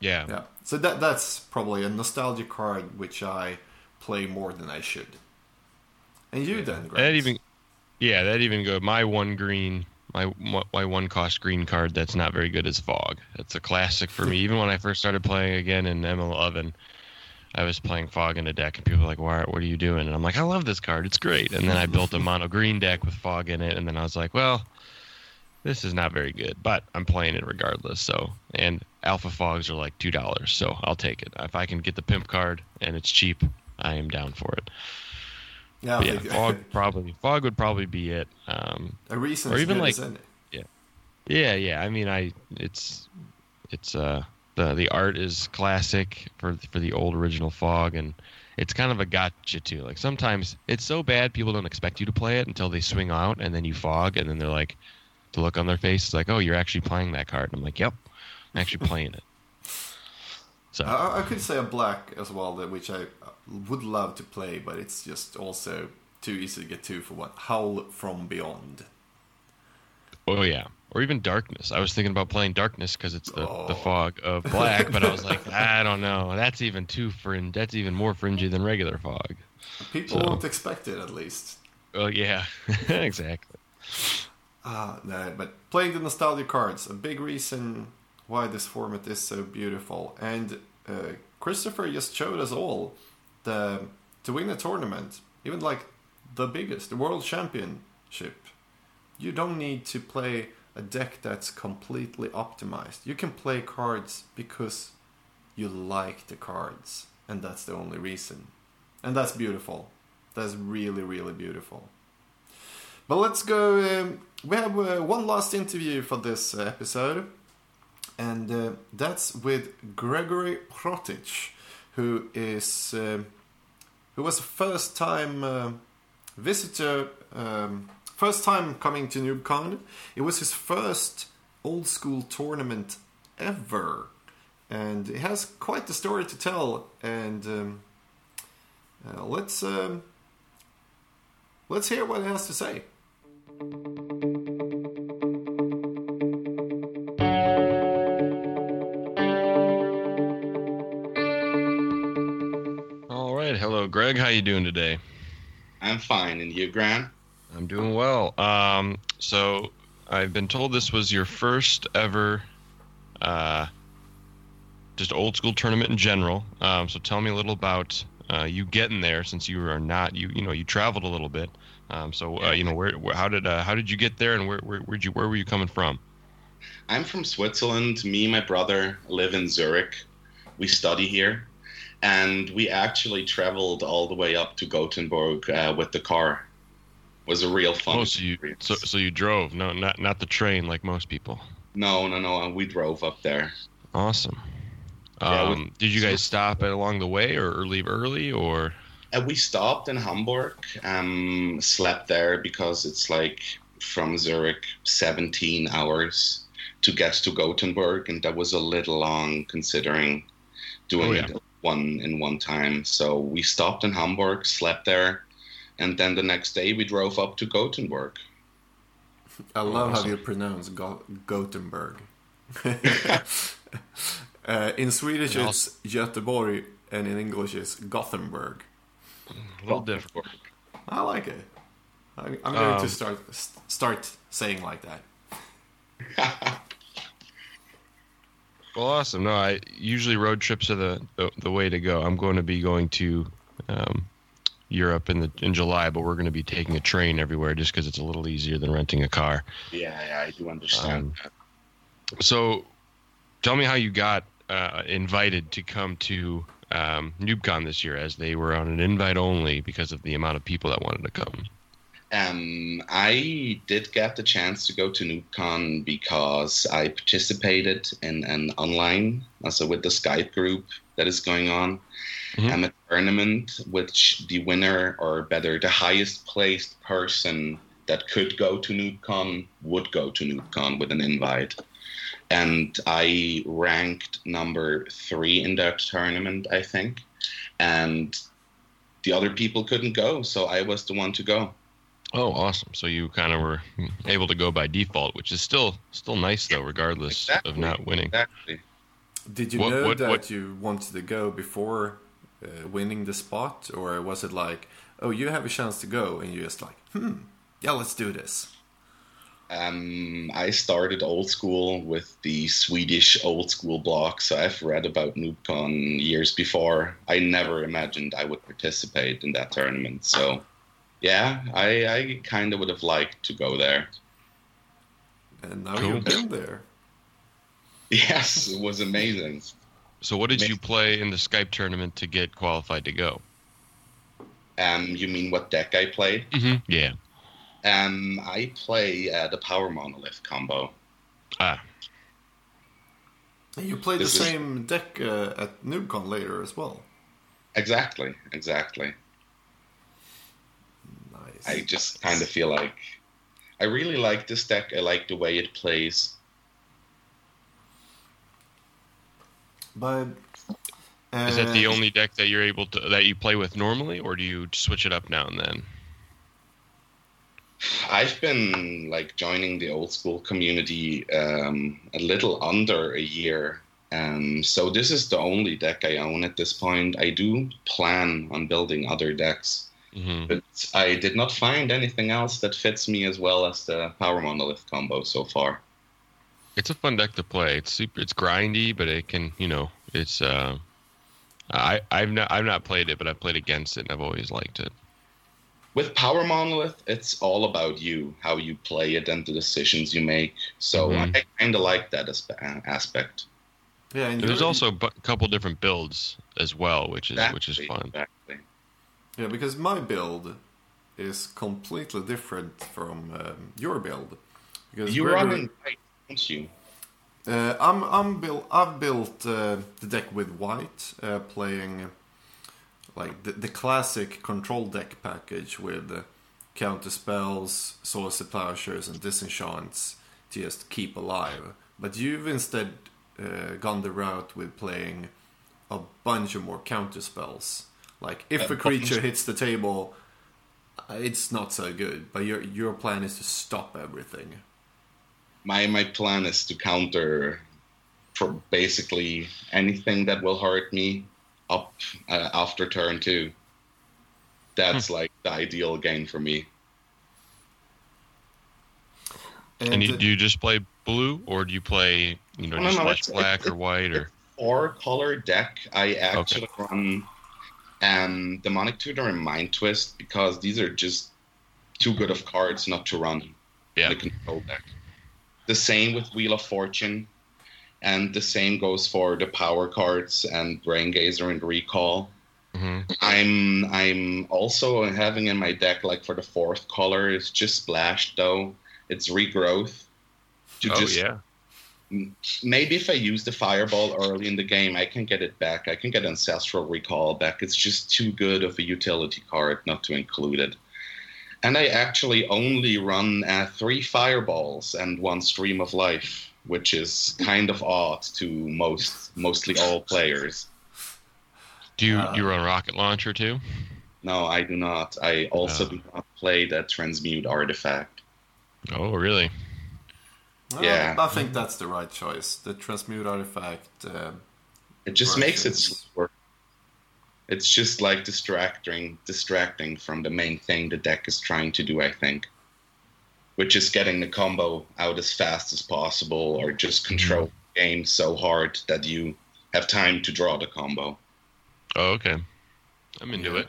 Yeah. Yeah. So that that's probably a nostalgia card which I play more than I should. And you yeah. then, Grant? That even yeah, that even go my one green my my one cost green card that's not very good is Fog. It's a classic for me. Even when I first started playing again in ML11, I was playing Fog in a deck, and people were like, "Why? What are you doing?" And I'm like, "I love this card. It's great." And then I built a mono green deck with Fog in it, and then I was like, "Well, this is not very good, but I'm playing it regardless. So, and alpha fogs are like two dollars, so I'll take it. If I can get the pimp card and it's cheap, I am down for it. Yeah, yeah fog probably fog would probably be it. Um, a reason, or even like yeah, yeah, yeah. I mean, I it's it's uh the the art is classic for for the old original fog and it's kind of a gotcha too. Like sometimes it's so bad people don't expect you to play it until they swing out and then you fog and then they're like the look on their face is like, "Oh, you're actually playing that card." And I'm like, "Yep, I'm actually playing it." So I, I could say a black as well, that which I would love to play, but it's just also too easy to get to for one. Howl from Beyond. Oh yeah, or even Darkness. I was thinking about playing Darkness because it's the, oh. the fog of black, but I was like, I don't know. That's even too fringe. That's even more fringy than regular fog. People so. won't expect it, at least. Well, yeah, exactly. Ah, no, but playing the nostalgia cards, a big reason why this format is so beautiful. And uh, Christopher just showed us all the to win a tournament, even like the biggest, the world championship. You don't need to play a deck that's completely optimized. You can play cards because you like the cards, and that's the only reason. And that's beautiful. That's really, really beautiful. But let's go. Um, we have uh, one last interview for this uh, episode, and uh, that's with Gregory Protich, who is uh, who was a first time uh, visitor, um, first time coming to NoobCon. It was his first old school tournament ever, and he has quite the story to tell. And um, uh, let's um, let's hear what he has to say. Greg. How you doing today? I'm fine, and you, Grant? I'm doing well. Um, so I've been told this was your first ever, uh, just old school tournament in general. Um, so tell me a little about uh, you getting there, since you are not you you know you traveled a little bit. Um, so uh, you know, where, where, how did uh, how did you get there, and where where where'd you where were you coming from? I'm from Switzerland. Me and my brother live in Zurich. We study here, and we actually traveled all the way up to Gothenburg uh, with the car. It was a real fun. Oh, so you so, so you drove? No, not not the train like most people. No, no, no. We drove up there. Awesome. Um, we, did you guys stop along the way, or, or leave early, or? Uh, we stopped in Hamburg, um, slept there because it's like from Zurich 17 hours to get to Gothenburg, and that was a little long considering doing oh, yeah. it one in one time. So we stopped in Hamburg, slept there, and then the next day we drove up to Gothenburg. I love how you pronounce Go- Gothenburg. uh, in Swedish, it's Göteborg, and in English, it's Gothenburg. A little different. I like it. I, am going um, to start start saying like that. well, awesome. No, I usually road trips are the, the, the way to go. I'm going to be going to um, Europe in the in July, but we're going to be taking a train everywhere just because it's a little easier than renting a car. Yeah, yeah I do understand. Um, so, tell me how you got uh, invited to come to um, NoobCon this year, as they were on an invite only because of the amount of people that wanted to come? Um, I did get the chance to go to NoobCon because I participated in an online, also with the Skype group that is going on, mm-hmm. um, a tournament which the winner, or better, the highest placed person that could go to NoobCon would go to NoobCon with an invite and I ranked number three in that tournament, I think. And the other people couldn't go, so I was the one to go. Oh, awesome! So you kind of were able to go by default, which is still still nice though, regardless exactly. of not winning. Exactly. Did you what, know what, that what? you wanted to go before uh, winning the spot, or was it like, oh, you have a chance to go, and you just like, hmm, yeah, let's do this? Um, I started old school with the Swedish old school block, so I've read about NoobCon years before. I never imagined I would participate in that tournament. So, yeah, I, I kind of would have liked to go there. and now cool. you've been there. Yes, it was amazing. So, what did you play in the Skype tournament to get qualified to go? Um, you mean what deck I played? Mm-hmm. Yeah. Um, I play uh, the Power Monolith combo. Ah. You play this the same is... deck uh, at NoobCon later as well. Exactly, exactly. Nice. I just kind of feel like I really like this deck. I like the way it plays. But uh, is that the only deck that you're able to that you play with normally, or do you switch it up now and then? I've been like joining the old school community um, a little under a year, um, so this is the only deck I own at this point. I do plan on building other decks, mm-hmm. but I did not find anything else that fits me as well as the Power Monolith combo so far. It's a fun deck to play. It's super. It's grindy, but it can, you know, it's. Uh, I I've not I've not played it, but I've played against it, and I've always liked it. With Power Monolith, it's all about you, how you play it, and the decisions you make. So mm-hmm. I kind of like that aspect. Yeah, and there's also a couple different builds as well, which is exactly, which is fun. Exactly. Yeah, because my build is completely different from um, your build. Because you Gregory, run in white, don't you? Uh, I'm I'm built. I've built uh, the deck with white, uh, playing like the, the classic control deck package with counter spells, Swords to Plowshares, and disenchants to just keep alive. But you've instead uh, gone the route with playing a bunch of more counter spells. Like if a creature hits the table, uh, it's not so good. But your your plan is to stop everything my my plan is to counter for basically anything that will hurt me up uh, after turn two. That's hmm. like the ideal game for me. And, and you, do you just play blue, or do you play you know just no, no, black or white or? Four color deck. I actually okay. run um, Demonic Tutor and Mind Twist because these are just too good of cards not to run yeah. the control deck. The same with Wheel of Fortune, and the same goes for the power cards and Braingeyser and Recall. Mm-hmm. I'm I'm also having in my deck like for the fourth color. It's just splash though. It's regrowth. To oh just, yeah. Maybe if I use the fireball early in the game, I can get it back. I can get ancestral recall back. It's just too good of a utility card not to include it and I actually only run uh, three fireballs and one stream of life, which is kind of odd to most, mostly all players. Do you uh, you run rocket launcher too? No, I do not. I also do not play that transmute artifact. Oh, really? Well, yeah, I think that's the right choice. The transmute artifact. Uh, it just makes it slower it's just like distracting distracting from the main thing the deck is trying to do i think which is getting the combo out as fast as possible or just mm-hmm. control mm-hmm. the game so hard that you have time to draw the combo oh okay i'm into yeah. it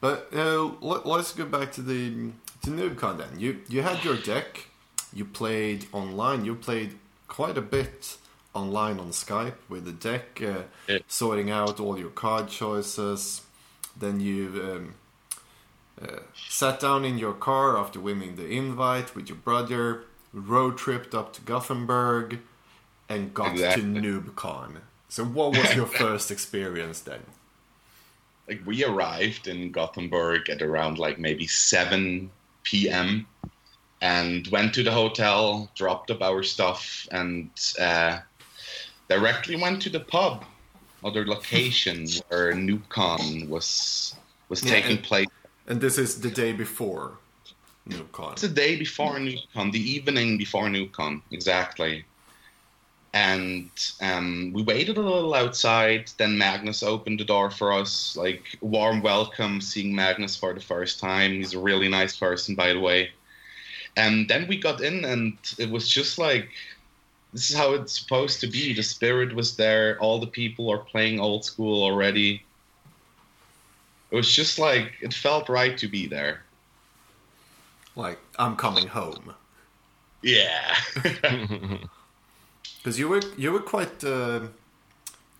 but uh, let, us go back to the to noobcon then you you had your deck you played online you played quite a bit online on Skype with the deck, uh, yeah. sorting out all your card choices. Then you um, uh, sat down in your car after winning the invite with your brother, road tripped up to Gothenburg, and got exactly. to NoobCon. So, what was your first experience then? Like we arrived in Gothenburg at around like maybe seven p.m. and went to the hotel, dropped up our stuff, and uh, directly went to the pub, other location where NoobCon was was yeah, taking and, place. And this is the day before NoobCon. It's the day before NoobCon, the evening before NoobCon, exactly. And um, we waited a little outside. Then Magnus opened the door for us, like warm welcome, seeing Magnus for the first time. He's a really nice person, by the way. And then we got in, and it was just like this is how it's supposed to be. The spirit was there. All the people are playing old school already. It was just like it felt right to be there. Like I'm coming home. Yeah. Because you were you were quite uh,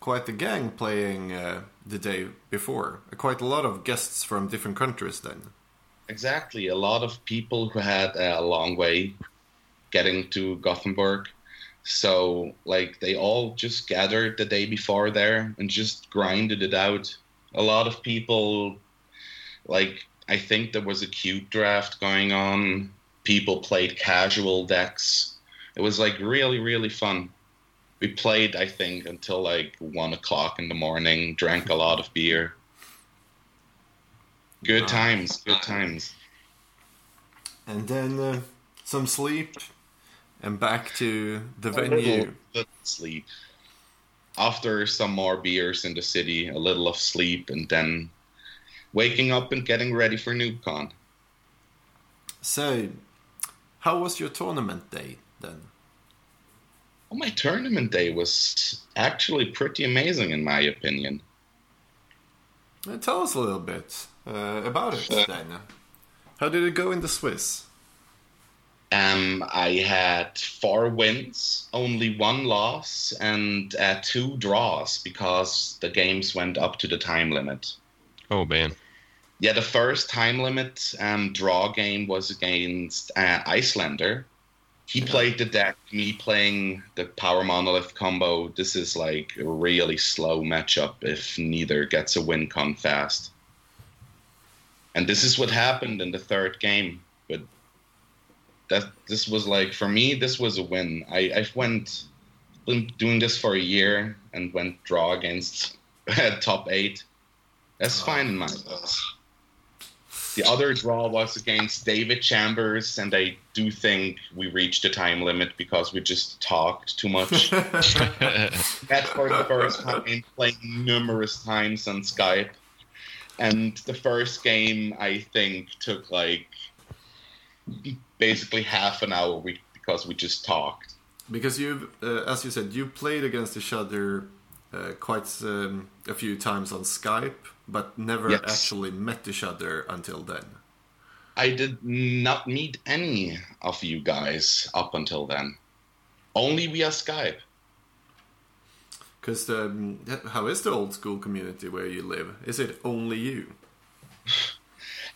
quite the gang playing uh, the day before. Quite a lot of guests from different countries then. Exactly, a lot of people who had a long way getting to Gothenburg. So like they all just gathered the day before there and just grinded it out. A lot of people like I think there was a cube draft going on. People played casual decks. It was like really, really fun we played I think until like one o'clock in the morning. Drank a lot of beer. Good times, good times. And then uh, some sleep, and back to the a venue. Little, little sleep. After some more beers in the city, a little of sleep, and then waking up and getting ready for NoobCon. So, how was your tournament day then? Well, my tournament day was actually pretty amazing, in my opinion. Uh, tell us a little bit uh, about it, uh, then. How did it go in the Swiss? Um, I had four wins, only one loss, and uh, two draws because the games went up to the time limit. Oh man! Yeah, the first time limit um, draw game was against uh, Icelander, he played the deck, me playing the power monolith combo. This is like a really slow matchup if neither gets a win con fast. And this is what happened in the third game. But that this was like for me, this was a win. I, I went been doing this for a year and went draw against top eight. That's oh, fine in my book. The other draw was against David Chambers, and I do think we reached the time limit because we just talked too much. That's for the first time, playing numerous times on Skype. And the first game, I think, took like basically half an hour because we just talked. Because you, uh, as you said, you played against each other uh, quite um, a few times on Skype but never yes. actually met each other until then. I did not meet any of you guys up until then. Only via Skype. Because um, how is the old school community where you live? Is it only you?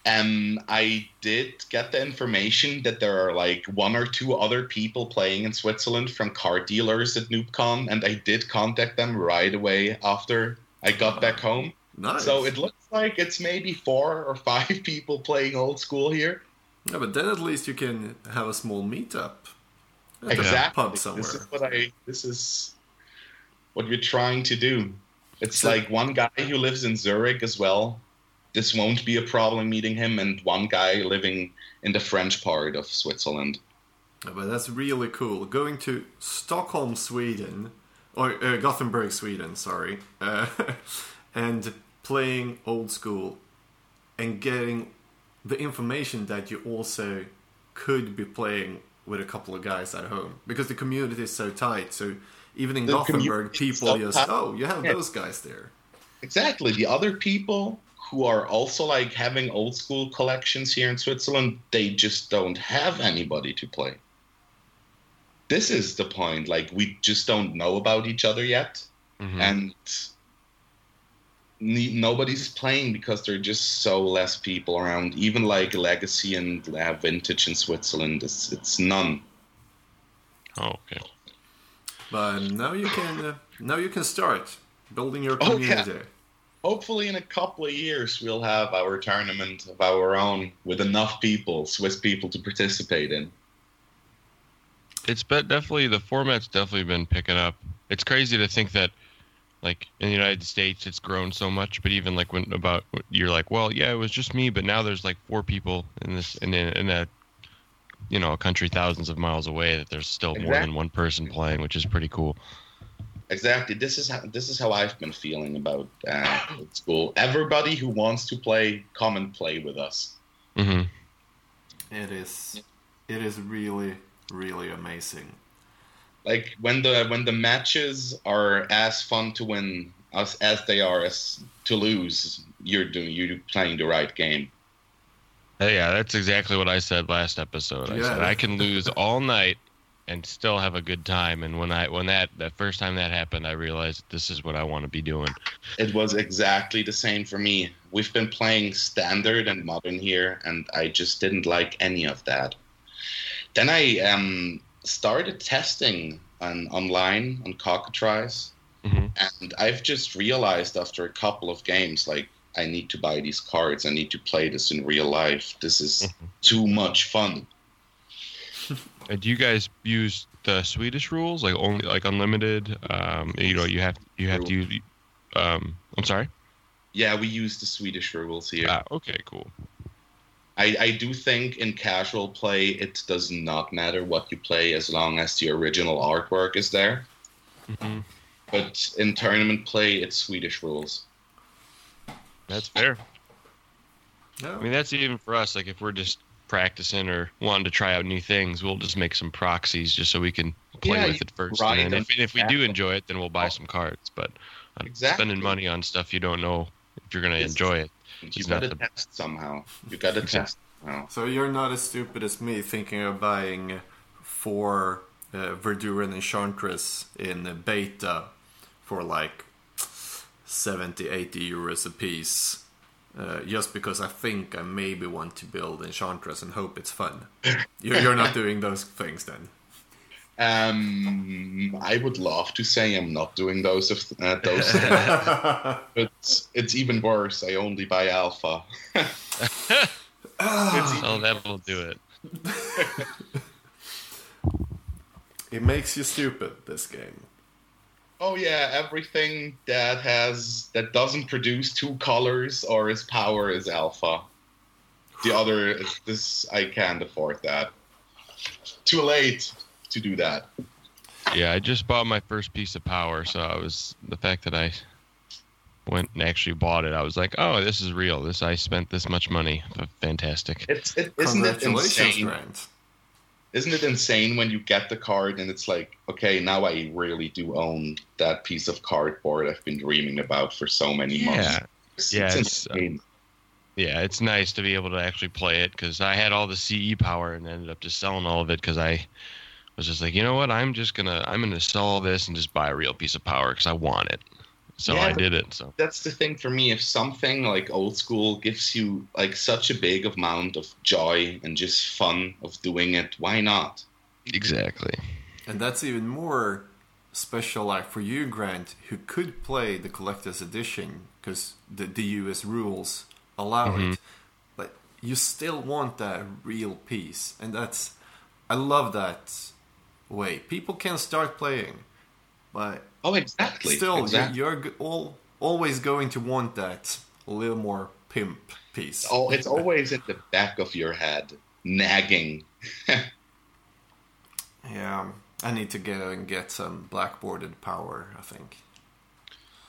Um, I did get the information that there are like one or two other people playing in Switzerland from car dealers at NoobCon, and I did contact them right away after I got back home. Nice. So it looks like it's maybe four or five people playing old school here. Yeah, but then at least you can have a small meetup. At exactly. pub somewhere. This is what I. This is what you're trying to do. It's like one guy who lives in Zurich as well. This won't be a problem meeting him, and one guy living in the French part of Switzerland. But that's really cool. Going to Stockholm, Sweden, or uh, Gothenburg, Sweden. Sorry, uh, and playing old school and getting the information that you also could be playing with a couple of guys at home because the community is so tight. So even in the Gothenburg, people just oh, you have yeah. those guys there. Exactly. The other people who are also like having old school collections here in Switzerland, they just don't have anybody to play. This is the point. Like we just don't know about each other yet, mm-hmm. and nobody's playing because there are just so less people around. Even like legacy and uh, vintage in Switzerland, it's, it's none. Oh, okay. But now you can uh, now you can start building your community. Oh, yeah. Hopefully, in a couple of years, we'll have our tournament of our own with enough people, Swiss people, to participate in. It's been definitely the format's definitely been picking up. It's crazy to think that like in the United States, it's grown so much. But even like when about you're like, well, yeah, it was just me, but now there's like four people in this in a, in a you know a country thousands of miles away that there's still exactly. more than one person playing, which is pretty cool. Exactly. This is how this is how I've been feeling about uh, school. Everybody who wants to play, come and play with us. Mm-hmm. It is. It is really, really amazing like when the when the matches are as fun to win as as they are as to lose, you're doing you're playing the right game. Yeah, that's exactly what I said last episode. I said I can lose all night and still have a good time. And when I when that that first time that happened, I realized this is what I want to be doing. It was exactly the same for me. We've been playing standard and modern here, and I just didn't like any of that. Then I um, started testing on online on cockatrice, hmm and I've just realized after a couple of games, like I need to buy these cards. I need to play this in real life. This is Mhm. too much fun. And do you guys use the Swedish rules, like only like unlimited? Um, you know, you have you have to use. Um, I'm sorry. Yeah, we use the Swedish rules here. Ah, okay, cool. I, I do think in casual play it does not matter what you play as long as the original artwork is there. hmm But in tournament play, it's Swedish rules. That's fair. No. I mean, that's even for us. Like, if we're just practicing or wanting to try out new things, we'll just make some proxies just so we can play Yeah, with it first. right, and then if, if we do enjoy it, then we'll buy some cards. But uh, Exactly. spending money on stuff you don't know if you're going to enjoy it. You It's gotta the- test somehow. You gotta Exactly. test somehow. So you're not as stupid as me thinking of buying four uh, Verduran Enchantress in uh, beta for like 70, 80 euros a piece. Uh, just because I think I maybe want to build Enchantress and hope it's fun. You're, you're not doing those things then. Um, I would love to say I'm not doing those of uh, those, things, but it's even worse. I only buy alpha. Oh, that'll do it. It makes you stupid, this game. Oh yeah, everything that has that doesn't produce two colors or its power is alpha. The other, this I can't afford that. Too late to do that. Yeah, I just bought my first piece of power, so I was the fact that I went and actually bought it. I was like, oh, this is real. This I spent this much money. Fantastic. It's it, isn't it Congratulations, insane? Grant. Isn't it insane when you get the card and it's like, okay, now I really do own that piece of cardboard I've been dreaming about for so many months. Yeah, It's, Yeah, it's it's, uh, yeah, it's nice to be able to actually play it because I had all the CE power and ended up just selling all of it because I was just like, you know what, I'm just gonna I'm gonna sell all this and just buy a real piece of power because I want it. So Yeah, I did it. So that's the thing for me. If something like old school gives you like such a big amount of joy and just fun of doing it, why not? exactly. And that's even more special, like for you, Grant, who could play the collector's edition because the, the US rules allow Mhm. it. But you still want that real piece, and that's I love that way. People can start playing, but Oh, exactly. still, exactly. you're all, always going to want that little more pimp piece. Oh, it's always in the back of your head, nagging. Yeah, I need to go and get some blackboarded power. I think.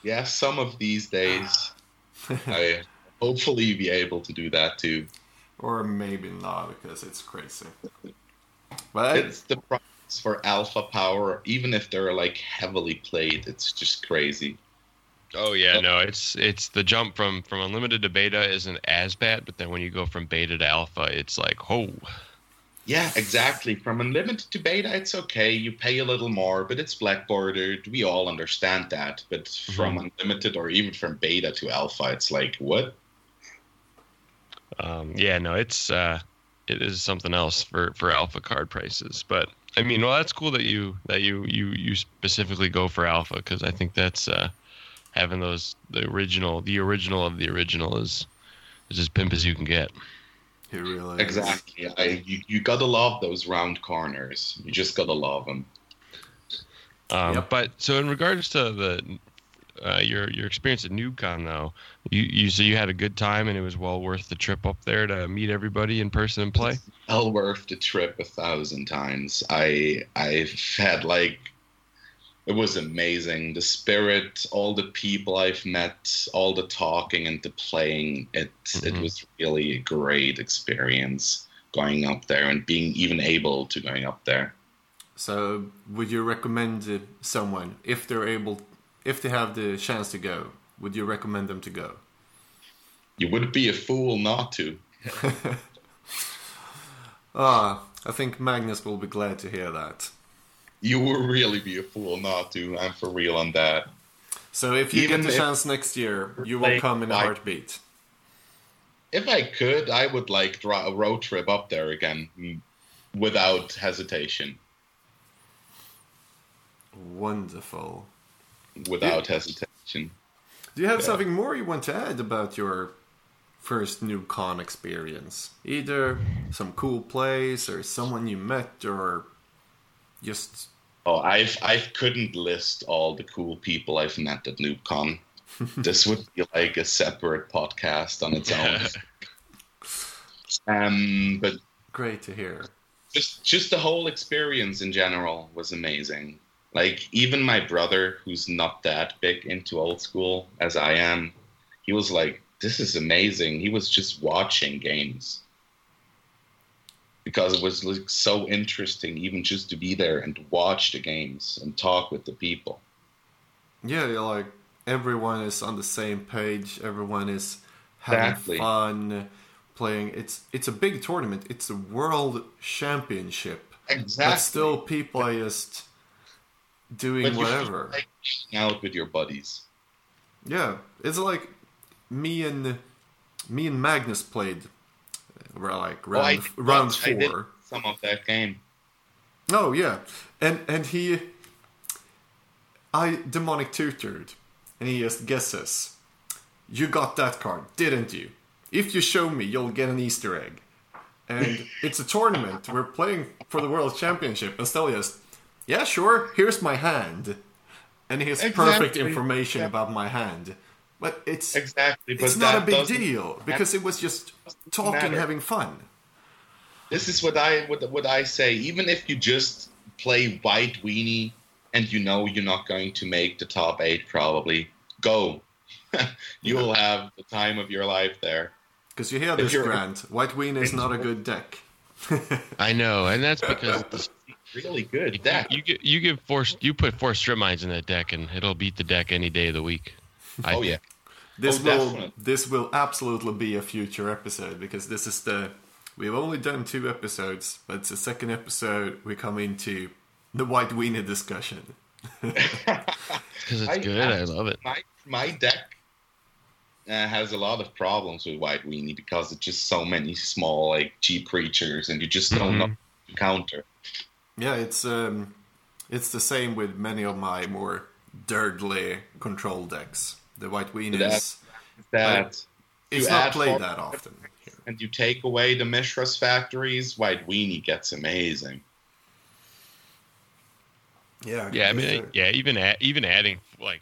Yeah, some of these days, I hopefully be able to do that too. Or maybe not because it's crazy. But It's the for alpha power, even if they're like heavily played. It's just crazy. Oh yeah, no, it's it's the jump from from unlimited to beta isn't as bad, but then when you go from beta to alpha, it's like, oh, Yeah, exactly. From unlimited to beta, it's okay. You pay a little more, but it's black bordered. We all understand that. But from unlimited or even from beta to alpha, it's like what? um, yeah, no, it's uh, it is something else for for alpha card prices. But I mean, well, that's cool that you that you you you specifically go for alpha because I think that's uh, having those the original the original of the original is is as pimp as you can get. he really is. Exactly. I, you, you gotta love those round corners. You just gotta love them. Um, Yep. But so in regards to the uh, your your experience at NoobCon though, you you so you had a good time and it was well worth the trip up there to meet everybody in person and play. Well worth the trip a thousand times. I I've had like it was amazing. The spirit, all the people I've met, all the talking and the playing. It it Mhm. was really a great experience going up there and being even able to going up there. So, would you recommend uh, someone if they're able, if they have the chance to go? Would you recommend them to go? You would be a fool not to. Ah, I think Magnus will be glad to hear that. You will really be a fool not to. I'm for real on that. So if you Even get the chance next year, you will come in a heartbeat. If I could, I would like draw a road trip up there again mm, without hesitation. Wonderful. Without yeah. hesitation. Do you have yeah. something more you want to add about your first NoobCon experience? Either some cool place or someone you met or just Oh, I've I couldn't list all the cool people I've met at NoobCon. this would be like a separate podcast on its own. um, but great to hear. Just just the whole experience in general was amazing. Like even my brother, who's not that big into old school as I am, he was like, "This is amazing." He was just watching games because it was like so interesting, even just to be there and watch the games and talk with the people. Yeah, like everyone is on the same page. Everyone is having exactly. fun playing. It's it's a big tournament. It's a world championship. Exactly. But still, people are just doing whatever. Like out with your buddies. Yeah, it's like me and me and Magnus played uh, like round oh, round four. some of that game. Oh yeah, and and he, I demonic tutored, and he just guesses. You got that card, didn't you? If you show me, you'll get an Easter egg. And it's a tournament. We're playing for the World Championship, and Stelias yeah, sure, here's my hand. And he has exactly. perfect information yeah. about my hand. But it's exactly. But it's not a big deal because it was just talking, matter. having fun. This is what I what, what I say. Even if you just play white weenie and you know you're not going to make the top eight, probably go. you will have the time of your life there. Because you hear this, Grant. White weenie is not a good deck. I know, and that's because the really good deck. You, you, you give four you put four strip mines in that deck, and it'll beat the deck any day of the week. I oh think. yeah. This oh, will definitely. this will absolutely be a future episode because this is the we've only done two episodes, but it's the second episode we come into the white weenie discussion. Because it's I, good, I, I, love it. My my deck uh, has a lot of problems with white weenie because it's just so many small like cheap creatures, and you just don't mm-hmm. know to counter. Yeah, it's um, it's the same with many of my more dirtly control decks. The white weenie is that it's not played that often. And you take away the Mishra's factories, white weenie gets amazing. Yeah, yeah. I mean, yeah. Even even adding like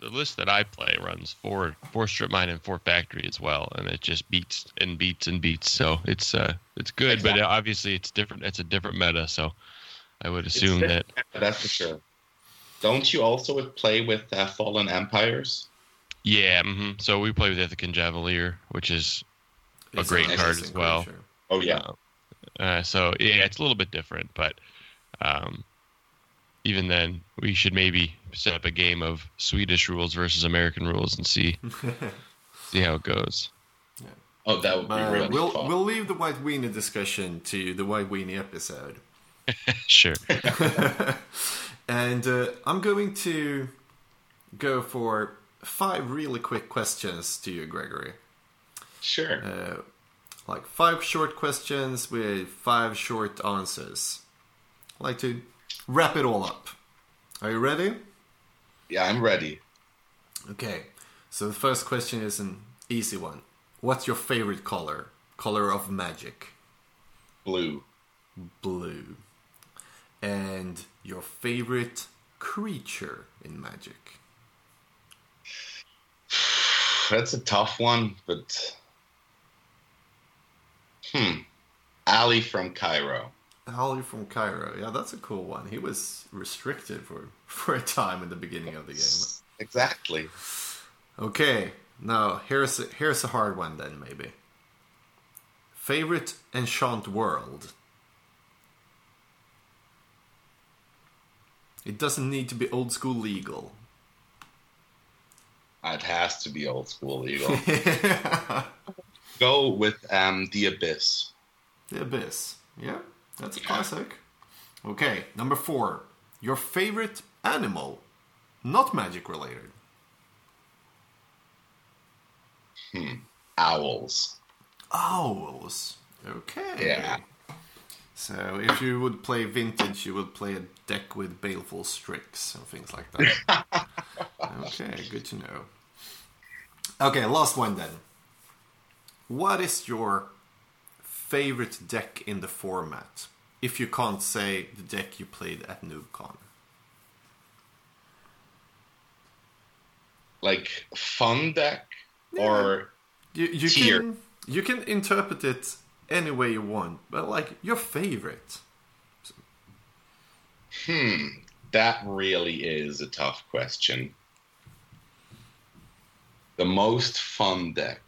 the list that I play runs four four strip mine and four factory as well, and it just beats and beats and beats. So it's uh it's good, exactly. but obviously it's different. It's a different meta. So I would assume that. That's for sure. Don't you also play with uh, Fallen Empires? Yeah. Mm-hmm. So we play with Icatian Javelineers, which is a it's great card as well. Creature. Oh yeah. Uh, uh, so yeah, it's a little bit different, but um, even then, we should maybe set up a game of Swedish rules versus American rules and see see how it goes. Yeah. Oh, that would be uh, really we'll, fun. We'll leave the White Weenie discussion to the White Weenie episode. sure. and uh, I'm going to go for five really quick questions to you, Gregory. Sure. Uh, like five short questions with five short answers. I'd like to wrap it all up. Are you ready? Yeah, I'm ready. Okay. So the first question is an easy one. What's your favorite color? Color of magic? Blue. Blue and your favorite creature in Magic? That's a tough one, but hmm, Ali from Cairo. Ali from Cairo, yeah, that's a cool one. He was restricted for for a time in the beginning of the game. Exactly. Okay, now here's a, here's a hard one then maybe. Favorite enchant world. It doesn't need to be old school legal. It has to be old school legal. Go with um, the Abyss. The Abyss. Yeah, that's a classic. Okay, number four. Your favorite animal, not magic related. Hmm. Owls. Owls. Okay. Yeah. So if you would play vintage, you would play a deck with baleful strix and things like that. okay, good to know. Okay, last one then. What is your favorite deck in the format? If you can't say the deck you played at NoobCon. Like fun deck or you, you tier? can you can interpret it any way you want, but like your favorite. Hmm, that really is a tough question. The most fun deck.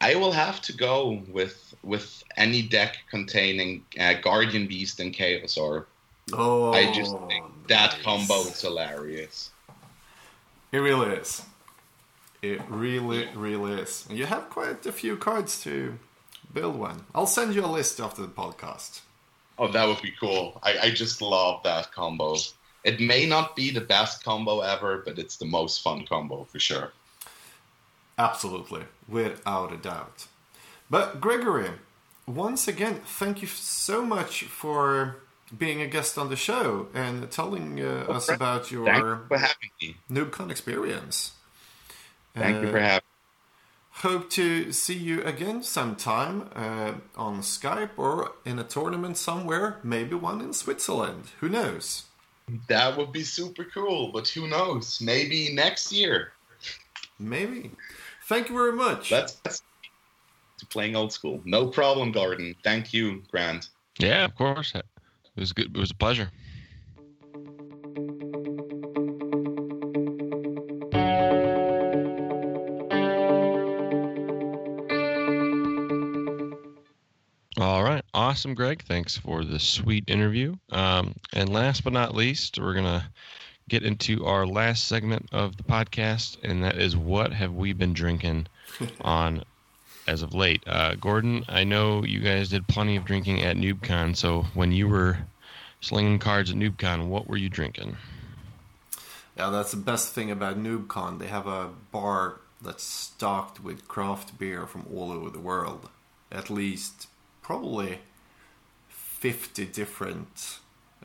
I will have to go with with any deck containing uh, Guardian Beast and Chaos Orb. Oh, I just think that nice. combo is hilarious. It really is. It really, really is. And you have quite a few cards to build one. I'll send you a list after the podcast. Oh, that would be cool. I, I just love that combo. It may not be the best combo ever, but it's the most fun combo for sure. Absolutely, without a doubt. But Gregory, once again, thank you so much for being a guest on the show and telling uh, us about your for having me. NoobCon experience. Thank you Uh, for having Hope to see you again sometime uh, on Skype or in a tournament somewhere, maybe one in Switzerland. Who knows? That would be super cool, but who knows? Maybe next year. Maybe. Thank you very much. Let's, let's playing old school. No problem, Gordon. Thank you, Grant. Yeah, of course. It was good. It was a pleasure. Awesome, Greg. Thanks for the sweet interview. Um, and last but not least, we're going to get into our last segment of the podcast, and that is what have we been drinking on as of late. Uh, Gordon, I know you guys did plenty of drinking at NoobCon, so when you were slinging cards at NoobCon, what were you drinking? Yeah, that's the best thing about NoobCon. They have a bar that's stocked with craft beer from all over the world. At least, probably 50 different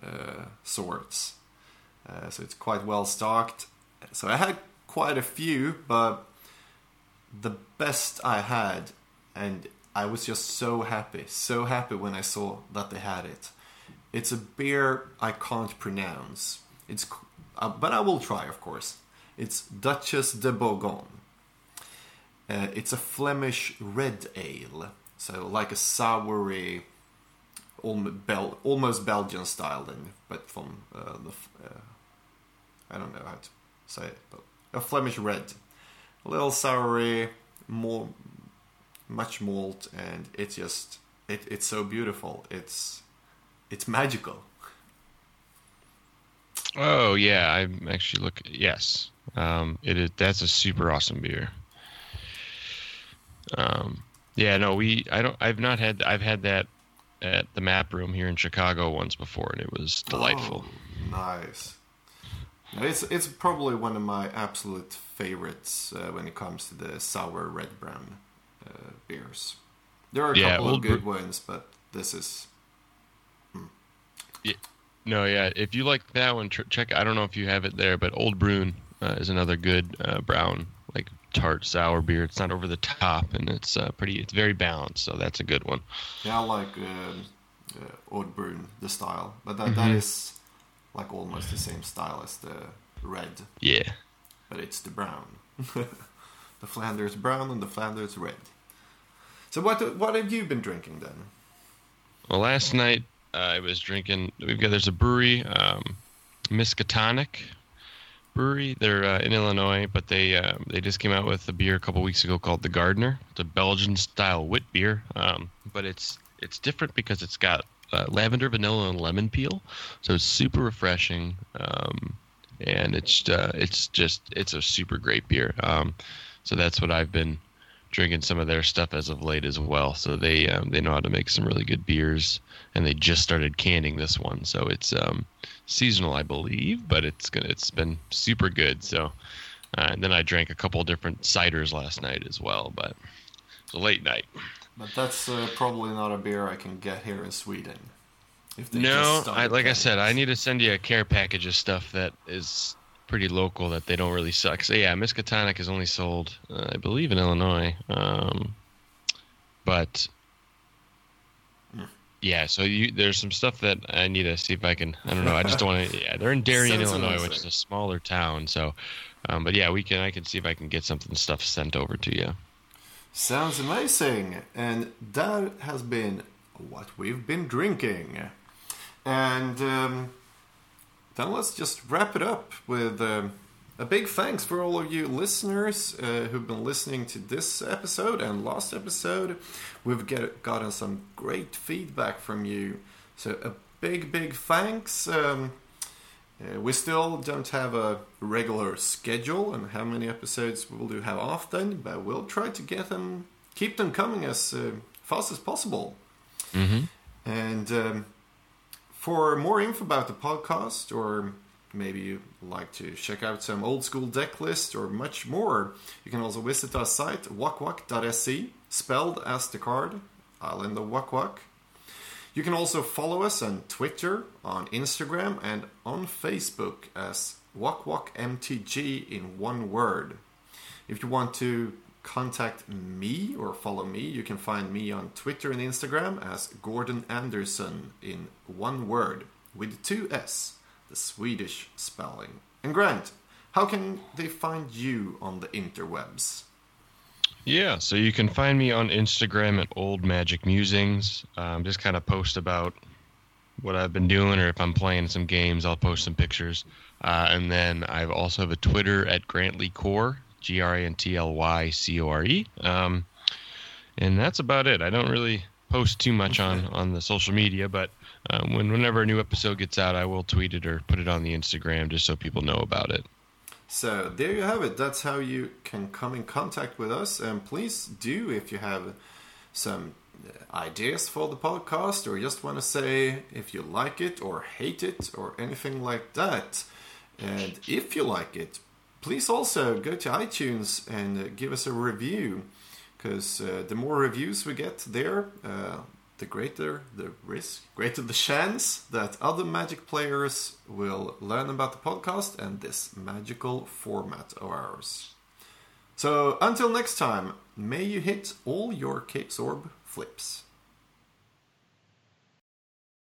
uh, sorts. Uh, so it's quite well stocked. So I had quite a few, but the best I had, and I was just so happy, so happy when I saw that they had it. It's a beer I can't pronounce. It's, uh, but I will try, of course. It's Duchesse de Bourgogne. Uh, it's a Flemish red ale, so like a soury, Almost Belgian style, then, but from uh, the uh, I don't know how to say it, but a Flemish red, a little soury, more, much malt, and it's just it, it's so beautiful. It's it's magical. Oh yeah, I'm actually look. Yes, um, it is. That's a super awesome beer. Um, yeah, no, we. I don't. I've not had. I've had that at the Map Room here in Chicago once before, and it was delightful. Oh, nice. It's it's probably one of my absolute favorites uh, when it comes to the sour red brown uh, beers. There are a Yeah, couple of good Brew- ones, but this is Yeah. No, yeah. If you like that one, tr- check. I don't know if you have it there, but Old Brune uh, is another good uh, brown, tart sour beer. It's not over the top, and it's uh, pretty. It's very balanced, so that's a good one. yeah, I like um, uh, Oud Bruin, the style, but that, that Mhm. is like almost the same style as the red, Yeah. but it's the brown. the Flanders brown and the Flanders red. So what what have you been drinking then? Well, last night uh, I was drinking. We've got there's a brewery, um, Miskatonic Brewery. They're uh, in Illinois, but they uh, they just came out with a beer a couple weeks ago called the Gardener. It's a Belgian style wit beer, um, but it's it's different because it's got uh, lavender, vanilla, and lemon peel, so it's super refreshing. Um, and it's uh, it's just it's a super great beer. Um, so that's what I've been drinking some of their stuff as of late as well. So they um, they know how to make some really good beers, and they just started canning this one. So it's um, seasonal, I believe, but it's gonna it's been super good. So uh, and then I drank a couple different ciders last night as well, but it's a late night. But that's uh, probably not a beer I can get here in Sweden. no, I, like I said, I need to send you a care package of stuff that is pretty local that they don't really suck. So yeah, Miskatonic is only sold, uh, I believe, in Illinois. Um, but yeah, so you there's some stuff that I need to see if I can. I don't know. I just don't want to. Yeah, they're in Darien, Illinois, which is a smaller town. So, um, but yeah, we can. I can see if I can get something stuff sent over to you. Sounds amazing, and that has been what we've been drinking, and. Um, then let's just wrap it up with uh, a big thanks for all of you listeners uh, who've been listening to this episode and last episode. We've get, gotten some great feedback from you. So, a big, big thanks. Um, uh, we still don't have a regular schedule and how many episodes we'll do how often, but we'll try to get them, keep them coming as uh, fast as possible. Mm-hmm. And um, for more info about the podcast, or maybe you like to check out some old school deck list or much more, you can also visit our site wakwak.se, spelled as the card, Island of Wakwak. You can also follow us on Twitter, on Instagram, and on Facebook as WakwakMTG in one word. If you want to contact me or follow me, you can find me on Twitter and Instagram as Gordon Andersson in one word with two S, the Swedish spelling. And Grant, how can they find you on the interwebs? Yeah, so you can find me on Instagram at Old Magic Musings. Um, just kind of post about what I've been doing, or if I'm playing some games, I'll post some pictures. Uh, and then I also have a Twitter at Grantly Core, G R A N T L Y C O R E. Um, and that's about it. I don't really post too much on, on the social media, but um, when whenever a new episode gets out, I will tweet it or put it on the Instagram just so people know about it. So there you have it. That's how you can come in contact with us. And please do if you have some ideas for the podcast or just want to say if you like it or hate it or anything like that. And if you like it, please also go to iTunes and uh, give us a review because uh, the more reviews we get there, uh, the greater the risk, greater the chance that other Magic players will learn about the podcast and this magical format of ours. So until next time, may you hit all your Chaos Orb flips.